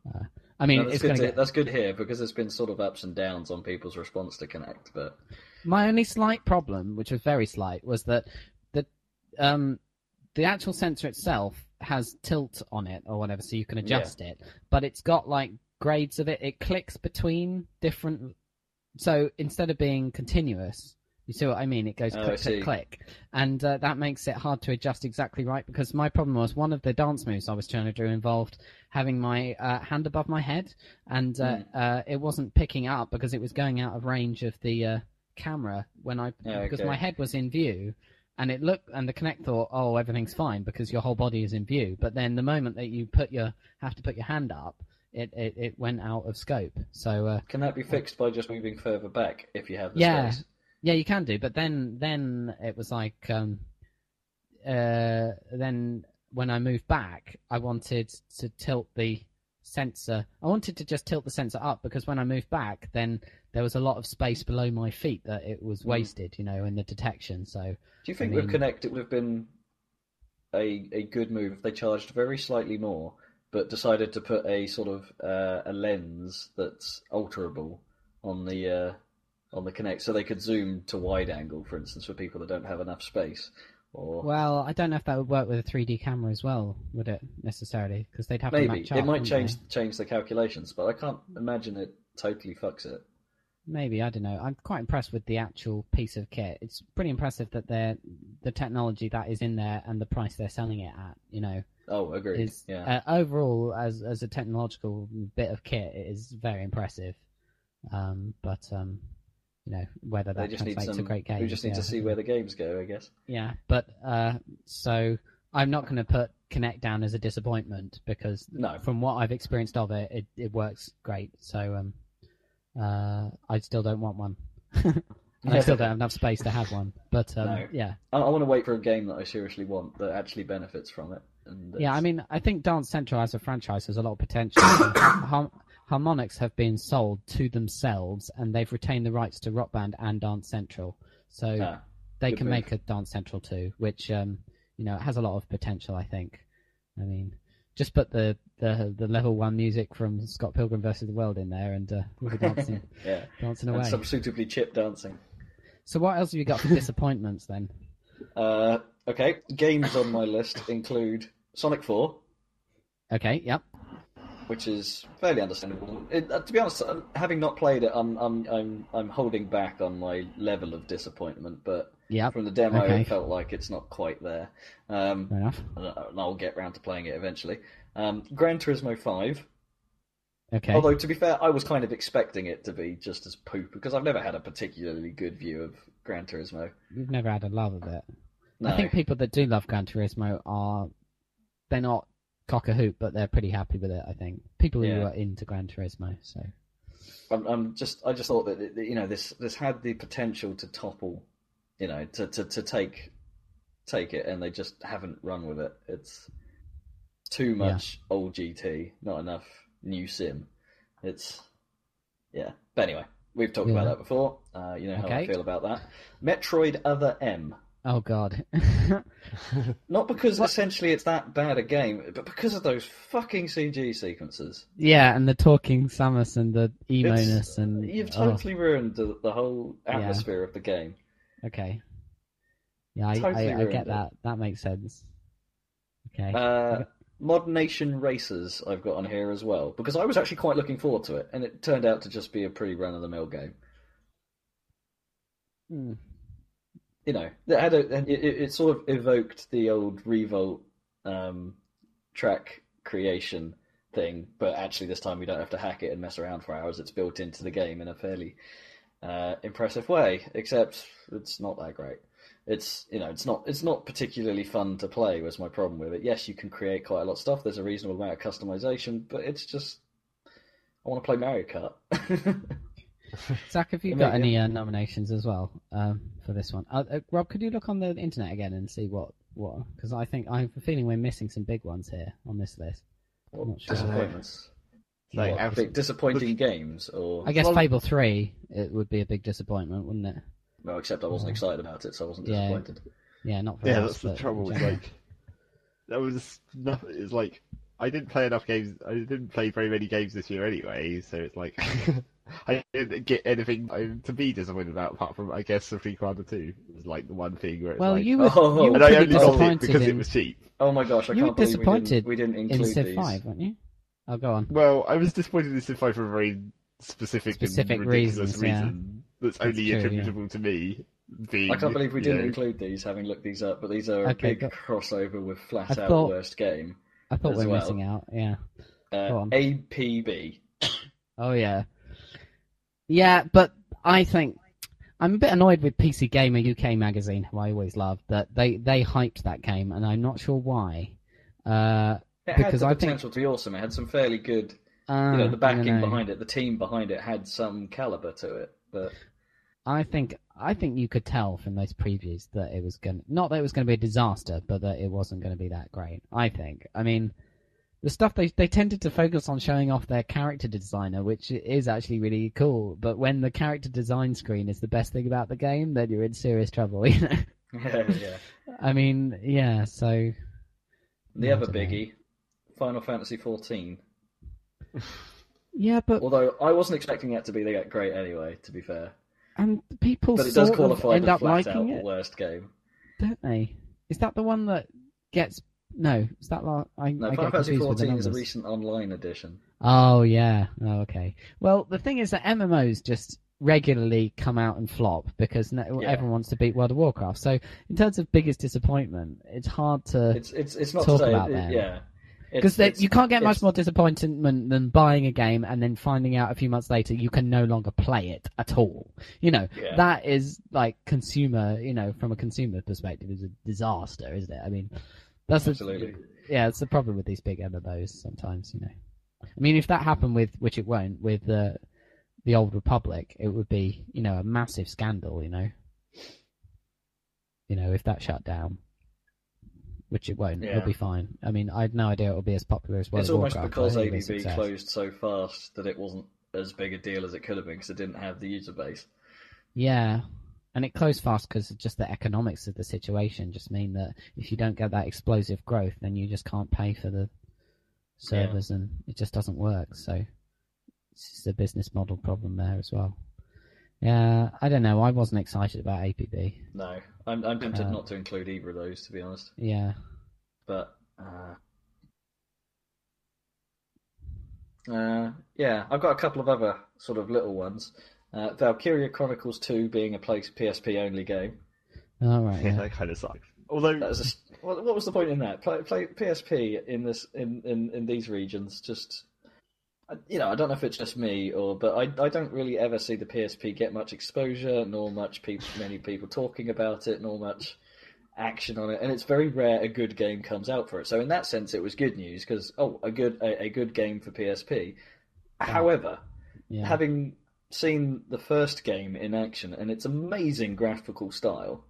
I mean, No, that's it's good. going To, get That's good hear because there's been sort of ups and downs on people's response to Kinect, but My only slight problem, which was very slight, was that um, the actual sensor itself has tilt on it or whatever, so you can adjust it. But it's got like grades of it. It clicks between different. So instead of being continuous, you see what I mean? It goes Oh, click, click, click, and uh, that makes it hard to adjust exactly right. Because my problem was one of the dance moves I was trying to do involved having my uh, hand above my head, and uh, uh, it wasn't picking up because it was going out of range of the uh, camera when I Yeah, because okay. my head was in view. And it looked, and the Kinect thought, "Oh, everything's fine because your whole body is in view." But then the moment that you put your have to put your hand up, it it, it went out of scope. So uh, can that be fixed by just moving further back if you have the Yeah. space? yeah, you can do. But then then it was like, um, uh, then when I moved back, I wanted to tilt the sensor. I wanted to just tilt the sensor up because when I moved back, then there was a lot of space below my feet that it was wasted, you know, in the detection. So Do you think I with Kinect it would have been a a good move if they charged very slightly more, but decided to put a sort of uh, a lens that's alterable on the uh, on the Kinect, so they could zoom to wide angle, for instance, for people that don't have enough space, or Well, I don't know if that would work with a 3D camera as well, would it necessarily? Because they'd have to maybe match up. it might change they? change the calculations, but I can't imagine it totally fucks it. Maybe I don't know. I'm quite impressed with the actual piece of kit. It's pretty impressive that they're the technology that is in there and the price they're selling it at. You know, Oh, agreed. is yeah. uh, overall as as a technological bit of kit, it is very impressive. Um, but um, you know whether that translates some. to great games. we just need yeah. to see where the games go, I guess. Yeah, but uh, so I'm not going to put Kinect down as a disappointment because No. from what I've experienced of it, it, it works great. So um, uh, I still don't want one, (laughs) and I still don't have enough space to have one. But um, No. yeah, I, I want to wait for a game that I seriously want that actually benefits from it. And yeah. I mean, I think Dance Central as a franchise has a lot of potential. (coughs) Har- Harmonix have been sold to themselves, and they've retained the rights to Rock Band and Dance Central. So Ah, they can move. make a Dance Central too, which um, you know has a lot of potential. I think. I mean, just put the the, the level one music from Scott Pilgrim versus the World in there, and uh, we'll be (laughs) dancing yeah, dancing and away. some suitably chip dancing. So what else have you got for (laughs) disappointments then? Uh, okay, games on my list include Sonic Four, Okay, yep. which is fairly understandable. It, uh, to be honest, uh, having not played it, I'm I'm I'm I'm holding back on my level of disappointment. But Yep. from the demo, Okay. it felt like it's not quite there. Um, Fair enough. and I'll get round to playing it eventually. Um, Gran Turismo Five. Okay. Although to be fair, I was kind of expecting it to be just as poop because I've never had a particularly good view of Gran Turismo. You've never had a love of it. No. I think people that do love Gran Turismo are they're not cock a hoop, but they're pretty happy with it. I think people who Yeah. are into Gran Turismo. So I'm, I'm just I just thought that it- you know this this had the potential to topple, you know, to, to, to take take it, and they just haven't run with it. It's too much old GT, not enough new sim. It's yeah. But anyway, we've talked about that before. Uh, you know how I feel about that. Metroid Other M. oh god. (laughs) (laughs) Not because What? essentially it's that bad a game, but because of those fucking CG sequences. yeah, and the talking Samus and the emo-ness and You've oh, totally ruined the, the whole Yeah. atmosphere of the game. Okay. Yeah, I, Totally I, I ruined get it. that. That makes sense. Okay. Uh, Mod Nation Racers I've got on here as well because I was actually quite looking forward to it, and it turned out to just be a pretty run of the mill game. Hmm. You know, it had a it, it it sort of evoked the old Re-Volt um, track creation thing, but actually this time we don't have to hack it and mess around for hours. It's built into the game in a fairly uh, impressive way, except it's not that great. It's you know it's not it's not particularly fun to play. Was my problem with it. Yes, you can create quite a lot of stuff. There's a reasonable amount of customization, but it's just I want to play Mario Kart. (laughs) Zach, have you got any uh, nominations as well um, for this one? Uh, uh, Rob, could you look on the internet again and see what what? Because I think I have a feeling we're missing some big ones here on this list. What not sure. disappointments? Like, What, abs- big disappointing games, or I guess Well- Fable Three it would be a big disappointment, wouldn't it? well, except I wasn't excited about it, so I wasn't Yeah. disappointed. Yeah, not for Yeah, us, that's the trouble. It's like that was nothing. It's like I didn't play enough games. I didn't play very many games this year anyway, so it's like (laughs) I didn't get anything to be disappointed about apart from I guess Supreme Commander Two was like the one thing where it's Well, like, you were, Oh, you were and I only got it disappointed because in, it was cheap. Oh my gosh, I You were can't believe disappointed we didn't, we didn't in include Civ these. Five, weren't you? Oh, go on. Well, I was disappointed in Civ 5 for a very specific, Specific and ridiculous reasons, reason that's That's only true, yeah. attributable to me. Being, I can't believe we didn't know, include these, having looked these up, but these are a Okay, big go- crossover with flat I out thought- worst game. I thought we were well. missing out. Yeah. Uh. APB. Oh yeah. Yeah, but I think I'm a bit annoyed with PC Gamer UK magazine, who I always loved, that they they hyped that game, and I'm not sure why. Uh, It Because had I the think- potential to be awesome. It had some fairly good, uh, you know, the backing behind it, the team behind it had some caliber to it. But I think I think you could tell from those previews that it was going to not that it was going to be a disaster, but that it wasn't going to be that great. I think. I mean, the stuff they they tended to focus on showing off their character designer, which is actually really cool. But when the character design screen is the best thing about the game, then you're in serious trouble. (laughs) You know. (laughs) yeah, yeah. I mean, yeah. So The other biggie, Final Fantasy XIV. (laughs) yeah, but Although I wasn't expecting it to be that great anyway. To be fair, and people but it does qualify end the up flat out liking it, worst game. don't they? Is that the one that gets? No, is that like I, No, I Final Fantasy confused with the XIV is a recent online edition. Oh yeah. Oh, okay. Well, the thing is that MMOs just regularly come out and flop because no, Yeah. everyone wants to beat World of Warcraft. So in terms of biggest disappointment, it's hard to It's it's it's not Talk to say about it- yeah. Because you can't get much more disappointment than buying a game and then finding out a few months later you can no longer play it at all. You know Yeah. that is like consumer. You know, from a consumer perspective, is a disaster, isn't it? I mean, that's Absolutely. yeah, it's the problem with these big MMOs sometimes, you know. I mean, if that happened with, which it won't, with the the Old Republic, it would be, you know, a massive scandal, you know. You know, if that shut down, which it won't, Yeah. it'll be fine. I mean, I had no idea it'll be as popular as well. it's of almost Warcraft. because but I think it'll be a APB success. closed so fast that it wasn't as big a deal as it could have been because it didn't have the user base. Yeah, and it closed fast because just the economics of the situation just mean that if you don't get that explosive growth, then you just can't pay for the servers, and it just doesn't work. So it's just a business model problem there as well. Yeah, I don't know. I wasn't excited about APB. No, I'm I'm tempted Uh, not to include either of those to be honest. Yeah, But uh, Uh, yeah, I've got a couple of other sort of little ones. Uh, Valkyria Chronicles 2 being a place PSP only game. All right. Yeah, Yeah. that kind of sucks. Although, That was a, what, what was the point in that? Play, play PSP in this in, in, in these regions just I- you know I don't know if it's just me or but I I don't really ever see the PSP get much exposure nor much people many people talking about it nor much action on it and it's very rare a good game comes out for it. So in that sense it was good news because oh a good a, a good game for PSP. However, Yeah. having seen the first game in action and its amazing graphical style,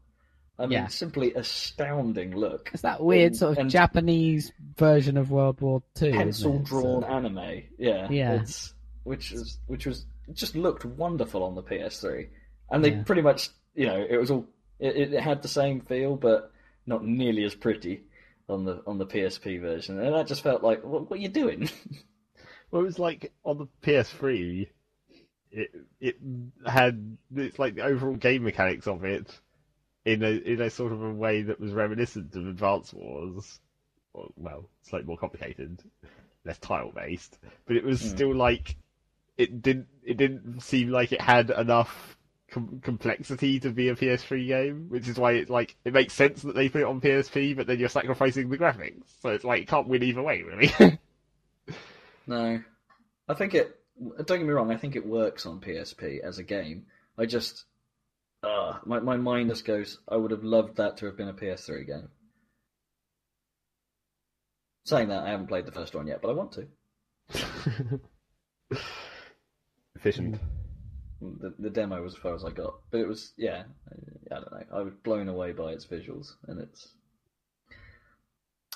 I mean, Yeah. simply astounding look. It's that weird And- sort of Japanese version of World War Two. pencil drawn anime, yeah, Yeah. it's, which is which was just looked wonderful on the PS3, and they Yeah. pretty much you know it was all it, it had the same feel, but not nearly as pretty on the on the PSP version, and I just felt like what, what are you doing? (laughs) well, it was like on the PS3, it it had it's like the overall game mechanics of it in a in a sort of a way that was reminiscent of Advance Wars. Well, slightly more complicated, less tile based, but it was Mm. still like it didn't it didn't seem like it had enough com- complexity to be a PS3 game, which is why it like it makes sense that they put it on PSP, but then you're sacrificing the graphics, so it's like it can't win either way, really. (laughs) No, I think it. Don't get me wrong. I think it works on PSP as a game. I just, uh, my my mind just goes. I would have loved that to have been a PS3 game. Saying that, I haven't played the first one yet, but I want to. (laughs) Efficient. The, the demo was as far as I got, but it was yeah. I don't know. I was blown away by its visuals, and it's.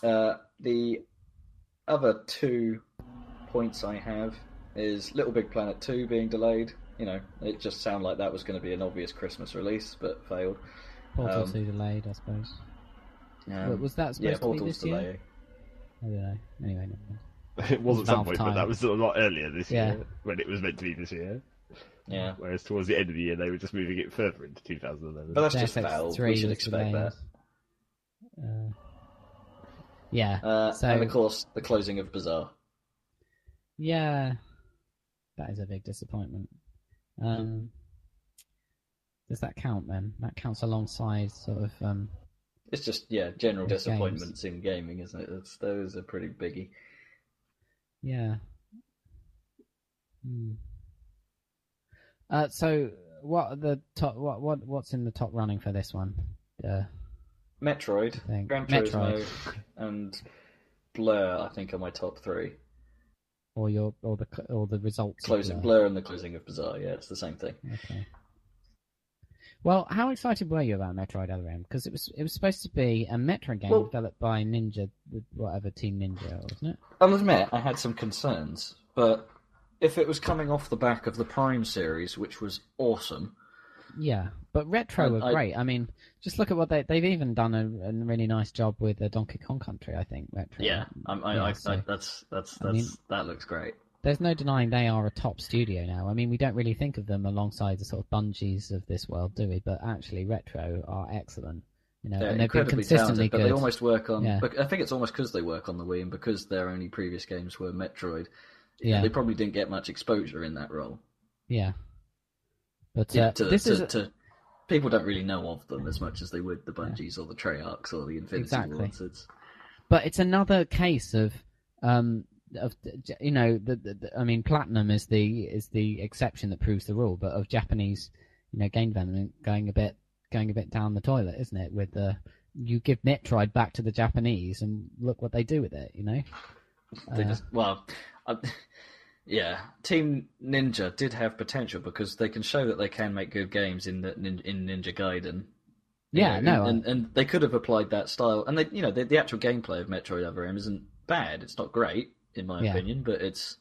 Uh, the other two points I have is Little Big Planet 2 being delayed. You know, it just sounded like that was going to be an obvious Christmas release, but failed. Portal um, Two delayed, I suppose. Um, was that supposed yeah, to be Portal's this year? delaying. I don't know. Anyway, never mind. (laughs) It was at some Valve point, time. but that was a lot earlier this Yeah. year when it was meant to be this year. Yeah, Whereas towards the end of the year, they were just moving it further into 2011. but that's Deus just Ex Valve. 3 We should expect delayed. that. Uh, yeah. Uh, So- And of course, the closing of Bizarre. Yeah, that is a big disappointment. Um, does that count then? That counts alongside sort of. Um, It's just yeah, general disappointments in gaming, isn't it? It's, those are pretty biggie. yeah. Hmm. Uh, so what are the top? What what what's in the top running for this one? Uh, Metroid. Gran Metroid. Turismo, and Blur. I think are my top three. Or your or the or the results. Closing Blur. Blur and the closing of Bizarre. Yeah, it's the same thing. Okay. Well, how excited were you about Metroid Other M? Because it was it was supposed to be a Metroid game Well- developed by Ninja, whatever Team Ninja, wasn't it? I'll admit I had some concerns, but if it was coming off the back of the Prime series, which was awesome, Yeah, but Retro And were I- great. I mean, just look at what they they've even done a, a really nice job with the Donkey Kong Country. I think Retro. yeah, I, Yeah, I, so I, that's that's that's mean- that looks great. there's no denying they are a top studio now. I mean, we don't really think of them alongside the sort of Bungies of this world, do we? But actually, Retro are excellent. You know, They're and they've been incredibly consistently talented, but good. they almost work on. Yeah. I think it's almost because they work on the Wii and because their only previous games were Metroid. Yeah. they probably didn't get much exposure in that role. Yeah. But Yeah, uh, to, this to, is to people don't really know of them as much as they would the Bungies or the Treyarchs or the Infinity Exactly. Wards. It's, but it's another case of um of you know the, the, the- I mean platinum is the is the exception that proves the rule, but of Japanese you know game development going a bit going a bit down the toilet, isn't it? With the you give Metroid back to the Japanese and look what they do with it, you know. they Uh, just well, I, yeah. Team Ninja did have potential because they can show that they can make good games in the in Ninja Gaiden. You Yeah, know, no, and, and they could have applied that style, and they, you know, the, the actual gameplay of Metroid Other M isn't bad. It's not great in my Yeah. opinion, but it's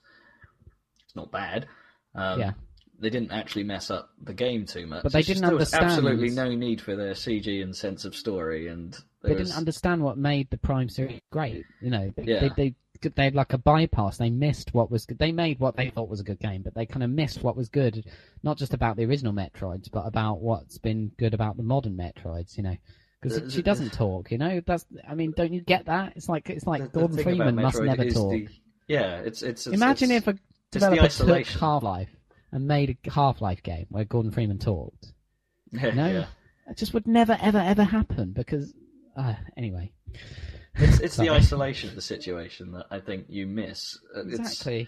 it's not bad. Um, Yeah. They didn't actually mess up the game too much. But they It's just didn't there was understand- absolutely no need for their CG and sense of story, and they there didn't understand what made the Prime series great. You know, they, Yeah. they, they they had like a bypass. They missed what was good. They made what they thought was a good game, but they kind of missed what was good, not just about the original Metroids, but about what's been good about the modern Metroids. You know, because she doesn't talk. You know, that's. I mean, don't you get that? It's like it's like the- the Gordon thing Freeman must never talk. the- yeah, it's it's, it's Imagine it's, if a developer took. Half Life and made a Half Life game where Gordon Freeman talked. (laughs) Yeah, No, yeah. it just would never, ever, ever happen because. Uh, anyway, It's, it's the isolation of the situation that I think you miss. It's, exactly.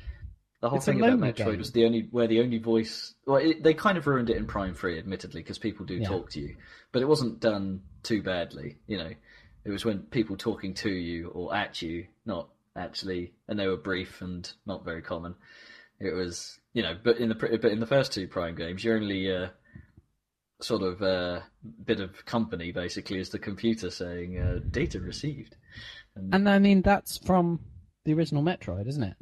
the whole It's thing about Metroid game. was the only where the only voice. Well, it, they kind of ruined it in Prime Three, admittedly, because people do Yeah. talk to you, but it wasn't done too badly. You know, it was when people talking to you or at you, not actually, and they were brief and not very common. It was, you know, but in the but in the first two Prime games, you're only uh, sort of uh, bit of company basically is the computer saying uh, data received. And, And I mean, that's from the original Metroid, isn't it?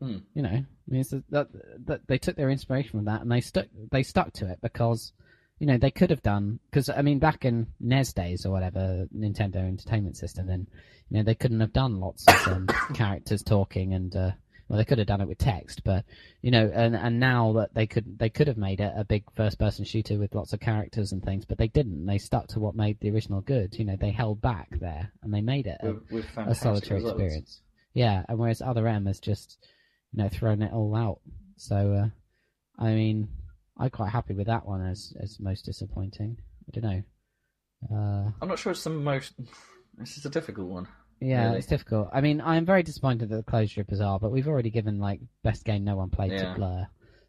Hmm. You know, I mean, it's that, that they took their inspiration from that and they stuck they stuck to it because, you know, they could have done because I mean, back in NES days or whatever, Nintendo Entertainment System, then you know they couldn't have done lots of um, (coughs) characters talking and. Uh, well, they could have done it with text, but you know, and and now that they could they could have made it a big first-person shooter with lots of characters and things, but they didn't. They stuck to what made the original good. You know, they held back there and they made it a, with, with a solitary results. experience. Yeah, and whereas Other M has just, you know, thrown it all out. So, uh, I mean, I'm quite happy with that one as as most disappointing. I don't know. Uh, I'm not sure it's the most. This is a difficult one. Yeah, Really? it's difficult. I mean, I'm very disappointed that the closure of Bizarre, but we've already given like best game no one played Yeah. to Blur.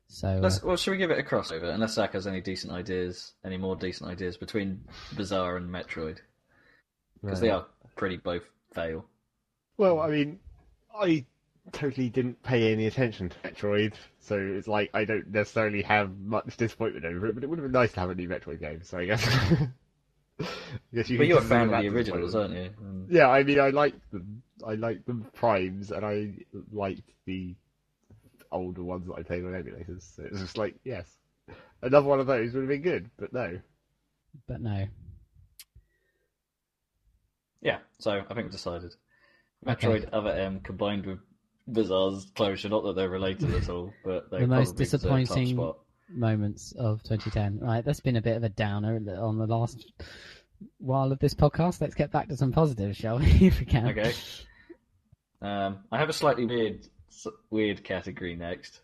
So, uh, Let's, well, should we give it a crossover? Unless Zach has any decent ideas, any more decent ideas between Bizarre and Metroid, because they are pretty both fail. Well, I mean, I totally didn't pay any attention to Metroid, so it's like I don't necessarily have much disappointment over it. But it would have been nice to have a new Metroid game. So I guess. (laughs) I guess you. But you're a fan of the originals, disappointment. aren't you? And- Yeah, I mean, I liked them. I liked the primes, and I liked the older ones that I played on emulators. So it was just like, yes, another one of those would have been good, but no. but no. Yeah, so I think we've decided. Okay. Metroid Other M combined with Bizarre's closure, not that they're related at all, but they The most probably deserve top disappointing- spot. moments of 2010. Right, that's been a bit of a downer on the last while of this podcast. Let's get back to some positives, shall we? (laughs) if we can. Okay. Um, I have a slightly weird, weird category next.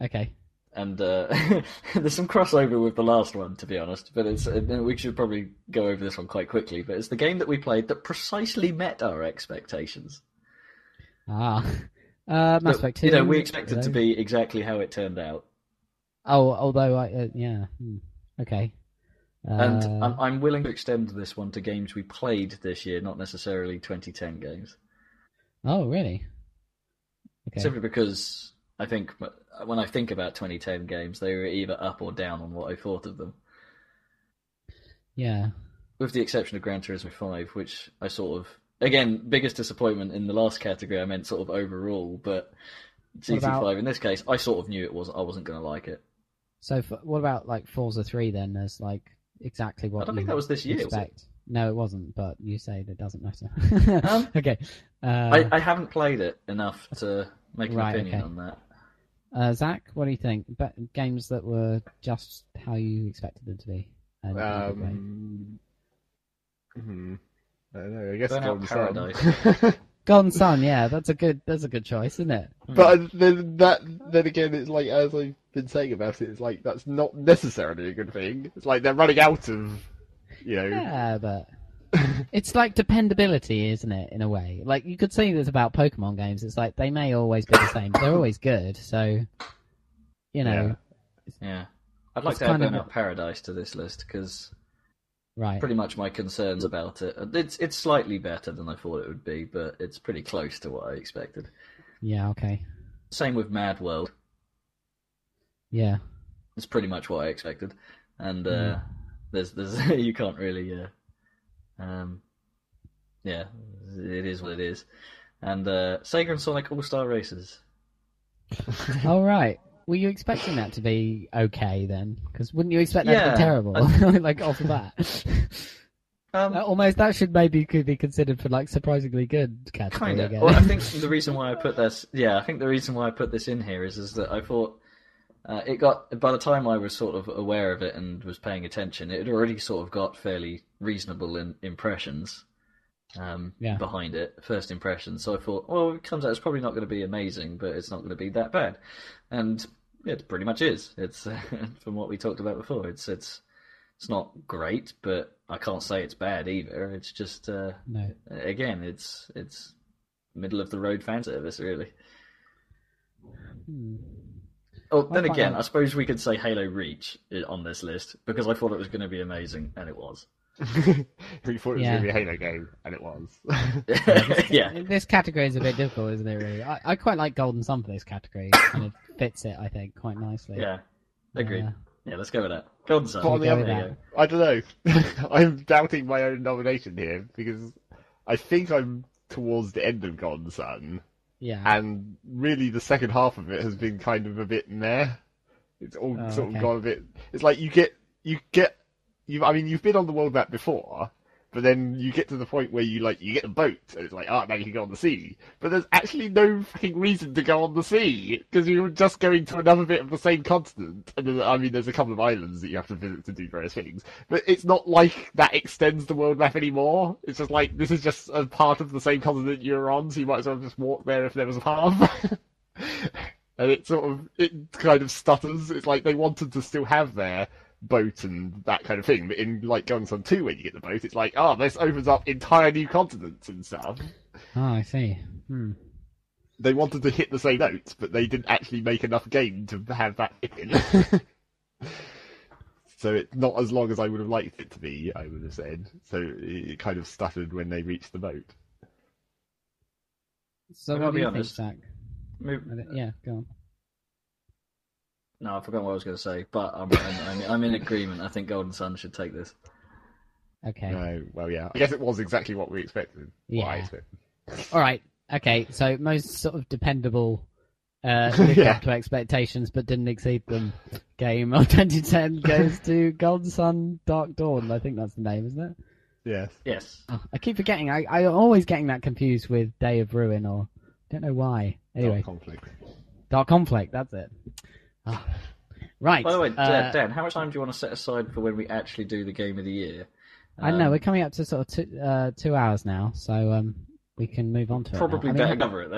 Okay. and uh, (laughs) there's some crossover with the last one, to be honest. But it's uh, we should probably go over this one quite quickly. But it's the game that we played that precisely met our expectations. Ah. (laughs) Uh, Mass Effect 2. you know, we expected to be exactly how it turned out, Oh, although I. Uh, yeah. hmm, Okay. Uh, and I'm, I'm willing to extend this one to games we played this year, not necessarily 2010 games, Oh, really? Okay. simply because I think when I think about 2010 games, they were either up or down on what I thought of them. Yeah. with the exception of Gran Turismo 5, which I sort of again biggest disappointment in the last category. I meant sort of overall, but GT5 about- in this case, I sort of knew it was I wasn't going to like it. So, f what about like Forza 3 then? As like exactly what I don't you think that was this year. Was it? No, it wasn't. But you say that doesn't matter. (laughs) Um, (laughs) okay. Uh, I, I haven't played it enough to make an Right, opinion okay. on that. uh, Zach, what do you think? But games that were just how you expected them to be. And either way. Um, hmm, I don't know. I guess Burnout Golden Sun. (laughs) Golden Sun, yeah, that's a good that's a good choice, isn't it? But then that then again, it's like as I've been saying about it, it's like that's not necessarily a good thing. It's like they're running out of, you know. Yeah, but (laughs) it's like dependability, isn't it? In a way, like you could say this about Pokemon games. It's like they may always be the same, they're always good. So, you know, Yeah, I'd like to add kind of Paradise to this list because right? pretty much my concerns about it. It's it's slightly better than I thought it would be, but it's pretty close to what I expected. Yeah, okay, Same with Mad World. Yeah, It's pretty much what I expected, and uh, Mm. there's there's (laughs) you can't really, uh, um, yeah, it is what it is, and uh, Sega and Sonic All Star Races. (laughs) all right. Were you expecting that to be okay then? Because wouldn't you expect that to be terrible, I- (laughs) like off the bat? Um, That almost that should maybe could be considered for like surprisingly good category kind of. Well, I think the reason why I put this, yeah, I think the reason why I put this in here is is that I thought. Uh, it got by the time I was sort of aware of it and was paying attention, it had already sort of got fairly reasonable in, impressions. um, Yeah. behind it, first impressions. So I thought, well, it comes out, it's probably not going to be amazing, but it's not going to be that bad. And it pretty much is. It's (laughs) from what we talked about before. It's it's it's not great, but I can't say it's bad either. It's just uh, No. again, it's it's middle of the road fan service, really. Hmm. Oh, then again, like- I suppose we could say Halo Reach on this list because I thought it was going to be amazing, and it was. (laughs) we thought it was Yeah. going to be a Halo game, and it was. (laughs) yeah, (laughs) This category is a bit difficult, isn't it? Really, I, I quite like Golden Sun for this category. And it kind of fits it, I think, quite nicely. yeah, agreed. Uh, Yeah, let's go with that. Golden Sun. But on the go other with There you that. go. I don't know. I'm doubting my own nomination here because I think I'm towards the end of Golden Sun, Yeah. and really the second half of it has been kind of a bit meh. It's all Oh, sort okay. of gone a bit. It's like you get you get you. I mean, you've been on the world map before, but then you get to the point where you like you get a boat, and it's like, oh, now you can go on the sea. But there's actually no fucking reason to go on the sea because you're just going to another bit of the same continent. And then, I mean, there's a couple of islands that you have to visit to do various things, but it's not like that extends the world map anymore. It's just like this is just a part of the same continent you're on, so you might as well just walk there if there was a path. (laughs) and it sort of it kind of stutters. It's like they wanted to still have their boat and that kind of thing, but in like Golden Sun Two, when you get the boat, it's like, oh, this opens up entire new continents and stuff. Oh, I see. Hmm. They wanted to hit the same notes, but they didn't actually make enough game to have that in. (laughs) so it's not as long as I would have liked it to be. I would have said. So it kind of stuttered when they reached the boat. So I what do be you think, honest. Zach? Move- Yeah, go on. No, I forgot what I was going to say, but I'm, I'm, I'm, I'm in agreement. I think Golden Sun should take this. Okay. No, well, yeah. I guess it was exactly what we expected. What I Yeah. expected. All right. Okay. So most sort of dependable, uh, (laughs) lived Yeah. up to expectations but didn't exceed them. Game of (laughs) 2010 goes to Golden Sun Dark Dawn. I think that's the name, isn't it? Yes. Yes. Oh, I keep forgetting. I I always getting that confused with Day of Ruin or don't know why. Anyway, Dark conflict. Dark Conflict. That's it. Ah. Right. By the way, uh, Dan, Dan, how much time do you want to set aside for when we actually do the game of the year? I know. Um, We're coming up to sort of two, uh, two hours now, so um, we can move on to probably it. now. I better mean, cover it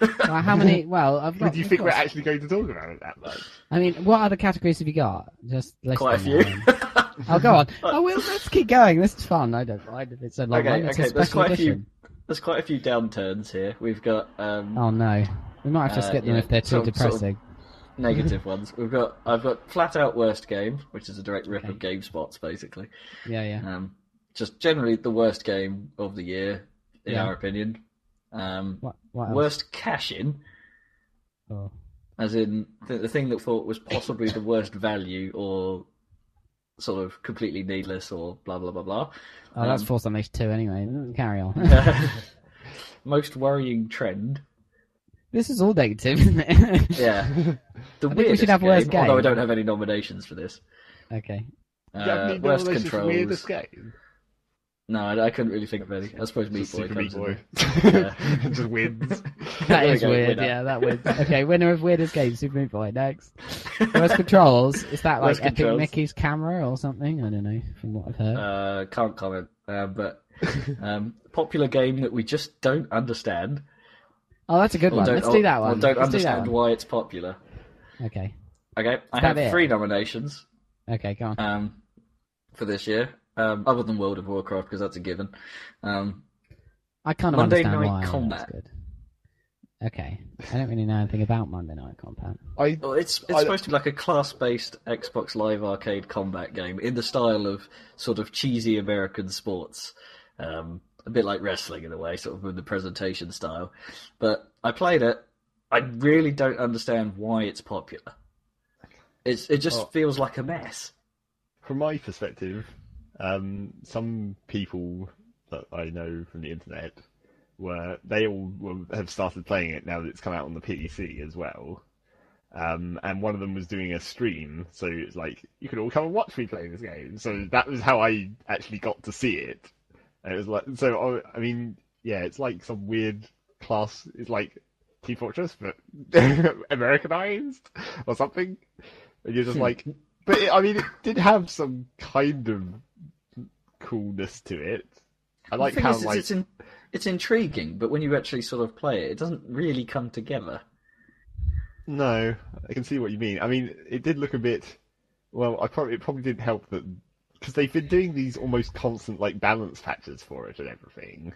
then. (laughs) Well, how many? Well, I've got. Would you think got- we're actually going to talk about it that much? I mean, what other categories have you got? Just list Quite a them few. (laughs) Oh, go on. Oh, well, let's keep going. This is fun. I don't mind if it's so long. Okay, one. It's a okay, there's special quite a few- There's quite a few downturns here. We've got um, Oh no, we might have to Uh, skip them yeah, if they're too sort of- sort of- depressing. Negative (laughs) ones. We've got I've got flat out worst game, which is a direct rip of Okay. GameSpots, basically. Yeah, yeah. Um, just generally the worst game of the year, in Yeah. our opinion. Um, What? What worst cash in, Oh. as in the, the thing that thought was possibly the worst value or sort of completely needless or blah blah blah blah. Oh, that's Um, Force Unleashed two. Anyway, carry on. (laughs) (laughs) Most worrying trend. This is all negative, isn't it? Yeah. (laughs) The think we weirdest should have game, worst although I game. don't have any nominations for this. okay. You have Uh, any worst nominations for controls. weirdest game? No, I, I couldn't really think of any. I suppose Meat Just Boy Super comes Meat in Boy. there. (laughs) Just wins. (laughs) That There we go, weird. winner. Yeah, that wins. Okay, winner of weirdest game, Super Meat Boy. Next, worst controls. Is that like Worst Epic controls. Mickey's camera or something? I don't know. From what I've heard. Uh, can't comment. Uh, but um, popular game that we just don't understand. Oh, that's a good Or one. Let's or- do that or one. don't Let's do that understand one. why it's popular. Okay. Okay, I that have it? three nominations Okay, go on. um, for this year, um, other than World of Warcraft because that's a given. Um, I kind of Monday understand Night why. Combat. That's good. Okay. I don't really know anything about Monday Night Combat. I well, it's it's I- supposed to be like a class-based Xbox Live Arcade combat game in the style of sort of cheesy American sports, um, a bit like wrestling in a way, sort of with the presentation style. But I played it. I really don't understand why it's popular. It's it just Oh. feels like a mess. from my perspective, um, some people that I know from the internet were they all will have started playing it now that it's come out on the PC as well. Um, and one of them was doing a stream, so it's like you could all come and watch me play this game. So that was how I actually got to see it. And it was like so. I, I mean, yeah, it's like some weird class. It's like Team Fortress, but (laughs) Americanized or something. And you're just Hmm. like, but it, I mean, it did have some kind of coolness to it. I like how is, it's- like it's, in, it's intriguing, but when you actually sort of play it, it doesn't really come together. no, I can see what you mean. I mean, it did look a bit. Well, I probably it probably didn't help that because they've been doing these almost constant like balance patches for it and everything.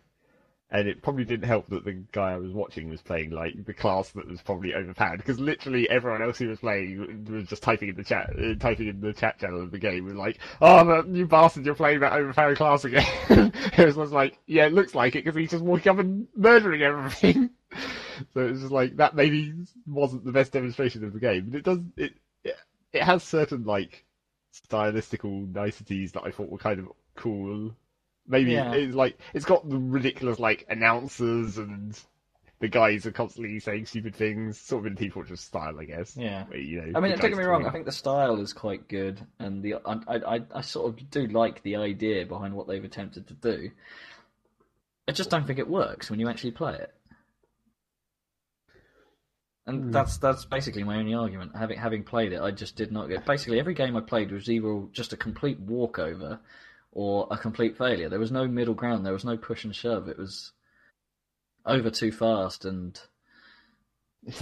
And it probably didn't help that the guy I was watching was playing like the class that was probably overpowered because literally everyone else who was playing was just typing in the chat, uh, typing in the chat channel of the game was like, "Oh, you bastard, you're playing that overpowered class again." (laughs) it was like, "Yeah, it looks like it because he's just walking up and murdering everything." (laughs) so it was just like that maybe wasn't the best demonstration of the game, but it does it it, it has certain like stylistical niceties that I thought were kind of cool. Maybe Yeah. it's like it's got the ridiculous like announcers and the guys are constantly saying stupid things, sort of in Team Fortress style, I guess. Yeah. Where, you know, I mean, don't get me wrong. I think the style is quite good, and the I, I, I sort of do like the idea behind what they've attempted to do. I just don't think it works when you actually play it, and Hmm. that's that's basically my only argument. Having having played it, I just did not get. Basically, every game I played was either just a complete walkover or a complete failure. There was no middle ground. There was no push and shove. It was over too fast and (laughs)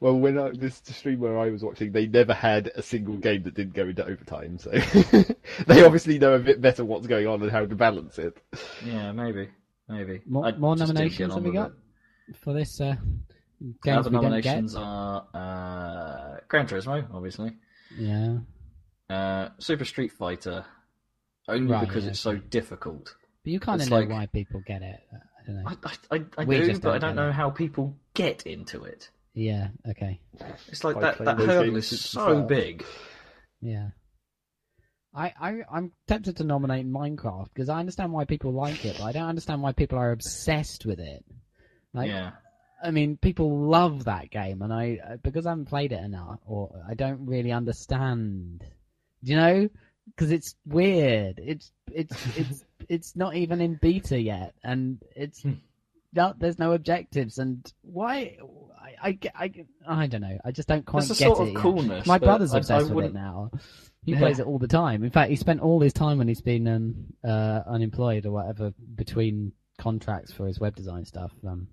Well, when I, this stream where I was watching, they never had a single game that didn't go into overtime, so (laughs) they obviously know a bit better what's going on and how to balance it. yeah, maybe, maybe More, more just didn't get nominations have we got it. for this uh, games Other we nominations are uh, Gran Turismo, obviously, Yeah, uh, Super Street Fighter, only Right, because yeah, it's so difficult. but you kind of It's know like- why people get it. I don't know. I, I, I, I do, just but I don't don't know it. how people get into it. Yeah. Okay. It's like that, that those hurdle is so themselves. big. Yeah. I, I, I'm tempted to nominate Minecraft because I understand why people like it, but I don't understand why people are obsessed with it. Like, yeah, I mean, people love that game, and I uh, because I haven't played it enough, or I don't really understand. Do you know? Because it's weird. It's it's (laughs) it's it's not even in beta yet, and it's Hmm. not. There's no objectives, and why? I I, I, I don't know. I just don't quite there's a get sort it. of coolness. My brother's obsessed with it now. He Yeah. plays it all the time. In fact, he spent all his time when he's been um, uh, unemployed or whatever between contracts for his web design stuff. Um,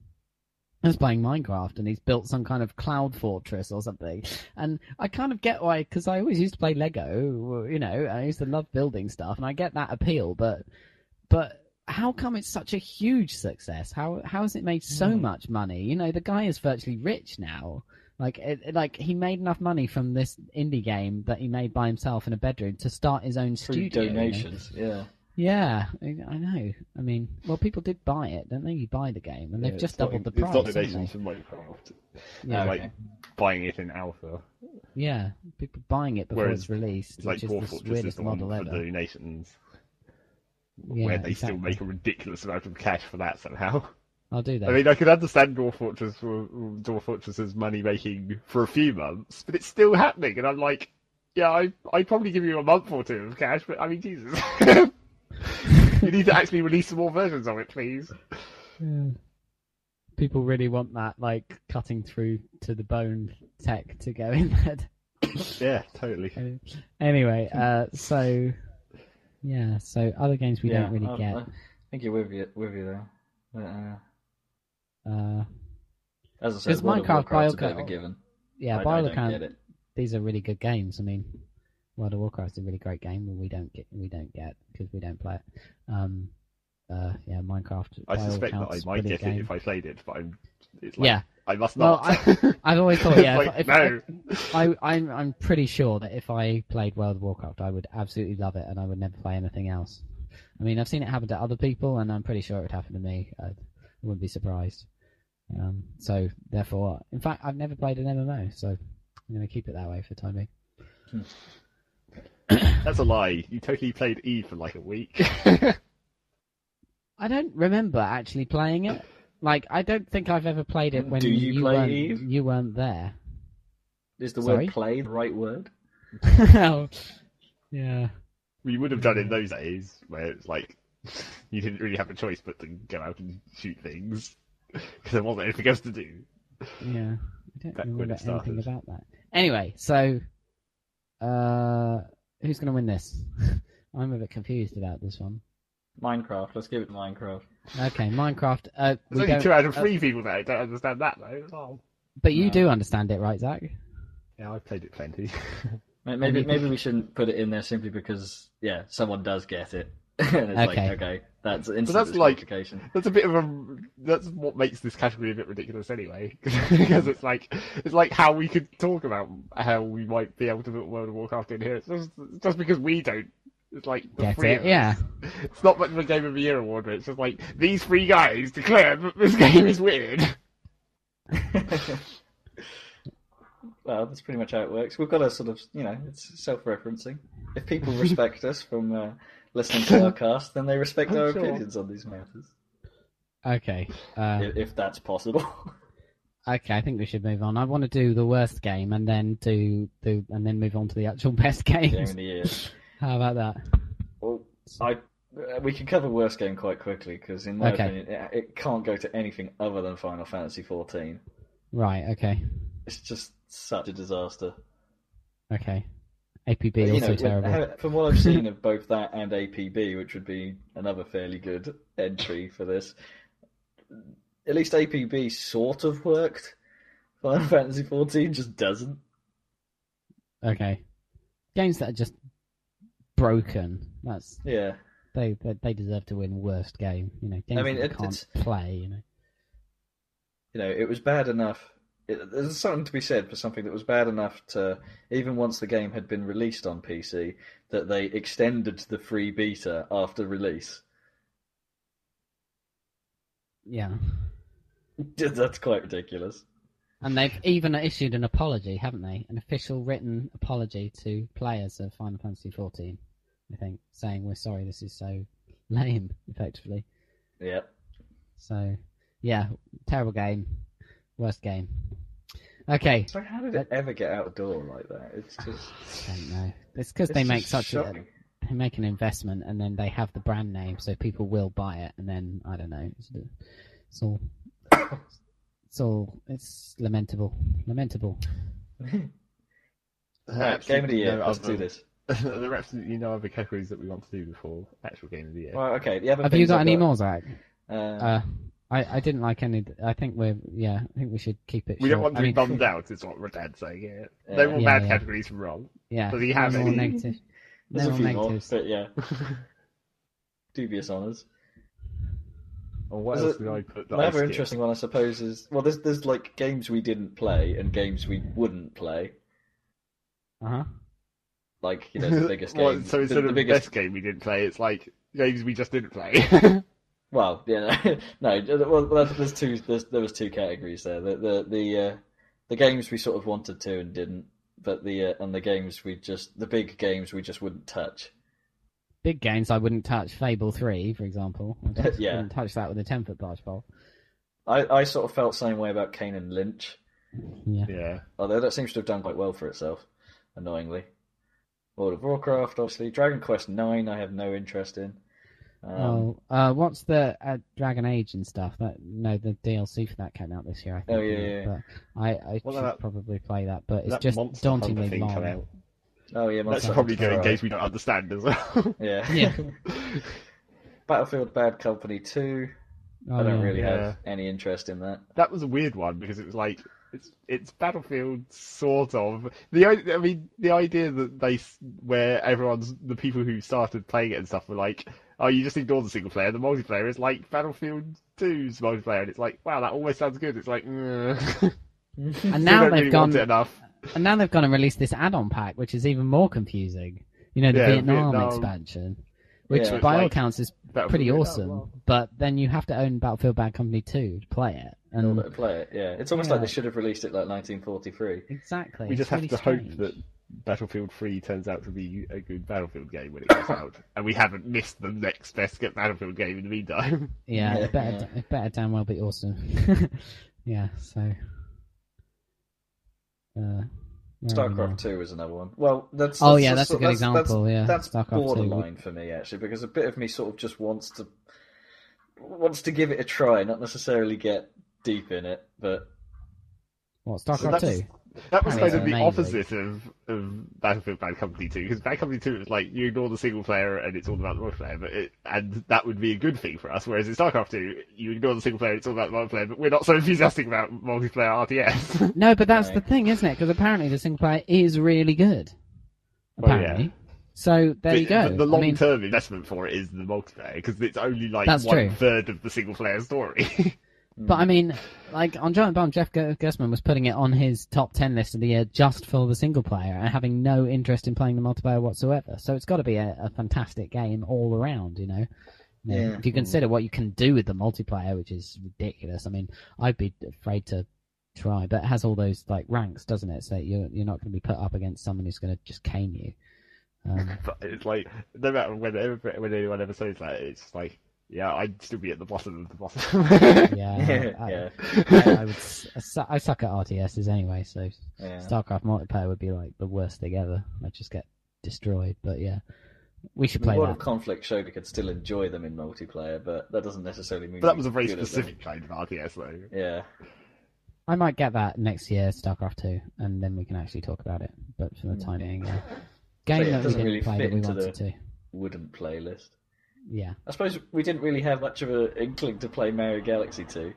was playing Minecraft and he's built some kind of cloud fortress or something. And I kind of get why, because I always used to play Lego. You know, I used to love building stuff, and I get that appeal. But, but how come it's such a huge success? How how has it made so Hmm. much money? You know, the guy is virtually rich now. Like, it, like he made enough money from this indie game that he made by himself in a bedroom to start his own through studio. you know? donations. Yeah, Yeah, I I know. I mean, well, people did buy it, don't they? You buy the game, and they've just it's not- doubled the it's price. not haven't donations they? from Minecraft. Yeah, Okay. like buying it in alpha. yeah, people buying it before Whereas it's released, It's like which is the is weirdest the model ever. donations, Yeah, where they still make a ridiculous amount of cash for that somehow. I'll do that. I mean, I could understand Dwarf Fortress for Dwarf Fortress's money making for a few months, but it's still happening, and I'm like, yeah, I I'd probably give you a month or two of cash, but I mean, Jesus, (laughs) (laughs) you need to actually release some more versions of it, please. Yeah. People really want that, like cutting through to the bone tech to go in there. (coughs) Yeah, totally. anyway, uh, so yeah, so other games we yeah. don't really I, get. I think you're with you with you there. But, uh, Uh, as I said, Because World of Minecraft, Warcraft's a bit of a given. yeah, I, I don't Biocon. get it. these are really good games. I mean, World of Warcraft is a really great game, and we don't get we don't get because we don't play it. Um, uh, yeah, Minecraft. I by all suspect that I might brilliant get it if I played it, but I'm. It's like, Yeah, I must not. Well, not. (laughs) I've always thought, yeah, (laughs) like, if, no. if, I, I'm I'm pretty sure that if I played World of Warcraft, I would absolutely love it, and I would never play anything else. I mean, I've seen it happen to other people, and I'm pretty sure it would happen to me. I wouldn't be surprised. Um, so therefore, in fact, I've never played an MMO, so I'm going to keep it that way for the time being. (coughs) That's a lie. You totally played Eve for like a week. (laughs) I don't remember actually playing it. Like, I don't think I've ever played it when Do you play weren't Eve? you weren't there. Is the Sorry? word "play" the right word? (laughs) Oh, yeah. we would have done in those days where it's like you didn't really have a choice but to go out and shoot things (laughs) because there wasn't anything else to do. Yeah, I don't Back remember anything about that. Anyway, so uh, who's going to win this? (laughs) I'm a bit confused about this one. Minecraft. Let's give it to Minecraft. Okay, Minecraft. Uh, There's we only don't, two out of uh, three people there who don't understand that though. Oh. but you No. do understand it, right, Zach? Yeah, I've played it plenty. (laughs) Maybe maybe we shouldn't put it in there simply because yeah, someone does get it. And (laughs) it's Okay. like okay, that's instant that's like- That's a bit of a. That's what makes this category a bit ridiculous anyway, (laughs) because it's like it's like how we could talk about how we might be able to put World of Warcraft in here. It's just, just because we don't. It's like the Get three it? Yeah. (laughs) It's not much of a Game of the Year award. But it's just like these three guys declare that this game is weird. well, that's pretty much how it works. We've got to sort of, you know, it's self-referencing. If people respect us from uh, listening (laughs) to our cast, then they respect I'm our sure. opinions on these matters, Okay. Uh, if, if that's possible. (laughs) okay, I think we should move on. I want to do the worst game and then do the and then move on to the actual (laughs) best Game of the year. How about that? Well, I uh, we can cover worst game quite quickly because, in my Okay. opinion, it, it can't go to anything other than Final Fantasy XIV. Right. Okay. It's just such a disaster. Okay. APB also know, terrible. how- from what I've seen of both that and APB, which would be another fairly good entry for this, at least APB sort of worked. Final Fantasy XIV just doesn't. Okay. Games that are just broken. That's Yeah, they they, they deserve to win worst game. You know, games mean, that it- can't it's- play. You know. you know, it was bad enough. It, there's something to be said for something that was bad enough to, even once the game had been released on PC, that they extended the free beta after release. Yeah. (laughs) That's quite ridiculous. And they've even issued an apology, haven't they? An official written apology to players of Final Fantasy XIV. I think saying we're sorry this is so (laughs) lame, effectively. Yeah. So, yeah, terrible game, worst game. Okay, So how did it ever get out the door like that? It's (sighs) just. I don't know. It's because they make just such a they make an investment and then they have the brand name, so people will buy it, and then I don't know. It's, it's all (coughs) it's all it's lamentable, lamentable. (laughs) Right, game of the year. No Let's do this. (laughs) there are absolutely no other categories that we want to do before actual game of the year. Well, okay. The other Have you things got I've any more, Zach? Uh, Uh, I, I didn't like any. I think we're yeah. I think we should keep it. we short. don't want to I be mean, bummed out, is what Radan's saying. Yeah. Yeah. No more Yeah, bad yeah. categories from Ron. Yeah. Does he no have more negative? there's no a more few negatives. more, but yeah, (laughs) dubious honours. Or what There's else a- did I put? That Another skipped? interesting one, I suppose, is well, there's there's like games we didn't play and games we wouldn't play. Uh huh. Like you know, the biggest (laughs) Well, game. so the, instead the of biggest. best game we didn't play, it's like games we just didn't play. (laughs) Well, yeah, no, (laughs) no. Well, there's- there's two. There's, there was two categories there. The the the uh, the games we sort of wanted to and didn't, but the uh, and the games we just the big games we just wouldn't touch. Big games I wouldn't touch. Fable three, for example. I (laughs) just Yeah. Wouldn't touch that with a ten foot barge pole. I, I sort of felt the same way about Kane and Lynch, Yeah. yeah. although that seems to have done quite well for itself, annoyingly. World of Warcraft, obviously. Dragon Quest Nine, I have no interest in. Um, oh, uh, what's the uh, Dragon Age and stuff? That no, the DLC for that came out this year. I think. Oh, yeah, didn't yeah, But I, I What should about- probably play that, but it's that just Monster Hunter dauntingly thing come long. out. oh yeah, That's Monster probably Hunter, going alright. games we don't understand as well. (laughs) Yeah. Yeah. (laughs) Battlefield Bad Company Two. Oh, I don't yeah. really Yeah. have any interest in that. that was a weird one because it was like it's it's Battlefield sort of the i- I mean the idea that they where everyone's the people who started playing it and stuff were like oh you just ignore the single player the multiplayer is like Battlefield 2's multiplayer and it's like wow that always sounds good it's like mm. (laughs) And (laughs) now they've really gone enough and now they've gone and released this add-on pack, which is even more confusing. You know, the Yeah, Vietnam, Vietnam. expansion, which Yeah. by all Like- accounts is pretty awesome. well. But then you have to own Battlefield Bad Company 2 to play it. In And order to play it, yeah. It's almost like they should have released it like 1943. exactly, we it's just have really to strange. hope that Battlefield 3 turns out to be a good Battlefield game when it comes (coughs) out and we haven't missed the next best Battlefield game in the meantime Yeah, (laughs) Yeah, it better, yeah. it better damn well be awesome. (laughs) yeah, so. Uh, where are we now? StarCraft Two is another one. Well, that's, Oh yeah, that's a good that's- example. yeah, That's, that's StarCraft 2. borderline for me actually, because a bit of me sort of just wants to wants to give it a try, not necessarily get deep in it, but What So StarCraft that's- Two? That was kind of the opposite of, of Battlefield Bad Company 2, because Bad Company 2 was like, you ignore the single player and it's all about the multiplayer, but it, and that would be a good thing for us, whereas in StarCraft 2, you ignore the single player, it's all about the multiplayer, but we're not so enthusiastic about multiplayer RTS. No, but that's Right. the thing, isn't it? Because apparently the single player is really good. Well, yeah. Apparently. So there you But- go. but the I long mean, term investment for it is the multiplayer, because it's only like That's one true. third of the single player story. (laughs) But I mean, like on Giant Bomb, Jeff Gerstmann was putting it on his top ten list of the year just for the single player and having no interest in playing the multiplayer whatsoever. So it's got to be a, a fantastic game all around, you know. You know, Yeah. If you consider what you can do with the multiplayer, which is ridiculous. I mean, I'd be afraid to try, but it has all those like ranks, doesn't it? So you're you're not going to be put up against someone who's going to just cane you. Um, (laughs) it's like, no matter whenever, when anyone ever says that, it's like, yeah, I'd still be at the bottom of the bottom. (laughs) yeah, (laughs) I, yeah, I, I would. s- I su- I suck at RTSs anyway, so yeah. StarCraft multiplayer would be like the worst thing ever. I'd just get destroyed. But yeah, we should The play World that. of Conflict showed we could still enjoy them in multiplayer, but that doesn't necessarily mean. But that was a very good at them. specific kind of RTS, though. Yeah, I might get that next year, StarCraft two, and then we can actually talk about it. But for the time being, yeah. game Hmm. yeah, it that we doesn't didn't really play fit that we into wanted the- to. wouldn't playlist. Yeah. I suppose we didn't really have much of an inkling to play Mario Galaxy 2.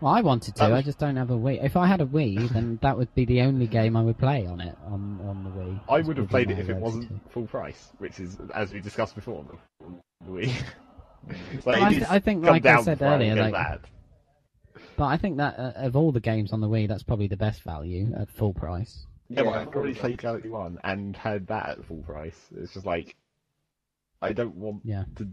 Well, I wanted to. That was- I just don't have a Wii. If I had a Wii, then that would be the only game I would play on it on on the Wii. I would have would be played it Mario if it wasn't 2. full price, which is, as we discussed before, the, the Wii. (laughs) Like, I th- I think, like I said earlier, like- bad. But I think that uh, of all the games on the Wii, that's probably the best value at full price. Yeah, but I've probably. already played Galaxy One and had that at full price. It's just like I don't want Yeah. to,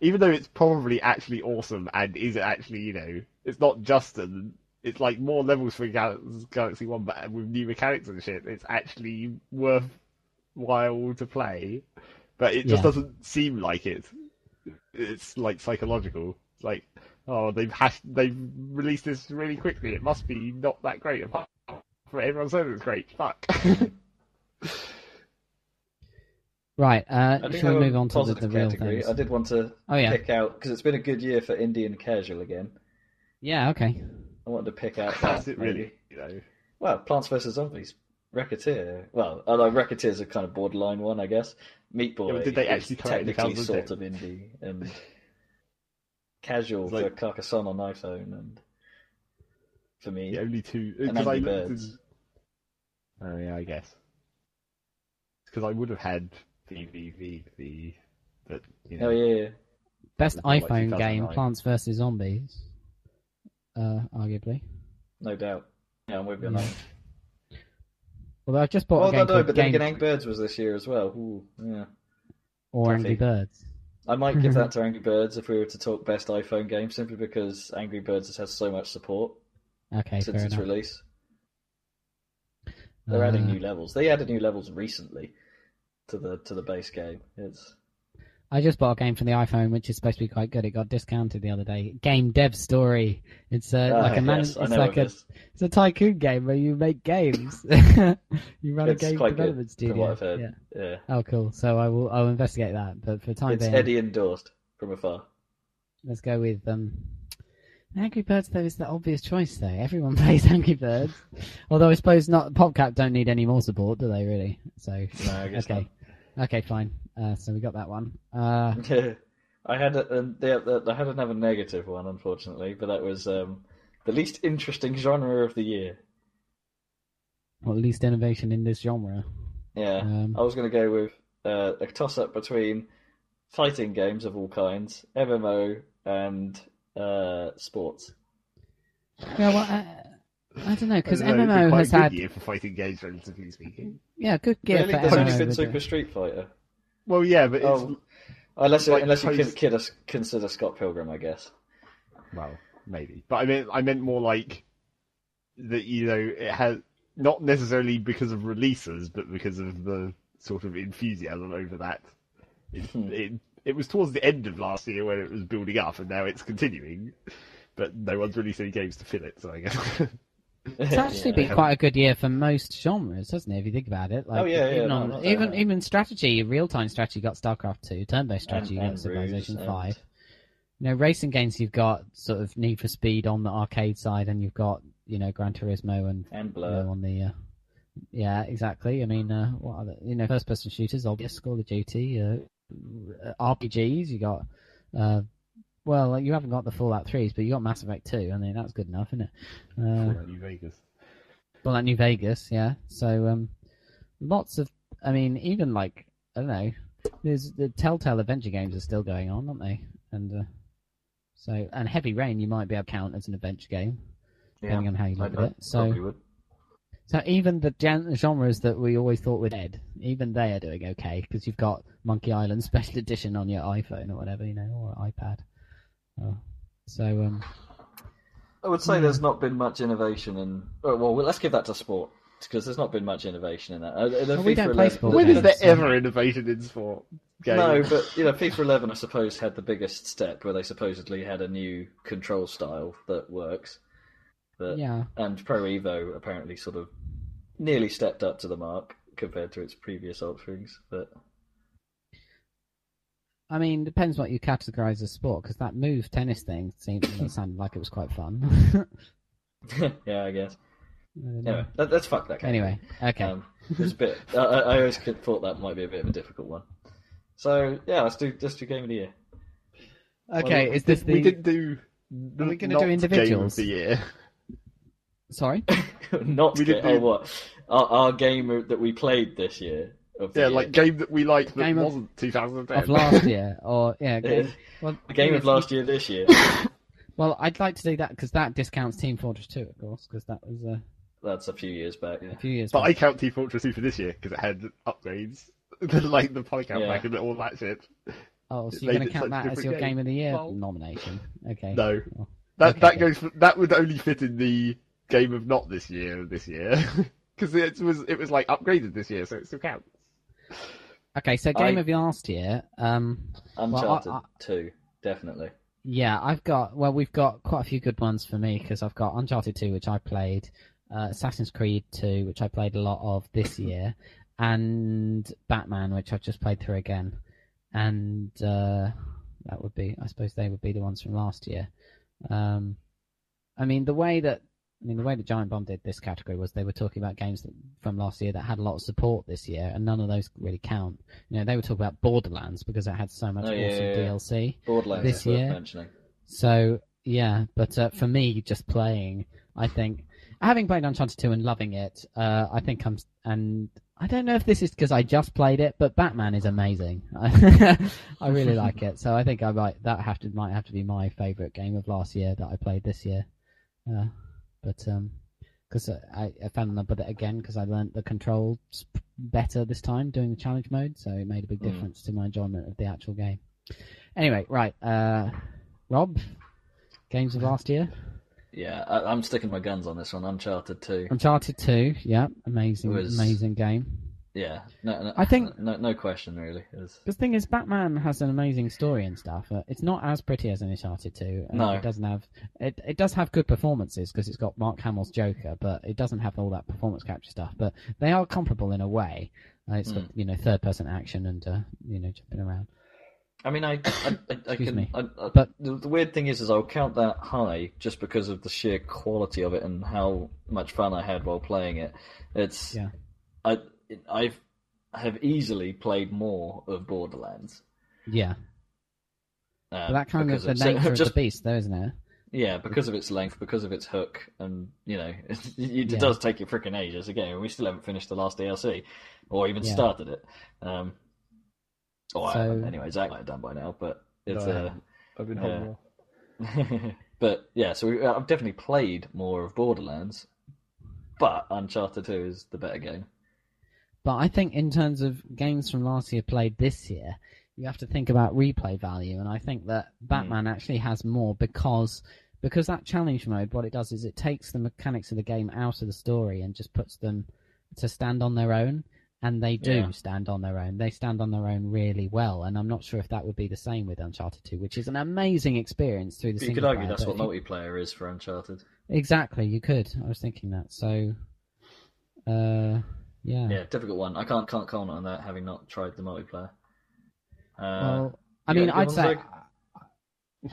even though it's probably actually awesome and is actually you know it's not just an it's like more levels for Gal- Galaxy One, but with new mechanics and shit. It's actually worthwhile to play, but it just Yeah. doesn't seem like it. It's like psychological. It's like oh they've hash- they've released this really quickly. It must be not that great. Apart from everyone says it's great. Fuck. (laughs) Right. Uh, I do shall we have move on to the, positive the real category. things? I did want to Oh yeah. pick out because it's been a good year for Indian casual again. Yeah. Okay. I wanted to pick out (laughs) That's that, it, maybe. really. You know. Well, Plants vs Zombies, Recettear. Well, although Recettear's a kind of borderline one, I guess. Meat Boy. Yeah, did they actually come technically 2010? sort of indie and (laughs) casual like- for Carcassonne on iPhone and for me. The only two. And Because I looked Birds. in- Oh yeah, I guess. Because I would have had VVV, the, but you know, Oh yeah, yeah. Best Like iPhone game: Plants vs Zombies. Uh, arguably. no doubt. Yeah, I'm with you on Yeah. that. (laughs) Although I've just bought Well, a game no, no, but then Game again, Angry Birds was this year as well. Ooh, yeah. or Angry Birds. I might give that (laughs) to Angry Birds if we were to talk best iPhone game, simply because Angry Birds has had so much support Okay, since fair its enough. release. They're adding Uh, new levels. They added new levels recently to the to the base game. It's I just bought a game for the iPhone, which is supposed to be quite good. It got discounted the other day. Game Dev Story. It's uh, Ah, like a man. yes, it's like a it's a tycoon game where you make games. (laughs) you run It's a game good, development from studio. I've heard. Yeah. Yeah, Oh, cool. So I will. I'll investigate that. But for time it's being, Eddie endorsed from afar. let's go with um. Angry Birds though is the obvious choice though. Everyone (laughs) plays Angry Birds. Although I suppose not. PopCap don't need any more support, do they? Really? So No, I guess okay, okay, fine. Uh, so we got that one. (laughs) Uh. I had a, um, yeah, the- I had another negative one, unfortunately, but that was um, the least interesting genre of the year. or at least innovation in this genre. Yeah, Um, I was going to go with uh, a toss up between fighting games of all kinds, MMO, and uh, sports. Yeah, well, I, I don't know because I don't know, be MMO quite has a good had year for fighting games, relatively speaking. yeah good gear really, for there's only MMO. been Super uh, Street Fighter. Well, yeah, but it's Oh, unless like unless you post- can kid- consider Scott Pilgrim, I guess. well, maybe, but I meant I meant more like that. You know, it has not necessarily because of releases, but because of the sort of enthusiasm over that. It, Hmm. it it was towards the end of last year when it was building up, and now it's continuing. But no one's released any games to fill it, so I guess. (laughs) It's (laughs) actually been quite a good year for most genres, hasn't it? If you think about it, like Oh, yeah, yeah, even no, on, not even that. even strategy, real time strategy got StarCraft two, turn based strategy And- got and Civilization Ruse five. You know, racing games you've got sort of Need for Speed on the arcade side, and you've got you know Gran Turismo and And you Blur. know, on the uh, yeah exactly. I mean, uh, what other you know first person shooters? Obvious Call of Duty, uh, RPGs. You got uh, well, you haven't got the Fallout threes, but you got Mass Effect two. I mean, that's good enough, isn't it? Uh, Fallout New Vegas. well, at New Vegas, yeah. So um, lots of, I mean, even like I don't know, there's the Telltale adventure games are still going on, aren't they? And uh, so and Heavy Rain, you might be able to count as an adventure game, depending on how you look I at it. So so even the gen- genres that we always thought were dead, even they are doing okay because you've got Monkey Island (laughs) Special Edition on your iPhone or whatever, you know, or iPad. Oh. So um, I would say Hmm. there's not been much innovation in. Oh, well, let's give that to sport because there's not been much innovation in that. Uh, the Well, we don't play sport When Okay. there ever innovation in sport? Game? No, but you know, FIFA 11, I suppose, had the biggest step where they supposedly had a new control style that works. But, yeah, And Pro Evo apparently sort of nearly stepped up to the mark compared to its previous offerings. But I mean, depends what you categorize as sport because that move tennis thing seemed that (coughs) sounded like it was quite fun. (laughs) yeah, I guess. I don't know. Anyway, let, let's fuck that. category. Anyway, okay. Um, it's a bit. I, I I always thought that might be a bit of a difficult one. So yeah, let's do let's do game of the year. okay, Well, is this we didn't do. Are we gonna not do Game of individuals? the year. Sorry. (laughs) Not We ga- did oh do- what our, our game that we played this year. Of the Yeah, year. like game that we liked that Game of- wasn't 2010. of last year, or yeah, (laughs) Yeah. game, well, the game of last year this year. (laughs) Well, I'd like to do that because that discounts Team Fortress 2, of course, because that was uh, That's a few years back. Yeah. a few years But I count Team Fortress 2 for this year because it had upgrades, (laughs) like the polycount Yeah. back and all that shit. Oh, so you're going to count that as your game. Game of the Year Well- nomination? Okay. No, Oh, that Okay, that good. goes. For, that would only fit in the game of not this year. This year, because it was it was like upgraded this year, so it still counts. Okay, so Game I- of last year. Um, Uncharted I- two, definitely. yeah, I've got. Well, we've got quite a few good ones for me because I've got Uncharted 2, which I played, uh, Assassin's Creed 2, which I played a lot of this (laughs) year, and Batman, which I've just played through again, and uh, that would be. I suppose they would be the ones from last year. Um, I mean, the way that I mean, the way that Giant Bomb did this category was they were talking about games that, from last year that had a lot of support this year, and none of those really count. You know, they were talking about Borderlands because it had so much Oh, awesome yeah, yeah. DLC. Borderlands This year? So yeah, but uh, for me, just playing, I think having played Uncharted 2 and loving it, uh, I think I'm and I don't know if this is because I just played it, but Batman is amazing. (laughs) I really like it, so I think I might that have to might have to be my favorite game of last year that I played this year. Uh, but um, because I, I fell in love with it again because I learnt the controls better this time doing the challenge mode, so it made a big Mm. difference to my enjoyment of the actual game. Anyway, right, uh, Rob, games of last year, Yeah, I, I'm sticking my guns on this one. Uncharted two. Uncharted Two, yeah, amazing, was- amazing game. Yeah, no, no, I think- no, no question really. It's- The thing is, Batman has an amazing story and stuff. It's not as pretty as Uncharted 2. Uh, No. It doesn't have. It, it does have good performances because it's got Mark Hamill's Joker, but it doesn't have all that performance capture stuff. But they are comparable in a way. Uh, it's got, Mm. you know, third person action and, uh, you know, jumping around. I mean, I, I, I, I (coughs) can. I, I, But- the, the weird thing is, is I'll count that high just because of the sheer quality of it and how much fun I had while playing it. It's. Yeah. I, I've have easily played more of Borderlands. Yeah. Uh, But that kind of the so- nature just of the beast, though, isn't it? Yeah, because of its length, because of its hook, and you know, (laughs) it, it Yeah. does take you freaking ages. Again, we still haven't finished the last DLC, or even Yeah. started it. Um, oh, I So- haven't. anyway, Zach might have done by now, but it's. No, I uh, haven't. I've been yeah. holding off. (laughs) but yeah, so we, I've definitely played more of Borderlands, but Uncharted Two is the better game. But I think in terms of games from last year played this year, you have to think about replay value, and I think that Batman actually has more because because that challenge mode, what it does is it takes the mechanics of the game out of the story and just puts them to stand on their own, and they do Yeah. stand on their own. They stand on their own really well, and I'm not sure if that would be the same with Uncharted 2, which is an amazing experience through the You could argue player, that's what multiplayer is for Uncharted. Exactly, you could. I was thinking that. So, uh, yeah. Yeah, difficult one. I can't can't comment on that having not tried the multiplayer. Uh, Well, I mean, got a I'd say one, (laughs)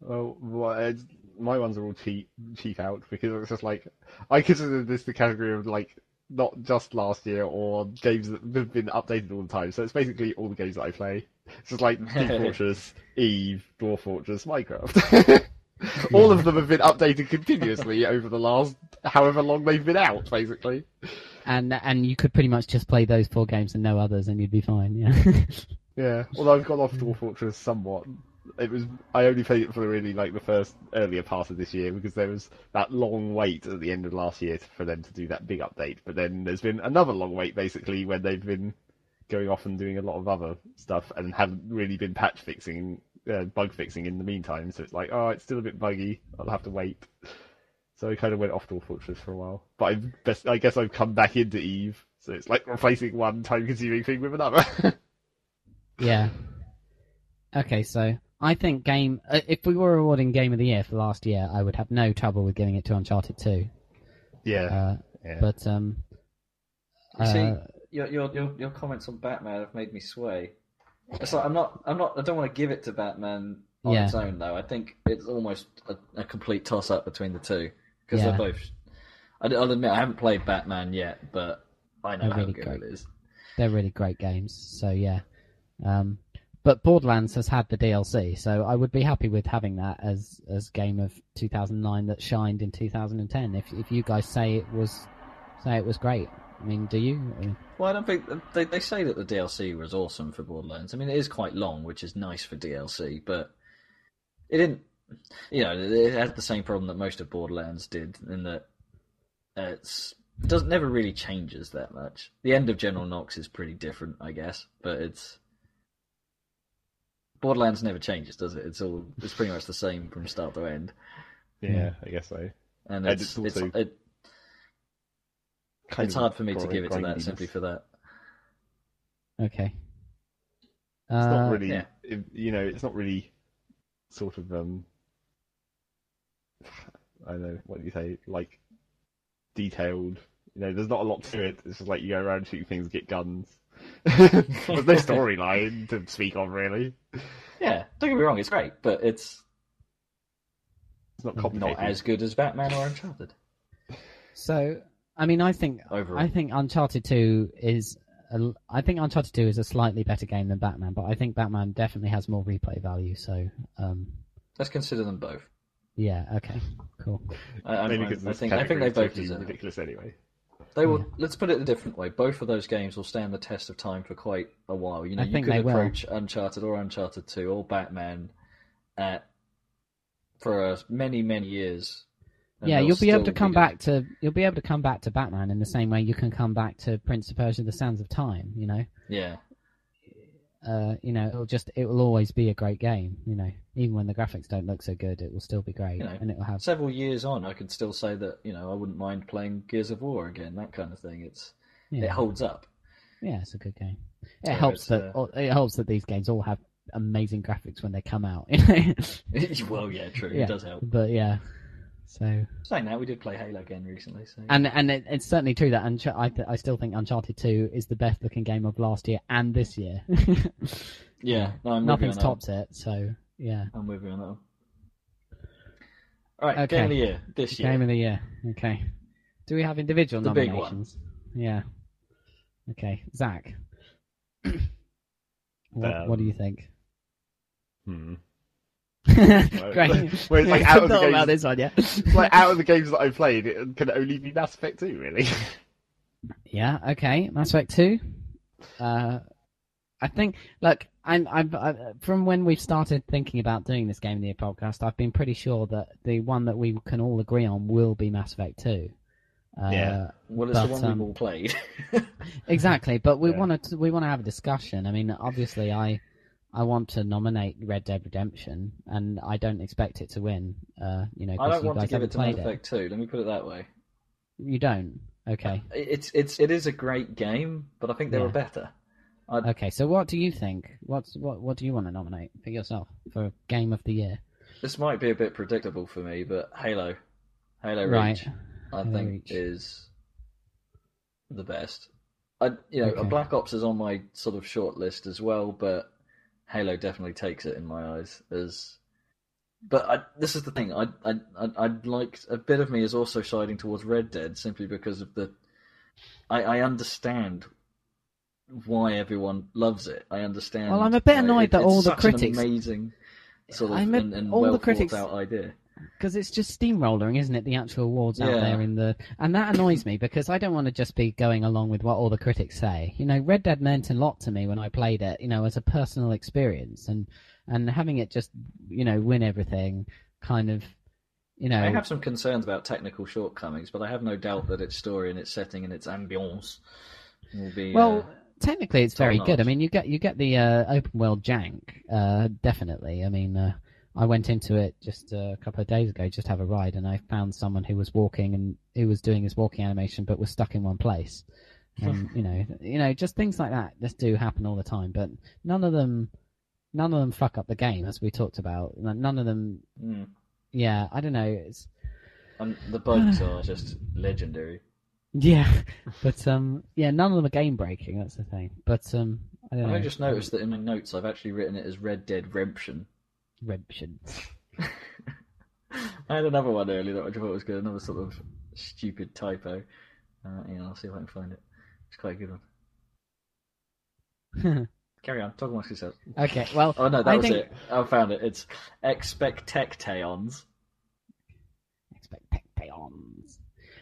Well, what, uh, my ones are all cheap cheap out because it's just like I consider this the category of like not just last year or games that have been updated all the time. So it's basically all the games that I play. It's just like Team (laughs) Fortress, Eve, Dwarf Fortress, Minecraft. (laughs) all of them have been updated continuously over the last however long they've been out, basically. And and you could pretty much just play those four games and no others, and you'd be fine. Yeah. (laughs) Yeah, although I've gone off Dwarf Fortress somewhat. It was I only played it for really like the first earlier part of this year because there was that long wait at the end of last year for them to do that big update. But then there's been another long wait basically when they've been going off and doing a lot of other stuff and haven't really been patch fixing, uh, bug fixing in the meantime. So it's like, oh, it's still a bit buggy. I'll have to wait. So I kind of went off Dwarf Fortress for a while. But I, best, I guess I've come back into Eve. So it's like replacing one time-consuming thing with another. (laughs) Yeah. Okay, so I think game. Uh, if we were awarding Game of the Year for last year, I would have no trouble with giving it to Uncharted Two. yeah. Uh, yeah. but um, You See, uh, your, your your your comments on Batman have made me sway. It's like I'm not I'm not I don't want to give it to Batman on Yeah. its own though. I think it's almost a, a complete toss up between the two because Yeah. they're both. I, I'll admit I haven't played Batman yet, but I know They're how really good great. it is. they're really great games. So yeah. Um, but Borderlands has had the DLC, so I would be happy with having that as as game of 2009 that shined in 2010. If if you guys say it was say it was great, I mean, do you? I mean, Well, I don't think they they say that the DLC was awesome for Borderlands. I mean, it is quite long, which is nice for DLC, but it didn't. You know, it had the same problem that most of Borderlands did, in that it's it doesn't never really changes that much. The end of General Knoxx is pretty different, I guess, but it's Borderlands never changes, does it? It's all it's pretty much the same from start to end, yeah, I guess so. and And it's it's it's, it, Kind it's of hard for me to give it to that simply for that. okay. It's Uh, not really, yeah. it- you know, it's not really sort of, um, I don't know, what do you say, like, detailed. You know, there's not a lot to it. It's just like you go around shooting things, get guns. (laughs) there's no (laughs) storyline to speak of, really. Yeah, don't get me wrong, it's great, but it's It's not not as good as Batman or Uncharted. So, I mean, I think Overall. I think Uncharted Two is. A, I think Uncharted Two is a slightly better game than Batman, but I think Batman definitely has more replay value. So, um, Let's consider them both. Yeah, okay, cool. I, I, Maybe I, because I this think I think they category both totally deserve. ridiculous anyway. They will. Yeah. Let's put it a different way. Both of those games will stand the test of time for quite a while. You know, I you think could they will. approach Uncharted or Uncharted Two or Batman at for uh, many many years. yeah, you'll be able to come good. back to you'll be able to come back to Batman in the same way you can come back to Prince of Persia: The Sands of Time. You know, Yeah, uh, you know, it'll just it will always be a great game. You know, even when the graphics don't look so good, it will still be great, You know, and it will have several years on, I could still say that you know I wouldn't mind playing Gears of War again. That kind of thing. It's yeah, it holds up. yeah, it's a good game. It So helps that uh, it helps that these games all have amazing graphics when they come out. (laughs) You know, (laughs) well, yeah, true. Yeah. It does help. but yeah, so Saying that, we did play Halo again recently. So and and it, it's certainly true that Unch- I th- I still think Uncharted Two is the best looking game of last year and this year. (laughs) yeah, no, I'm Nothing's on that one. topped it. So yeah, I'm with you on that one. All right, Okay. game of the year this year. game of the year. Okay, do we have individual The big one. nominations? Yeah. Okay, Zach. (clears throat) what, what do you think? Hmm. Great. Well, like out of the Thought about games- this one, yeah. like out of the games that I've played, it can only be Mass Effect 2, really. (laughs) Yeah. Okay. Mass Effect Two. Uh, I think. Look, I'm. I'm. I, from when we started thinking about doing this game of the year podcast, I've been pretty sure that the one that we can all agree on will be Mass Effect Two. Uh, Yeah. Well, it's But, the one um, we've all played. (laughs) (laughs) Exactly, but we Yeah. want to. We want to have a discussion. I mean, obviously, I. I want to nominate Red Dead Redemption, and I don't expect it to win. Uh, you know, I don't want to give it to Mass. Effect 2. Let me put it that way. You don't. Okay. It's it's it is a great game, but I think there Yeah. are better. I, Okay. So, what do you think? What's what? What do you want to nominate for yourself for Game of the Year? this might be a bit predictable for me, but Halo, Halo Right. Reach, I Halo think Reach. is the best. I you know Okay. Black Ops is on my sort of short list as well, but Halo definitely takes it in my eyes as but I, this is the thing. I, I, I, I'd like a bit of me is also siding towards Red Dead simply because of the. I, I understand why everyone loves it. I understand. Well, I'm a bit annoyed it- that all the such an critics- amazing sort of I'm a- and, and all the critics- out idea. Because it's just steamrolling, isn't it? The actual awards out Yeah. there in the, and that annoys me because I don't want to just be going along with what all the critics say. You know, Red Dead meant a lot to me when I played it. You know, as a personal experience, and and having it just, you know, win everything, kind of, you know, I have some concerns about technical shortcomings, but I have no doubt that its story and its setting and its ambience will be. Well, uh, technically, it's very good. I mean, you get you get the uh, open world jank, uh, definitely. I mean, uh, I went into it just a couple of days ago, just to have a ride, and I found someone who was walking and who was doing his walking animation, but was stuck in one place. (laughs) And you know, you know, just things like that just do happen all the time. But none of them, none of them fuck up the game, as we talked about. None of them. mm. Yeah, I don't know. It's and the bugs are just legendary. (sighs) yeah, but um, yeah, none of them are game breaking. That's the thing. But um, I don't know. I just noticed that in my notes I've actually written it as Red Dead Redemption. Redemption. (laughs) I had another one earlier that I thought was good, another sort of stupid typo. Uh, yeah, I'll see if I can find it. It's quite a good one. (laughs) Carry on, talk amongst yourselves. Okay, well, (laughs) Oh no, that I was think... it. I found it. It's expectectaons Expectations.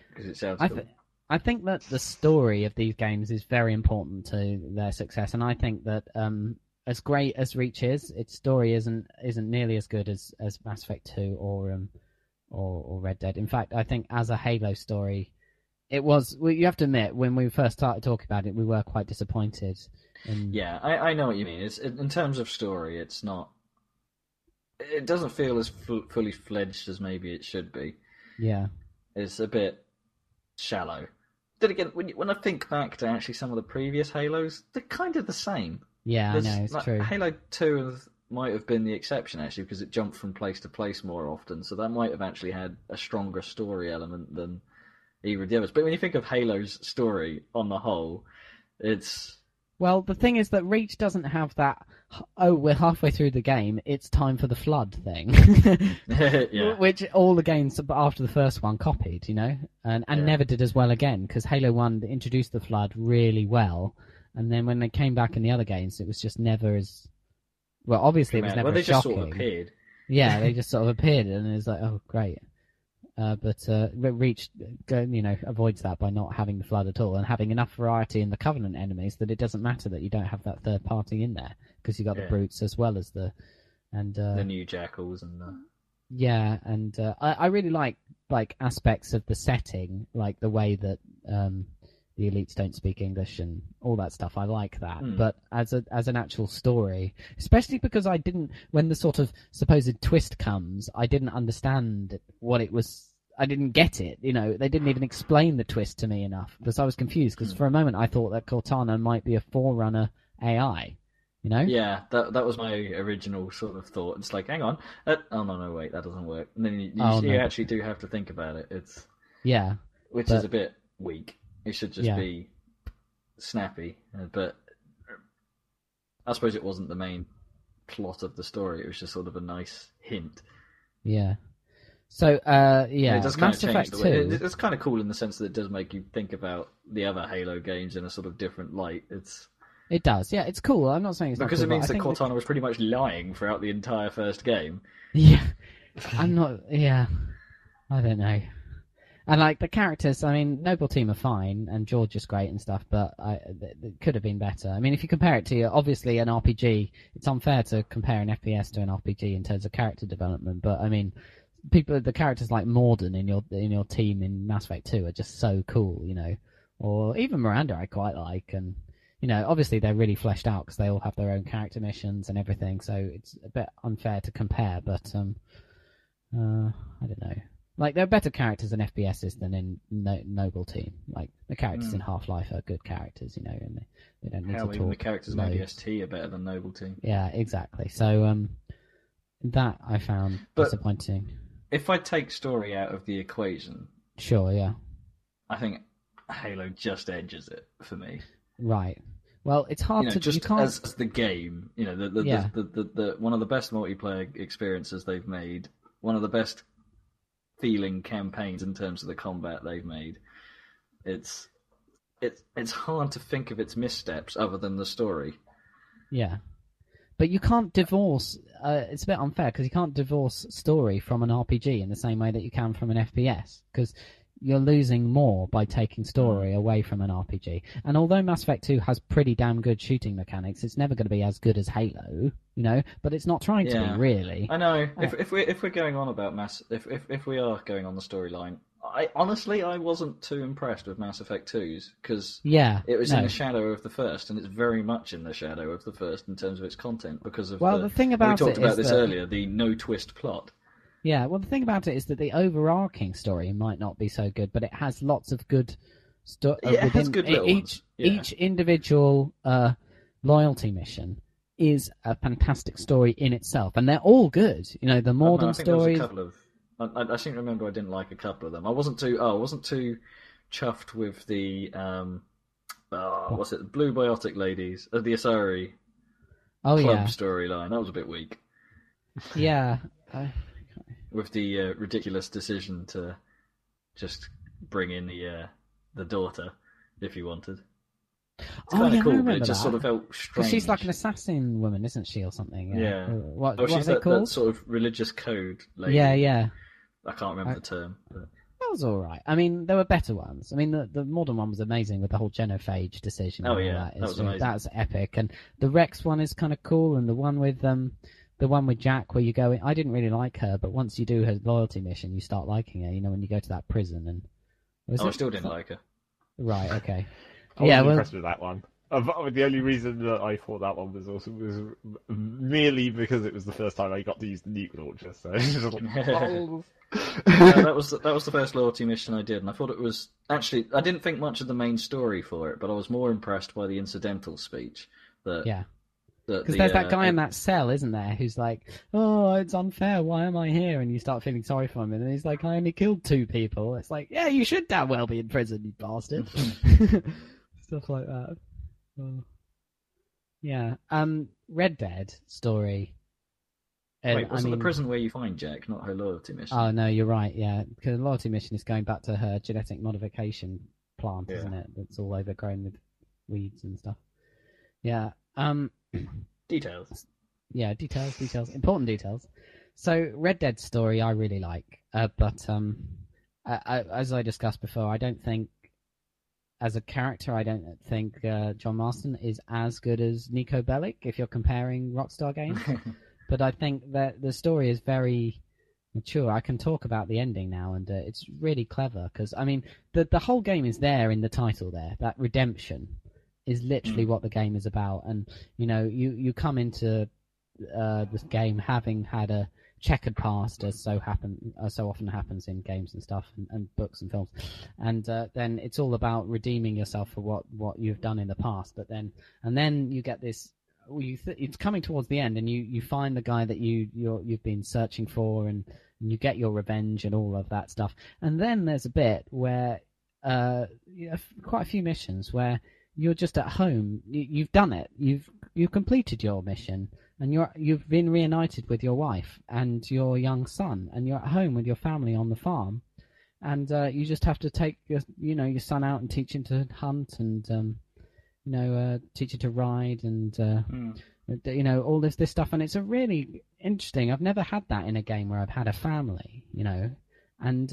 because it sounds I, cool. th- I think that the story of these games is very important to their success, and I think that um, as great as Reach is, its story isn't isn't nearly as good as, as Mass Effect Two or um or, or Red Dead. In fact, I think as a Halo story, it was. Well, you have to admit, when we first started talking about it, we were quite disappointed. In, Yeah, I, I know what you mean. It's in terms of story, it's not. It doesn't feel as fu- fully fledged as maybe it should be. yeah, It's a bit shallow. Then again, when you, when I think back to actually some of the previous Halos, they're kind of the same. Yeah, I know it's like, true. Halo Two has- might have been the exception actually because it jumped from place to place more often, so that might have actually had a stronger story element than either of the others. But when you think of Halo's story on the whole, it's Well, the thing is that Reach doesn't have that. Oh, we're halfway through the game. It's time for the flood thing. (laughs) (laughs) yeah, Which all the games after the first one copied, you know, and and Yeah. never did as well again because Halo One introduced the flood really well, and then when they came back in the other games, it was just never as well. Obviously, it was never well, they just shocking. sort of appeared. Yeah, they (laughs) just sort of appeared, and it was like, oh, great. Uh, but uh, Reach, you know, avoids that by not having the flood at all, and having enough variety in the Covenant enemies that it doesn't matter that you don't have that third party in there because you got the brutes as well as the, and uh, the new jackals and the yeah, and uh, I, I really like like aspects of the setting, like the way that um, the elites don't speak English and all that stuff. I like that, Hmm. but as a as an actual story, especially because I didn't when the sort of supposed twist comes, I didn't understand what it was. I didn't get it. You know, they didn't even explain the twist to me enough because I was confused. Because Hmm. for a moment I thought that Cortana might be a forerunner AI. You know? Yeah, that that was my original sort of thought. It's like, hang on, uh, oh no, no, wait, that doesn't work. And then you, you, Oh, you no. actually do have to think about it. It's Yeah. which But- is a bit weak. It should just Yeah. be snappy. uh, But I suppose it wasn't the main plot of the story. It was just sort of a nice hint. Yeah. So, uh, yeah, it does kind Mass of change Effect the way. 2. It's kind of cool in the sense that it does make you think about the other Halo games in a sort of different light. It's It does, yeah. It's cool. I'm not saying it's because not it means that Cortana was pretty much lying throughout the entire first game. Yeah, (laughs) I'm not. Yeah, I don't know. And like the characters, I mean, Noble Team are fine, and George is great and stuff, but I, it could have been better. I mean, if you compare it to obviously an RPG, it's unfair to compare an FPS to an RPG in terms of character development. But I mean, people, the characters like Mordin in your in your team in Mass Effect Two are just so cool, you know. Or even Miranda, I quite like, and you know, obviously they're really fleshed out because they all have their own character missions and everything. So it's a bit unfair to compare, but um, uh, I don't know. Like there are better characters in FPSs than in no- Noble Team. Like the characters Mm. in Half Life are good characters, you know, and they, they don't need How to even the talk. characters in loads. Are better than Noble Team. Yeah, exactly. So um, that I found But- disappointing. If I take story out of the equation, Sure, yeah, I think Halo just edges it for me. right. Well, it's hard you know, to just you can't. as, as the game, you know, the the, Yeah. the, the, the, the one of the best multiplayer experiences they've made, one of the best feeling campaigns in terms of the combat they've made. It's it's it's hard to think of its missteps other than the story. Yeah, but you can't divorce. Uh, it's a bit unfair because you can't divorce story from an RPG in the same way that you can from an FPS because you're losing more by taking story mm. away from an RPG. And although Mass Effect 2 has pretty damn good shooting mechanics, it's never going to be as good as Halo, you know. But it's not trying to be really. I know. Uh, if Oh. if we if we're going on about mass, if if if we are going on the storyline, I honestly I wasn't too impressed with Mass Effect 2's because Yeah, it was no. in the shadow of the first, and it's very much in the shadow of the first in terms of its content because of Well, the, the thing we talked about is this that- earlier, the no twist plot. Yeah, well, the thing about it is that the overarching story might not be so good, but it has lots of good stuff. Yeah, it has good little each yeah. each individual uh, loyalty mission is a fantastic story in itself, and they're all good. You know, the I, Mordin I think there was stories. a couple of. I, I, I seem to remember I didn't like a couple of them. I wasn't too. Oh, I wasn't too chuffed with the. Um, oh, what's it? The Blue Biotic Ladies, uh, the Asari Oh club yeah, storyline. That was a bit weak. yeah. (laughs) Uh, with the uh, ridiculous decision to just bring in the uh, the daughter if you wanted. It's Oh, kind of yeah, I cool, but it just that. sort of felt strange. she's like an assassin woman, isn't she, or something? Yeah. Uh, What, oh, what she's that, called? that sort of religious code lady. Yeah, yeah. I can't remember I- the term. But... That was all right. I mean, there were better ones. I mean, the the Mordin one was amazing with the whole genophage decision. Oh, and yeah, that. that was amazing. That's epic. And the Rex one is kind of cool, and the one with um, the one with Jack where you go. I didn't really like her, but once you do her loyalty mission, you start liking her. You know, when you go to that prison and. Was Oh, I still didn't like her. Right. Okay. (laughs) I Yeah, wasn't well- impressed with that one. The only reason that I thought that one was also was merely because it was the first time I got to use the nuke launcher. So (laughs) just like, (laughs) oh. Yeah, that was the, that was the first loyalty mission I did, and I thought it was actually I didn't think much of the main story for it, but I was more impressed by the incidental speech. That Yeah. That Because the, there's that uh, guy in that cell, isn't there, who's like, "Oh, it's unfair. Why am I here?" And you start feeling sorry for him, and he's like, "I only killed two people." It's like, "Yeah, you should damn well be in prison, you bastard." (laughs) Stuff like that. Oh. Yeah. Um, Red Dead story. Uh, Wait, wasn't mean- the prison where you find Jack, not her loyalty mission? Oh no, you're right. Yeah, because the loyalty mission is going back to her genetic modification plant, Yeah. isn't it? That's all overgrown with weeds and stuff. Yeah. Um. Details. yeah, details, details, important details. So Red Dead story I really like, uh, but um, I, I, as I discussed before, I don't think as a character, I don't think uh, John Marston is as good as Niko Bellic if you're comparing Rockstar games. (laughs) but I think that the story is very mature. I can talk about the ending now, and uh, it's really clever because I mean the the whole game is there in the title. There, that redemption is literally Mm. what the game is about, and you know you you come into uh, this game having had a checkered past, as so happen as so often happens in games and stuff, and, and books and films, and uh, then it's all about redeeming yourself for what what you've done in the past. But then and then you get this. You th- it's coming towards the end, and you, you find the guy that you you're, you've been searching for, and, and you get your revenge and all of that stuff. And then there's a bit where uh, you have quite a few missions where you're just at home. You, you've done it. You've you've completed your mission, and you're you've been reunited with your wife and your young son, and you're at home with your family on the farm, and uh, you just have to take your you know your son out and teach him to hunt and um, you know uh, teach him to ride and uh, Mm. you know all this this stuff, and it's a really interesting. I've never had that in a game where I've had a family, you know, and.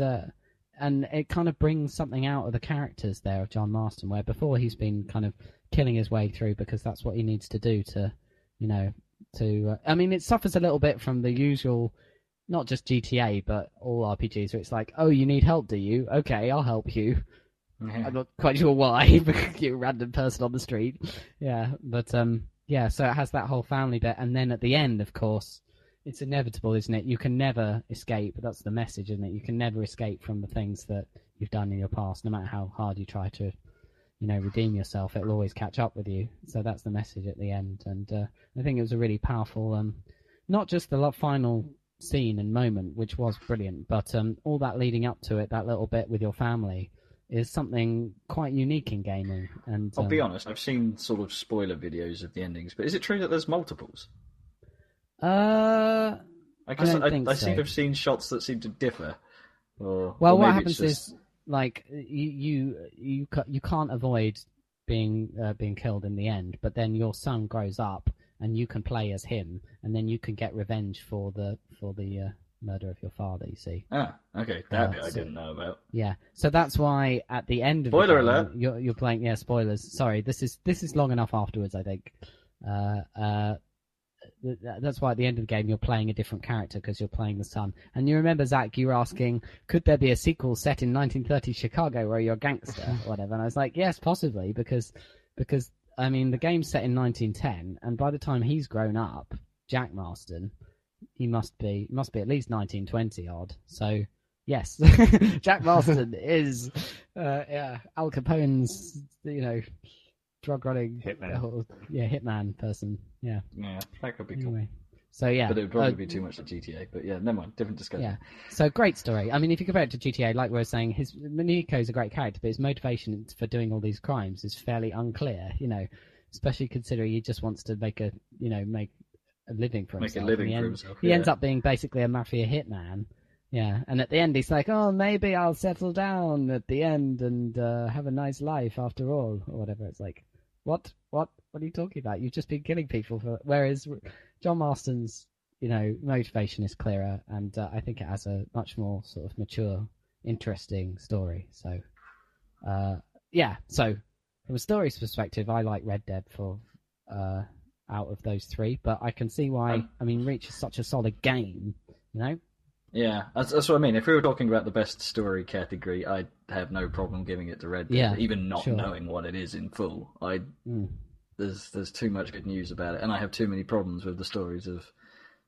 And it kind of brings something out of the characters there of John Marston, where before he's been kind of killing his way through because that's what he needs to do to, you know, to. Uh, I mean, it suffers a little bit from the usual, not just GTA but all RPGs, where it's like, oh, you need help, do you? Okay, I'll help you. Yeah. I'm not quite sure why, (laughs) because you're a random person on the street. Yeah, but um, yeah, so it has that whole family bit, and then at the end, of course, it's inevitable, isn't it? You can never escape. That's the message, isn't it? You can never escape from the things that you've done in your past, no matter how hard you try to, you know, redeem yourself. It'll always catch up with you. So that's the message at the end, and uh, I think it was a really powerful, um, not just the final scene and moment, which was brilliant, but um, all that leading up to it, that little bit with your family, is something quite unique in gaming. And I'll um, be honest, I've seen sort of spoiler videos of the endings, but is it true that there's multiples? Uh, I guess don't I, think I so. to have seen shots that seem to differ. Or, well, or what happens just... is like you you you you can't avoid being uh, being killed in the end, but then your son grows up and you can play as him, and then you can get revenge for the for the uh, murder of your father. You see. Ah, okay, that Uh, bit I so- didn't know about. Yeah, so that's why at the end of Spoiler the game, alert. You're, you're playing. Yeah, spoilers. Sorry, this is this is long enough afterwards. I think. Uh, uh, that's why at the end of the game you're playing a different character because you're playing the son. And you remember Zach, you were asking, could there be a sequel set in 1930 Chicago where you're a gangster or whatever? And I was like, yes, possibly because because I mean the game's set in 1910, and by the time he's grown up, Jack Marston, he must be must be at least 1920 odd. So yes, (laughs) Jack Marston is uh, yeah Al Capone's you know drug running Hitman. or- yeah hitman person. Yeah. Yeah, that could be cool. Anyway, so yeah, But it would probably uh, be too much to GTA. But yeah, never mind. Different discussion. yeah. So great story. I mean, if you compare it to GTA, like we were saying, his Miniko's a great character, but his motivation for doing all these crimes is fairly unclear. You know, especially considering he just wants to make a you know make a living for Make a himself. living and he for ends- himself, He ends up being basically a mafia hitman. Yeah, and at the end he's like, "Oh, maybe I'll settle down at the end and uh, have a nice life after all, or whatever." It's like, what, what, what are you talking about? You've just been killing people for. Whereas John Marston's, you know, motivation is clearer, and uh, I think it has a much more sort of mature, interesting story. So, uh, yeah. So, from a story's perspective, I like Red Dead for uh, out of those three, but I can see why. Um, I mean, Reach is such a solid game. You know, Yeah, that's, that's what I mean. If we were talking about the best story category, I'd have no problem giving it to Red Dead, Yeah, even not sure. knowing what it is in full. I Mm. there's there's too much good news about it, and I have too many problems with the stories of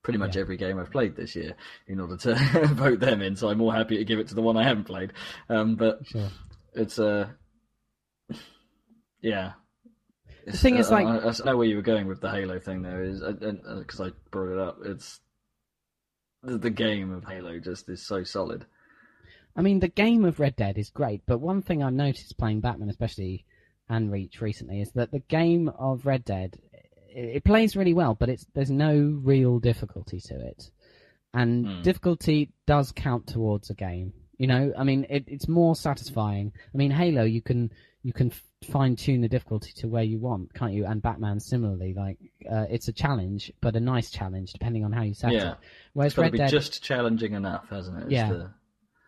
pretty much Yeah. every game I've played this year in order to (laughs) vote them in. So I'm more happy to give it to the one I haven't played. Um, but sure. it's uh, yeah. The thing is, like- I, I know where you were going with the Halo thing. There is because I brought it up. It's the, game of Halo just is so solid. I mean, the game of Red Dead is great, but one thing I've noticed playing Batman, especially and Reach recently, is that the game of Red Dead it, it plays really well, but it's there's no real difficulty to it, and Hmm. difficulty does count towards a game. You know, I mean, it, it's more satisfying. I mean, Halo, you can you can fine tune the difficulty to where you want, can't you? And Batman similarly, like uh, it's a challenge, but a nice challenge depending on how you set Yeah. it. Whereas It's got to Red be Dead, just challenging enough, hasn't it? Yeah. the-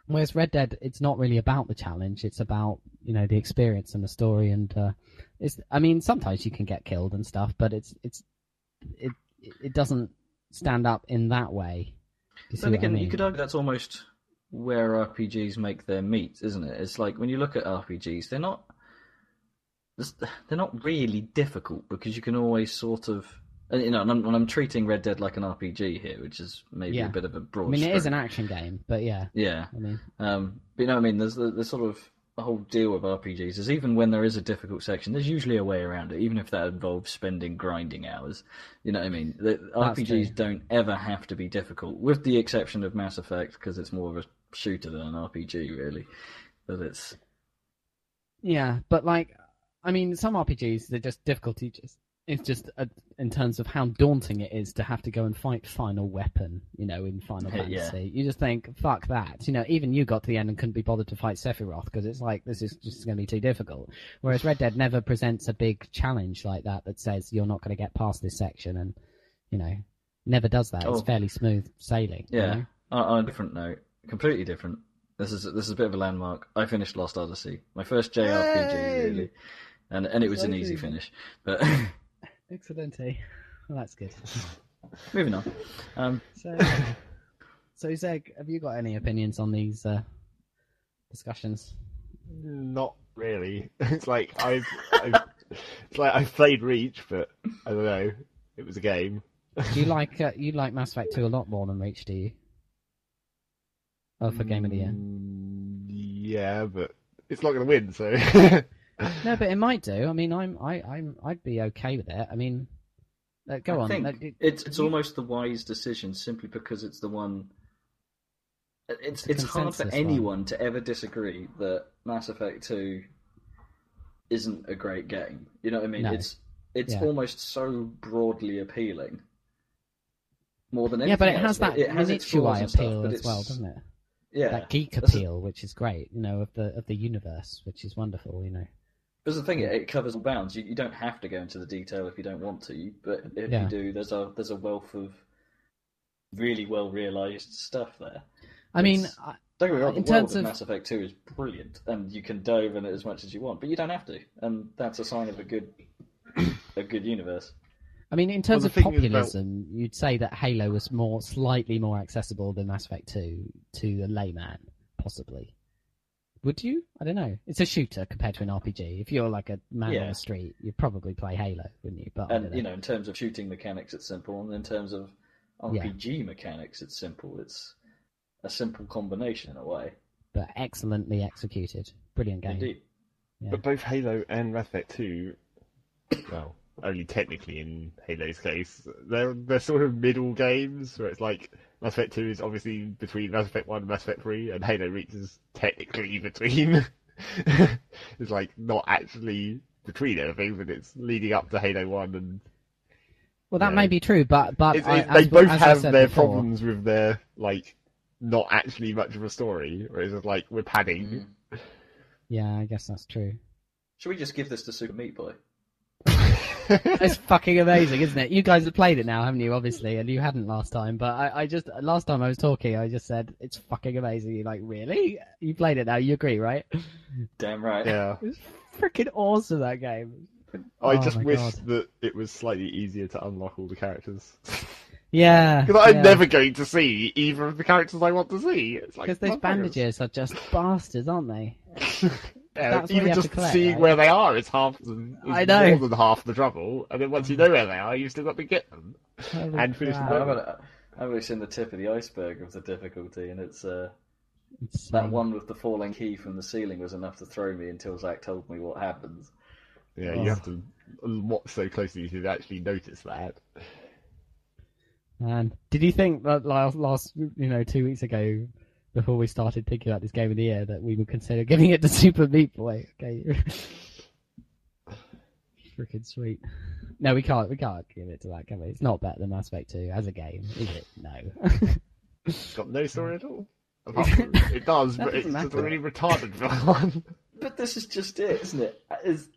Whereas Red Dead, it's not really about the challenge; it's about you know the experience and the story. And uh, it's, I mean, sometimes you can get killed and stuff, but it's it's it it doesn't stand up in that way. Then what I mean? you could argue that's almost where RPGs make their meat, isn't it? It's like when you look at RPGs, they're not they're not really difficult because you can always sort of you know, and I'm, and I'm treating Red Dead like an RPG here, which is maybe Yeah. a bit of a broad. I mean, it is an action game, but yeah, Yeah, I mean, um, but you know what I mean. There's the, the sort of whole deal with RPGs is even when there is a difficult section, there's usually a way around it, even if that involves spending grinding hours. You know what I mean? The, RPGs true. don't ever have to be difficult, with the exception of Mass Effect because it's more of a shooter than an RPG, really. But it's yeah, but like, I mean, some RPGs they're just difficulty just it's just a, in terms of how daunting it is to have to go and fight Final Weapon, you know, in Final (laughs) Yeah. Fantasy. You just think, fuck that. You know, even you got to the end and couldn't be bothered to fight Sephiroth because it's like this is just going to be too difficult. Whereas Red Dead never presents a big challenge like that that says you're not going to get past this section, and you know, never does that. It's Oh. fairly smooth sailing. you yeah. know? On, on a different note, completely different. This is this is a bit of a landmark. I finished Lost Odyssey, my first JRPG, Yay! really, and and it was an easy finish. But (laughs) Excellent. Well, that's good. (laughs) moving on. Um, So, (laughs) so Zeg, have you got any opinions on these uh, discussions? Not really. (laughs) It's like I've, I've it's like I've played Reach, but I don't know. It was a game. Do you like uh, you like Mass Effect 2 a lot more than Reach? Do you? Oh, for Game of the Year. Mm, Yeah, but it's not going to win. So No, but it might do. I mean, I'm I I'm I'd be okay with it. I mean, uh, go I on. Uh, it's it's you- almost the wise decision simply because it's the one It's it's hard for consensus one. anyone to ever disagree that Mass Effect Two isn't a great game. You know what I mean? No. It's it's Yeah. almost so broadly appealing. More than anything Yeah, but it else. has that it has its miniature stuff, appeal as well, doesn't it? Yeah, That geek appeal, which is great, you know, of the of the universe, which is wonderful, you know. Because the thing, it, it covers all bounds. You, you don't have to go into the detail if you don't want to, but if Yeah. you do, there's a there's a wealth of really well realised stuff there. I mean, It's- I, Don't get me wrong, the world of of- Mass Effect 2 is brilliant, and you can dive in it as much as you want, but you don't have to, and that's a sign of a good a good universe. I mean, in terms the of thing is about- populism, you'd say that Halo was more slightly more accessible than Mass Effect Two to a layman, possibly. Would you? I don't know. It's a shooter compared to an RPG. If you're like a man on the street, you'd probably play Halo, wouldn't you? But I don't And you know, in terms of shooting mechanics, it's simple, and in terms of RPG mechanics, it's simple. It's a simple combination in a way. but excellently executed, brilliant game. Indeed. Yeah. But both Halo and Mass Effect 2, well, only technically in Halo's case, they're they're sort of middle games where it's like Mass Effect 2 is obviously between Mass Effect 1 and Mass Effect 3, and Halo reaches technically (laughs) between. (laughs) it's like not actually between everything, but it's leading up to Halo 1 and Well, that Yeah. may be true, but but It's, I, they as, both as have their before- problems with their like not actually much of a story, where it's just like we're padding. Mhm. Yeah, I guess that's true. Should we just give this to Super Meat Boy? It's fucking amazing, isn't it? You guys have played it now, haven't you? Obviously, and you hadn't last time. But I, I just last time I was talking, I just said it's fucking amazing. You're like, really? You played it now? You agree, right? Damn right. yeah, It's freaking awesome that game. I Oh just wish God. that it was slightly easier to unlock all the characters. Yeah, Because I'm yeah. never going to see either of the characters I want to see. It's like because those motherfuckers. bandages are just bastards, aren't they? (laughs) Yeah, That's what you even just collect, seeing right? where they are is half the, is I know. more than half the trouble. And then once you know where they are, you've still got to get them. Holy And finish crap. the I haven't, I haven't really seen the tip of the iceberg of the difficulty, and it's uh, that one with the falling key from the ceiling was enough to throw me until Zach told me what happens. Yeah, Oh. you have to watch so closely to actually notice that. Man, did you think that last, last, you know, two weeks ago, before we started thinking about this game of the year, that we would consider giving it to Super Meat Boy? Okay, (laughs) freaking sweet. No, we can't. We can't give it to that, can we? It's not better than Mass Effect 2 as a game, is it? No. It's (laughs) got no story at all. (laughs) From- it does, but it's doesn't just a really retarded one. But this is just it, isn't it? It's,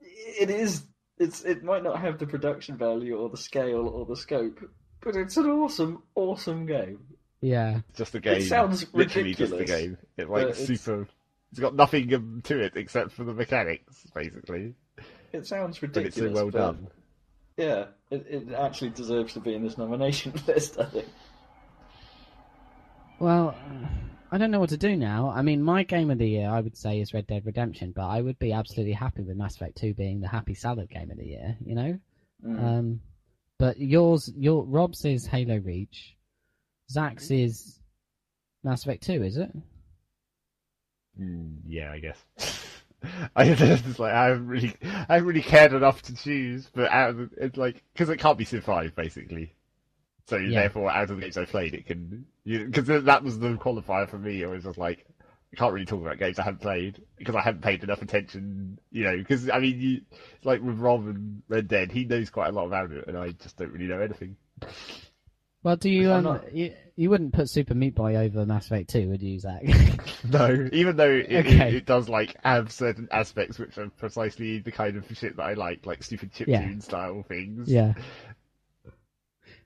it is. It's. It might not have the production value or the scale or the scope, but it's an awesome, awesome game. Yeah. It's just a game. It sounds literally just a game. It's like but it's- super. It's got nothing um, to it except for the mechanics, basically. It sounds But it's ridiculous. so well but done. Yeah, it, it actually deserves to be in this nomination (laughs) list. I think. Well, uh, I don't know what to do now. I mean, my game of the year, I would say, is Red Dead Redemption, but I would be absolutely happy with Mass Effect 2 being the happy salad game of the year, you know? Mm. Um, but yours, your Rob's is Halo Reach. Zach's is Mass Effect 2, is it? Mm, yeah, I guess. (laughs) I just like I haven't really, I haven't really cared enough to choose, but out of the, it's like because it can't be Civ Five basically. So Yeah. therefore, out of the games I played, it can because that was the qualifier for me. It was just like I can't really talk about games I haven't played because I haven't paid enough attention. You know, because I mean, you, like with Rob and Red Dead, he knows quite a lot about it, and I just don't really know anything. Well, do you, um, not- you, you wouldn't put Super Meat Boy over Mass Effect 2, would you, Zach? (laughs) No, even though it, it- Okay. it, does like have certain aspects which are precisely the kind of shit that I like, like stupid Yeah. chiptune style things. yeah.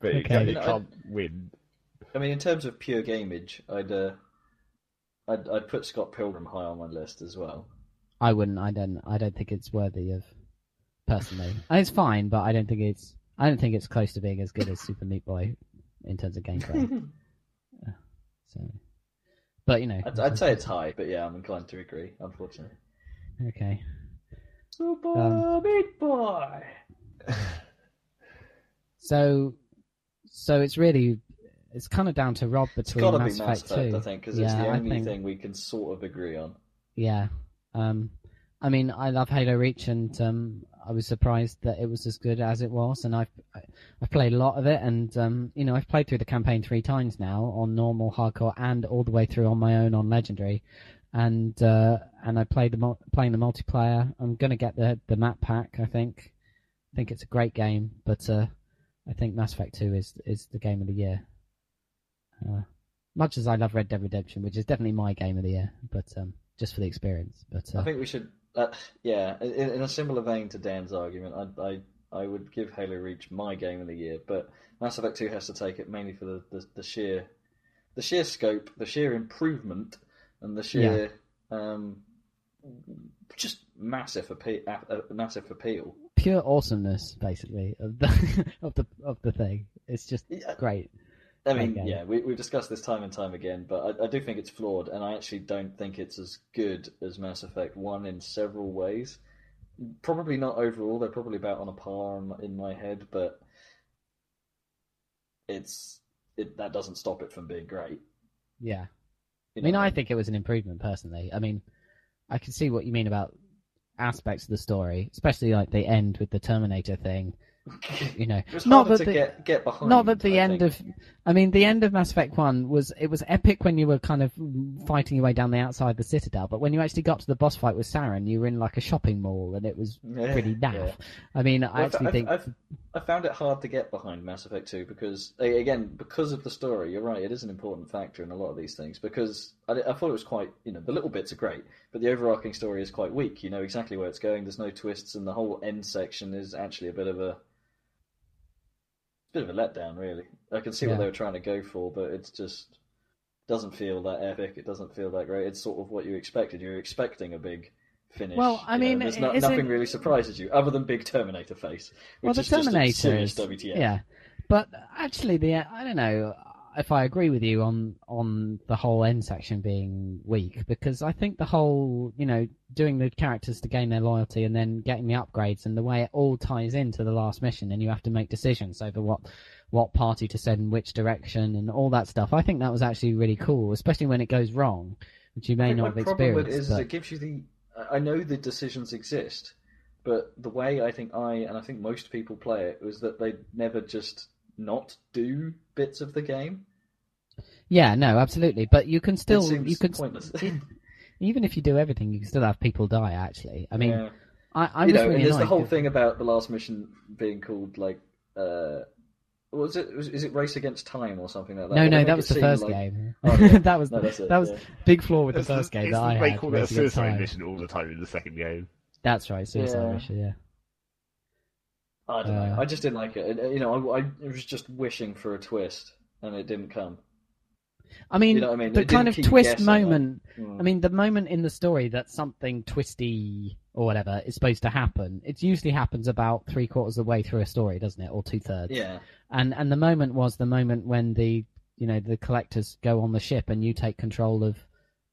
but it, Okay. can't- it know, I- can't win. I mean, in terms of pure gameage, I'd, uh, I'd I'd put Scott Pilgrim high on my list as well. I wouldn't. I don't. I don't think it's worthy of. Personally, And it's fine, but I don't think it's. I don't think it's close to being as good as Super Meat Boy in terms of gameplay. (laughs) so, but you know, I'd, I'd say it's high, but yeah, I'm inclined to agree. Unfortunately. okay. Super Um, Meat Boy. (laughs) So, so it's really, it's kind of down to Rob between got to be Mass Mass Effect Effect, 2. I think, because it's the only think- thing we can sort of agree on. Yeah. Um, I mean, I love Halo Reach, and um, I was surprised that it was as good as it was. And I've I've played a lot of it, and um, you know, I've played through the campaign three times now on normal, hardcore, and all the way through on my own on legendary. And uh, and I played the playing the multiplayer. I'm gonna get the the map pack. I think. I think it's a great game, but uh, I think Mass Effect 2 is is the game of the year. Uh, much as I love Red Dead Redemption, which is definitely my game of the year, but um, just for the experience. But uh, I think we should, uh, yeah, in, in a similar vein to Dan's argument, I, I I would give Halo Reach my game of the year, but Mass Effect Two has to take it mainly for the, the, the sheer the sheer scope, the sheer improvement, and the sheer um, just massive appeal, massive appeal. pure awesomeness, basically, of the (laughs) of the of the thing. It's just Yeah, great. I mean, Okay. yeah, we, we've discussed this time and time again, but I, I do think it's flawed, and I actually don't think it's as good as Mass Effect 1 in several ways. Probably not overall, they're probably about on a par in my, in my head, but it's it that doesn't stop it from being great. Yeah. You I mean? I think it was an improvement personally. I mean, I can see what you mean about aspects of the story, especially like they end with the Terminator thing. (laughs) You know, not that to the, get get behind. not that the I end think. of, I mean, the end of Mass Effect One was it was epic when you were kind of fighting your way down the outside of the Citadel, but when you actually got to the boss fight with Saren, you were in like a shopping mall, and it was Yeah, pretty naff. yeah. I mean, Well, I I've- actually I've, think I've, I found it hard to get behind Mass Effect 2 because, again, because of the story, you're right, it is an important factor in a lot of these things. Because I, I thought it was quite, you know, the little bits are great, but the overarching story is quite weak. You know exactly where it's going, there's no twists, and the whole end section is actually a bit of a. bit of a letdown, really. I can see Yeah. what they were trying to go for, but it's just. doesn't feel that epic, it doesn't feel that great. It's sort of what you expected. You're expecting a big finish. Well, I you know, mean, there's no, nothing really surprises you other than big Terminator face, which well, the is just a Terminator serious is, WTF. yeah, but actually, the I don't know if I agree with you on on the whole end section being weak because I think the whole you know doing the characters to gain their loyalty and then getting the upgrades and the way it all ties into the last mission and you have to make decisions over what what party to send in which direction and all that stuff. I think that was actually really cool, especially when it goes wrong, which you may not my have problem with it experienced. is, but- it gives you the. I know the decisions exist, but the way I think I and I think most people play it was that they never just not do bits of the game. Yeah, no, absolutely. But you can still it seems you can pointless. (laughs) even if you do everything, you can still have people die. Actually, I mean, Yeah. I, I you know, really and there's the whole whole 'cause- thing about the last mission being called like. uh was it? Was, is it Race Against Time or something like that? No, They no, that was the first like- game. (laughs) Oh, yeah. (laughs) that was No, that's it, that was yeah. big flaw with the first the- game it's that the- I they had. call it a suicide mission all the time in the second game. That's right, suicide Yeah. mission. Yeah. I don't know. I just didn't like it. It- You know, I, I was just wishing for a twist, and it didn't come. I mean, You know I mean? the It kind of twist guessing, like- moment. Mm. I mean, the moment in the story that something twisty or whatever is supposed to happen, it usually happens about three quarters of the way through a story, doesn't it, or two thirds? yeah, And and the moment was the moment when the you know the collectors go on the ship and you take control of,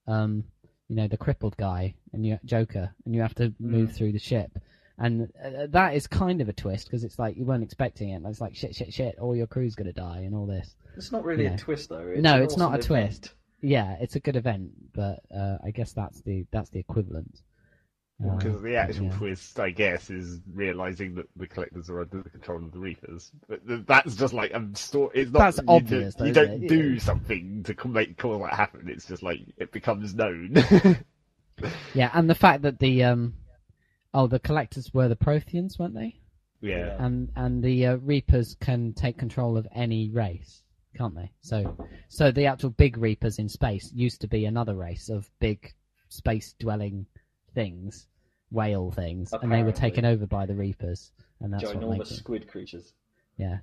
um, you know the crippled guy and you Joker and you have to move Mm. through the ship, and uh, that is kind of a twist because it's like you weren't expecting it. And it's like shit, shit, shit, all your crew's gonna die and all this. it's not really Yeah. a twist though. It's No, an it's not awesome a twist. event. Yeah, it's a good event, but uh, I guess that's the that's the equivalent. Uh, Because the actual yeah. twist, I guess, is realizing that the collectors are under the control of the Reapers. But that's just like a story. It's not. That's you obvious, Do, you don't it? do Yeah. something to co- make cause that happen. It's just like it becomes known. (laughs) Yeah, and the fact that the um, oh, the collectors were the Protheans, weren't they? yeah. and and the uh, Reapers can take control of any race, can't they? So, so the actual big Reapers in space used to be another race of big space-dwelling things, whale things, and they were taken over by the Reapers, and that's what Ginormous makes it. squid creatures. Yeah,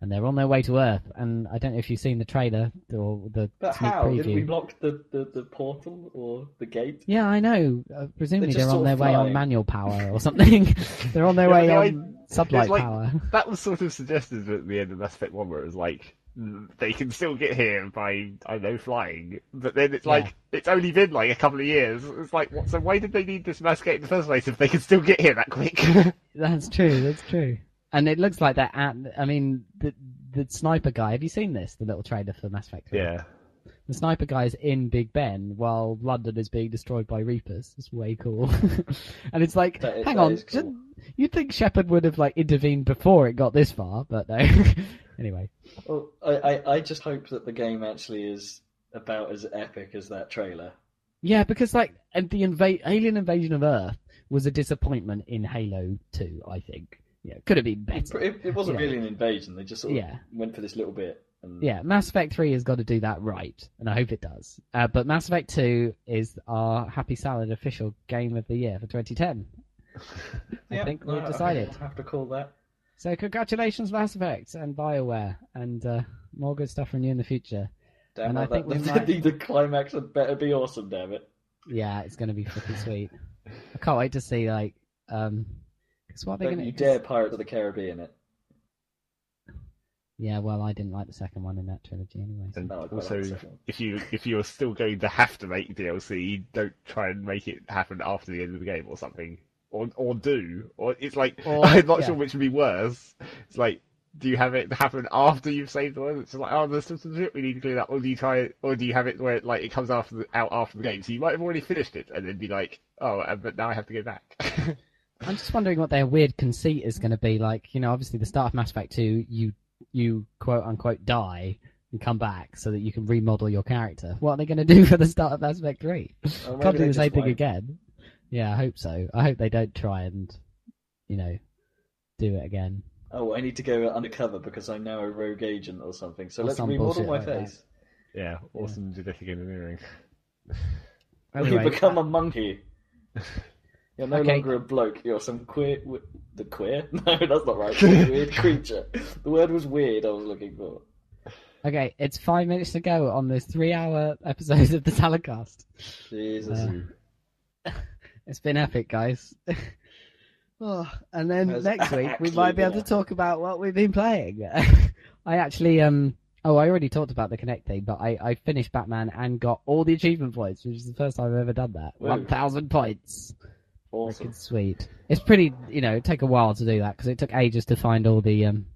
and they're on their way to Earth, and I don't know if you've seen the trailer or the But sneak how preview. did we block the, the, the portal or the gate? Yeah, I know. Uh, presumably just they're on sort their of way on flying. manual power or something. (laughs) they're on their Yeah, way but the on sublight it's like- power. (laughs) That was sort of suggested at the end of Mass Effect 1, where it was like, mm, they can still get here by, I know, flying. But then it's Yeah. like, it's only been like a couple of years. It's like, what, so why did they need this mass gate in the first place if they can still get here that quick? (laughs) That's true. That's true. And it looks like that. At, I mean, the the sniper guy. Have you seen this? The little trailer for Mass Effect. 3? yeah. the sniper guy's in Big Ben while London is being destroyed by Reapers. It's way cool. (laughs) and it's like, That is- hang on, cool. you'd think Shepard would have like intervened before it got this far, but no. (laughs) anyway, Well, I, I, I just hope that the game actually is about as epic as that trailer. yeah, because like and the inva- alien invasion of Earth was a disappointment in Halo Two. I think. Yeah, could have been better. it, it wasn't Yeah. really an invasion. They just sort of Yeah. went for this little bit. And Yeah, Mass Effect 3 has got to do that right, and I hope it does. Uh, but Mass Effect 2 is our Happy Salad official game of the year for 2010. (laughs) I think we've I decided. have to call that. So congratulations, Mass Effect and BioWare, and uh, more good stuff from you in the future. Damn And I it, think that, we the, might- (laughs) the, the climax had better be awesome, damn it. Yeah, it's going to be freaking (laughs) sweet. I can't wait to see, like, um, because what are they Don't going you dare Pirates of the Caribbean it. Yeah, well, I didn't like the second one in that trilogy anyway. so- And No, also, like the second one. if you if you're still going to have to make DLC, don't try and make it happen after the end of the game or something, or or do, or it's like Or- (laughs) I'm not yeah. sure which would be worse. It's like, do you have it happen after you've saved the world? It's like, oh, there's some some shit we need to clean up, or do you try it, or do you have it where it, like it comes after the, out after the game? So you might have already finished it and then be like, oh, uh, but now I have to go back. (laughs) I'm just wondering what their weird conceit is going to be like. You know, obviously the start of Mass Effect 2, you you quote unquote die and come back so that you can remodel your character. What are they going to do (laughs) for the start of Mass Effect 3? Or Can't do the same thing won't. again. Yeah, I hope so. I hope they don't try and, you know, do it again. Oh, I need to go undercover because I'm now a rogue agent or something. So Or let's some remodel my like that. face. yeah, awesome genetic engineering. Anyway, you become a monkey. (laughs) You're no Okay. longer a bloke. You're some queer. The queer? (laughs) No, that's not right. (laughs) weird creature. The word was weird. I was looking for. okay, it's five minutes to go on this three-hour episode of the Saladcast. Jesus. Uh, It's been epic, guys. (laughs) oh, and then Has next week we might be able to talk about what we've been playing. I actually, um, oh, I already talked about the Kinect thing, but I, I finished Batman and got all the achievement points, which is the first time I've ever done that. Woo. One thousand points. Awesome. Sweet. It's pretty, you know, it take a while to do that because it took ages to find all the um,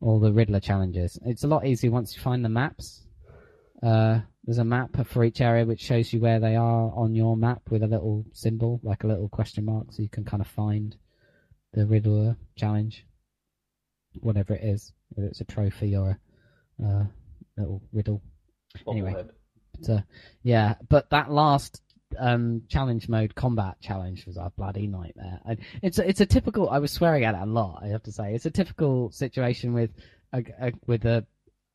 all the Riddler challenges. It's a lot easier once you find the maps. Uh, there's a map for each area which shows you where they are on your map with a little symbol, like a little question mark, so you can kind of find the Riddler challenge, whatever it is, whether it's a trophy or a uh, little riddle. Anyway. But, uh, yeah, but that last um, challenge mode combat challenge was a bloody nightmare. And it's a, it's a typical. I was swearing at it a lot. I have to say, it's a typical situation with a, a with a,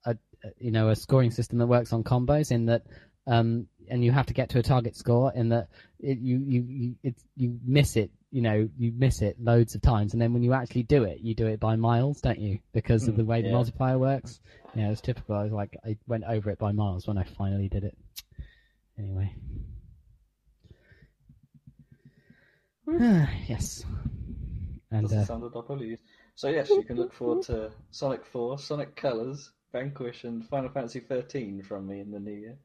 a you know a scoring system that works on combos in that. Um, and you have to get to a target score in that it, you you you it, you miss it you know you miss it loads of times and then when you actually do it you do it by miles don't you because of Mm, the way the multiplier works yeah it's typical I was like I went over it by miles when I finally did it Anyway. Yes. And Doesn't uh, sound what I probably. So yes, you can look forward to Sonic 4, Sonic Colors, Vanquish, and Final Fantasy 13 from me in the new year.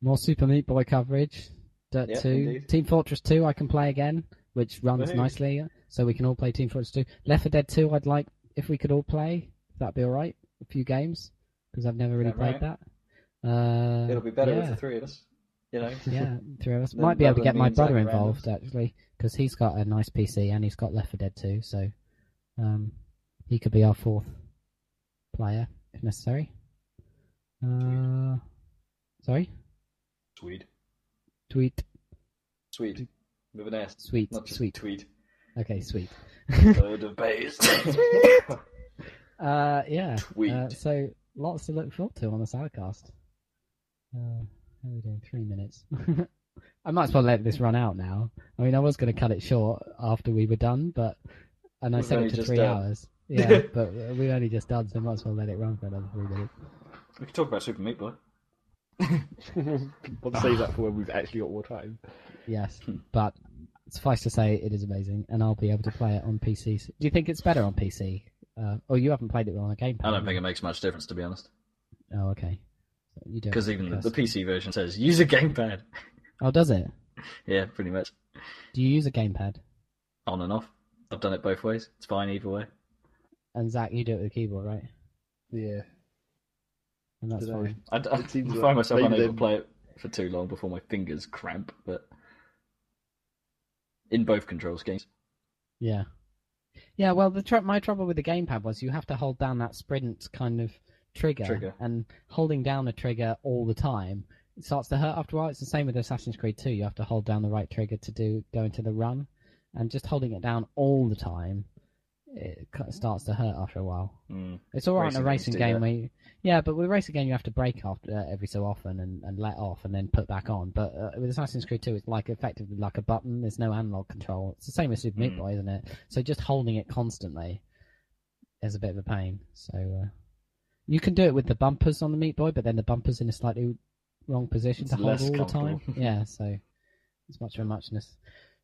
more Super Meat Boy coverage. Dirt Yeah, 2. indeed. Team Fortress 2 I can play again, which runs Woohoo. nicely, so we can all play Team Fortress 2. Left 4 Dead 2 I'd like if we could all play. That'd be alright. A few games, because I've never really played that. Uh, It'll be better yeah. with the three of us. You know. (laughs) yeah, three of us. (laughs) Might be able to get my brother involved actually, because he's got a nice PC and he's got Left 4 Dead 2, so um, he could be our fourth player if necessary. Uh, sorry, Tweed. tweet, Sweet. With an S. sweet, Not sweet. tweet. Okay, sweet. Bird of bays. (laughs) Uh, yeah. Tweet. Uh, so lots to look forward to on the Saladcast. Uh, how are we doing? Three minutes. (laughs) I might as well let this run out now. I mean, I was going to cut it short after we were done, but and I We've set it to three done. hours. (laughs) Yeah, but we only just done, so I might as well let it run for another three minutes. we can talk about Super Meat Boy. Want to save that for when we've actually got more time. Yes, Hmm. but suffice to say, it is amazing, and I'll be able to play it on PC. Do you think it's better on PC? Uh, oh, you haven't played it on a gamepad. I don't think it makes much difference, to be honest. Oh, okay. So you don't. Because even the, the PC version says use a gamepad. Oh, does it? Yeah, pretty much. Do you use a gamepad? On and off. I've done it both ways. It's fine either way. And Zach, you do it with a keyboard, right? Yeah. and that's Dunno. fine. I, I It seems find like myself maybe unable then- to play it for too long before my fingers cramp, but in both controls games. Yeah. Yeah, well, the tr- my trouble with the gamepad was you have to hold down that sprint kind of trigger, Trigger. and holding down a trigger all the time it starts to hurt after a while. It's the same with Assassin's Creed 2. You have to hold down the right trigger to do go into the run, and just holding it down all the time, it starts to hurt after a while. Mm. It's all right in a Racing racing game where you, yeah, but with a racing game you have to break after uh, every so often and, and let off and then put back on. But uh, with Assassin's Creed 2, it's like effectively like a button. There's no analog control. It's the same as Super Meat Mm. Boy, isn't it? So just holding it constantly is a bit of a pain. So uh, you can do it with the bumpers on the Meat Boy, but then the bumpers in a slightly wrong position It's to hold all the time. (laughs) yeah, so it's much of a muchness.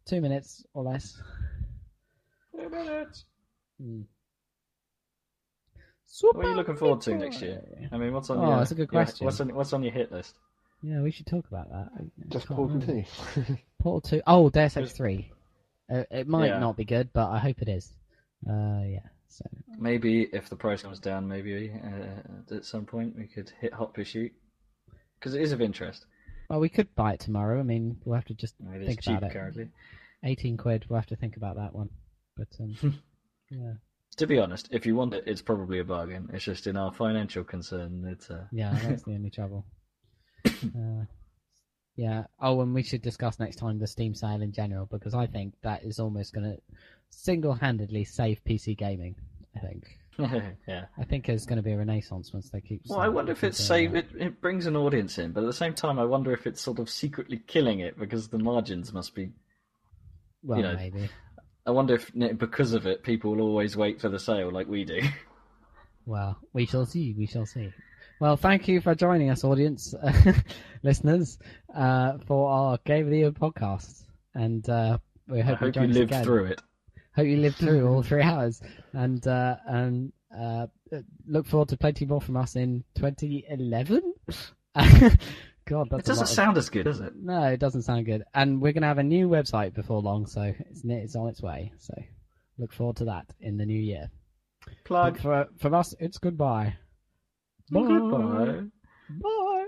Two minutes or less. Two minutes. Hmm. What are you looking forward to next year? I mean, what's on Oh, your? that's a good your- question. what's on What's on your hit list? Yeah, we should talk about that. I- I Just can't Portal remember. 2. (laughs) Portal 2. Oh, Deus Ex 3. Uh, it might Yeah. not be good, but I hope it is. Uh, yeah. So Maybe if the price comes down, maybe uh, at some point we could hit Hot Pursuit because it is of interest. Well, we could buy it tomorrow. I mean, we'll have to just I mean, it's think cheap about it. currently. 18 quid. We'll have to think about that one. But, um, (laughs) yeah. To be honest, if you want it, it's probably a bargain. It's just in our financial concern, it's uh, Yeah, that's the (laughs) only trouble. Uh, yeah. Oh, and we should discuss next time the Steam sale in general because I think that is almost going to single-handedly save PC gaming. I think. (laughs) yeah. I think there's going to be a renaissance once they keep. Well, I wonder if it's save it, it brings an audience in, but at the same time, I wonder if it's sort of secretly killing it because the margins must be. Well, you know, maybe. I wonder if because of it, people will always wait for the sale like we do. (laughs) Well, we shall see. We shall see. Well, thank you for joining us, audience, (laughs) listeners, uh, for our Game of the Year podcast. And uh, we I hope, you hope you lived again. through it. Hope you lived through all (laughs) three hours. And uh, and uh, look forward to plenty more from us in 2011. (laughs) God, It doesn't lot of- sound as good, does it? No, it doesn't sound good. And we're going to have a new website before long, so it's, it's on its way. So look forward to that in the new year. Plug. But for, from us, it's goodbye. Goodbye. Bye.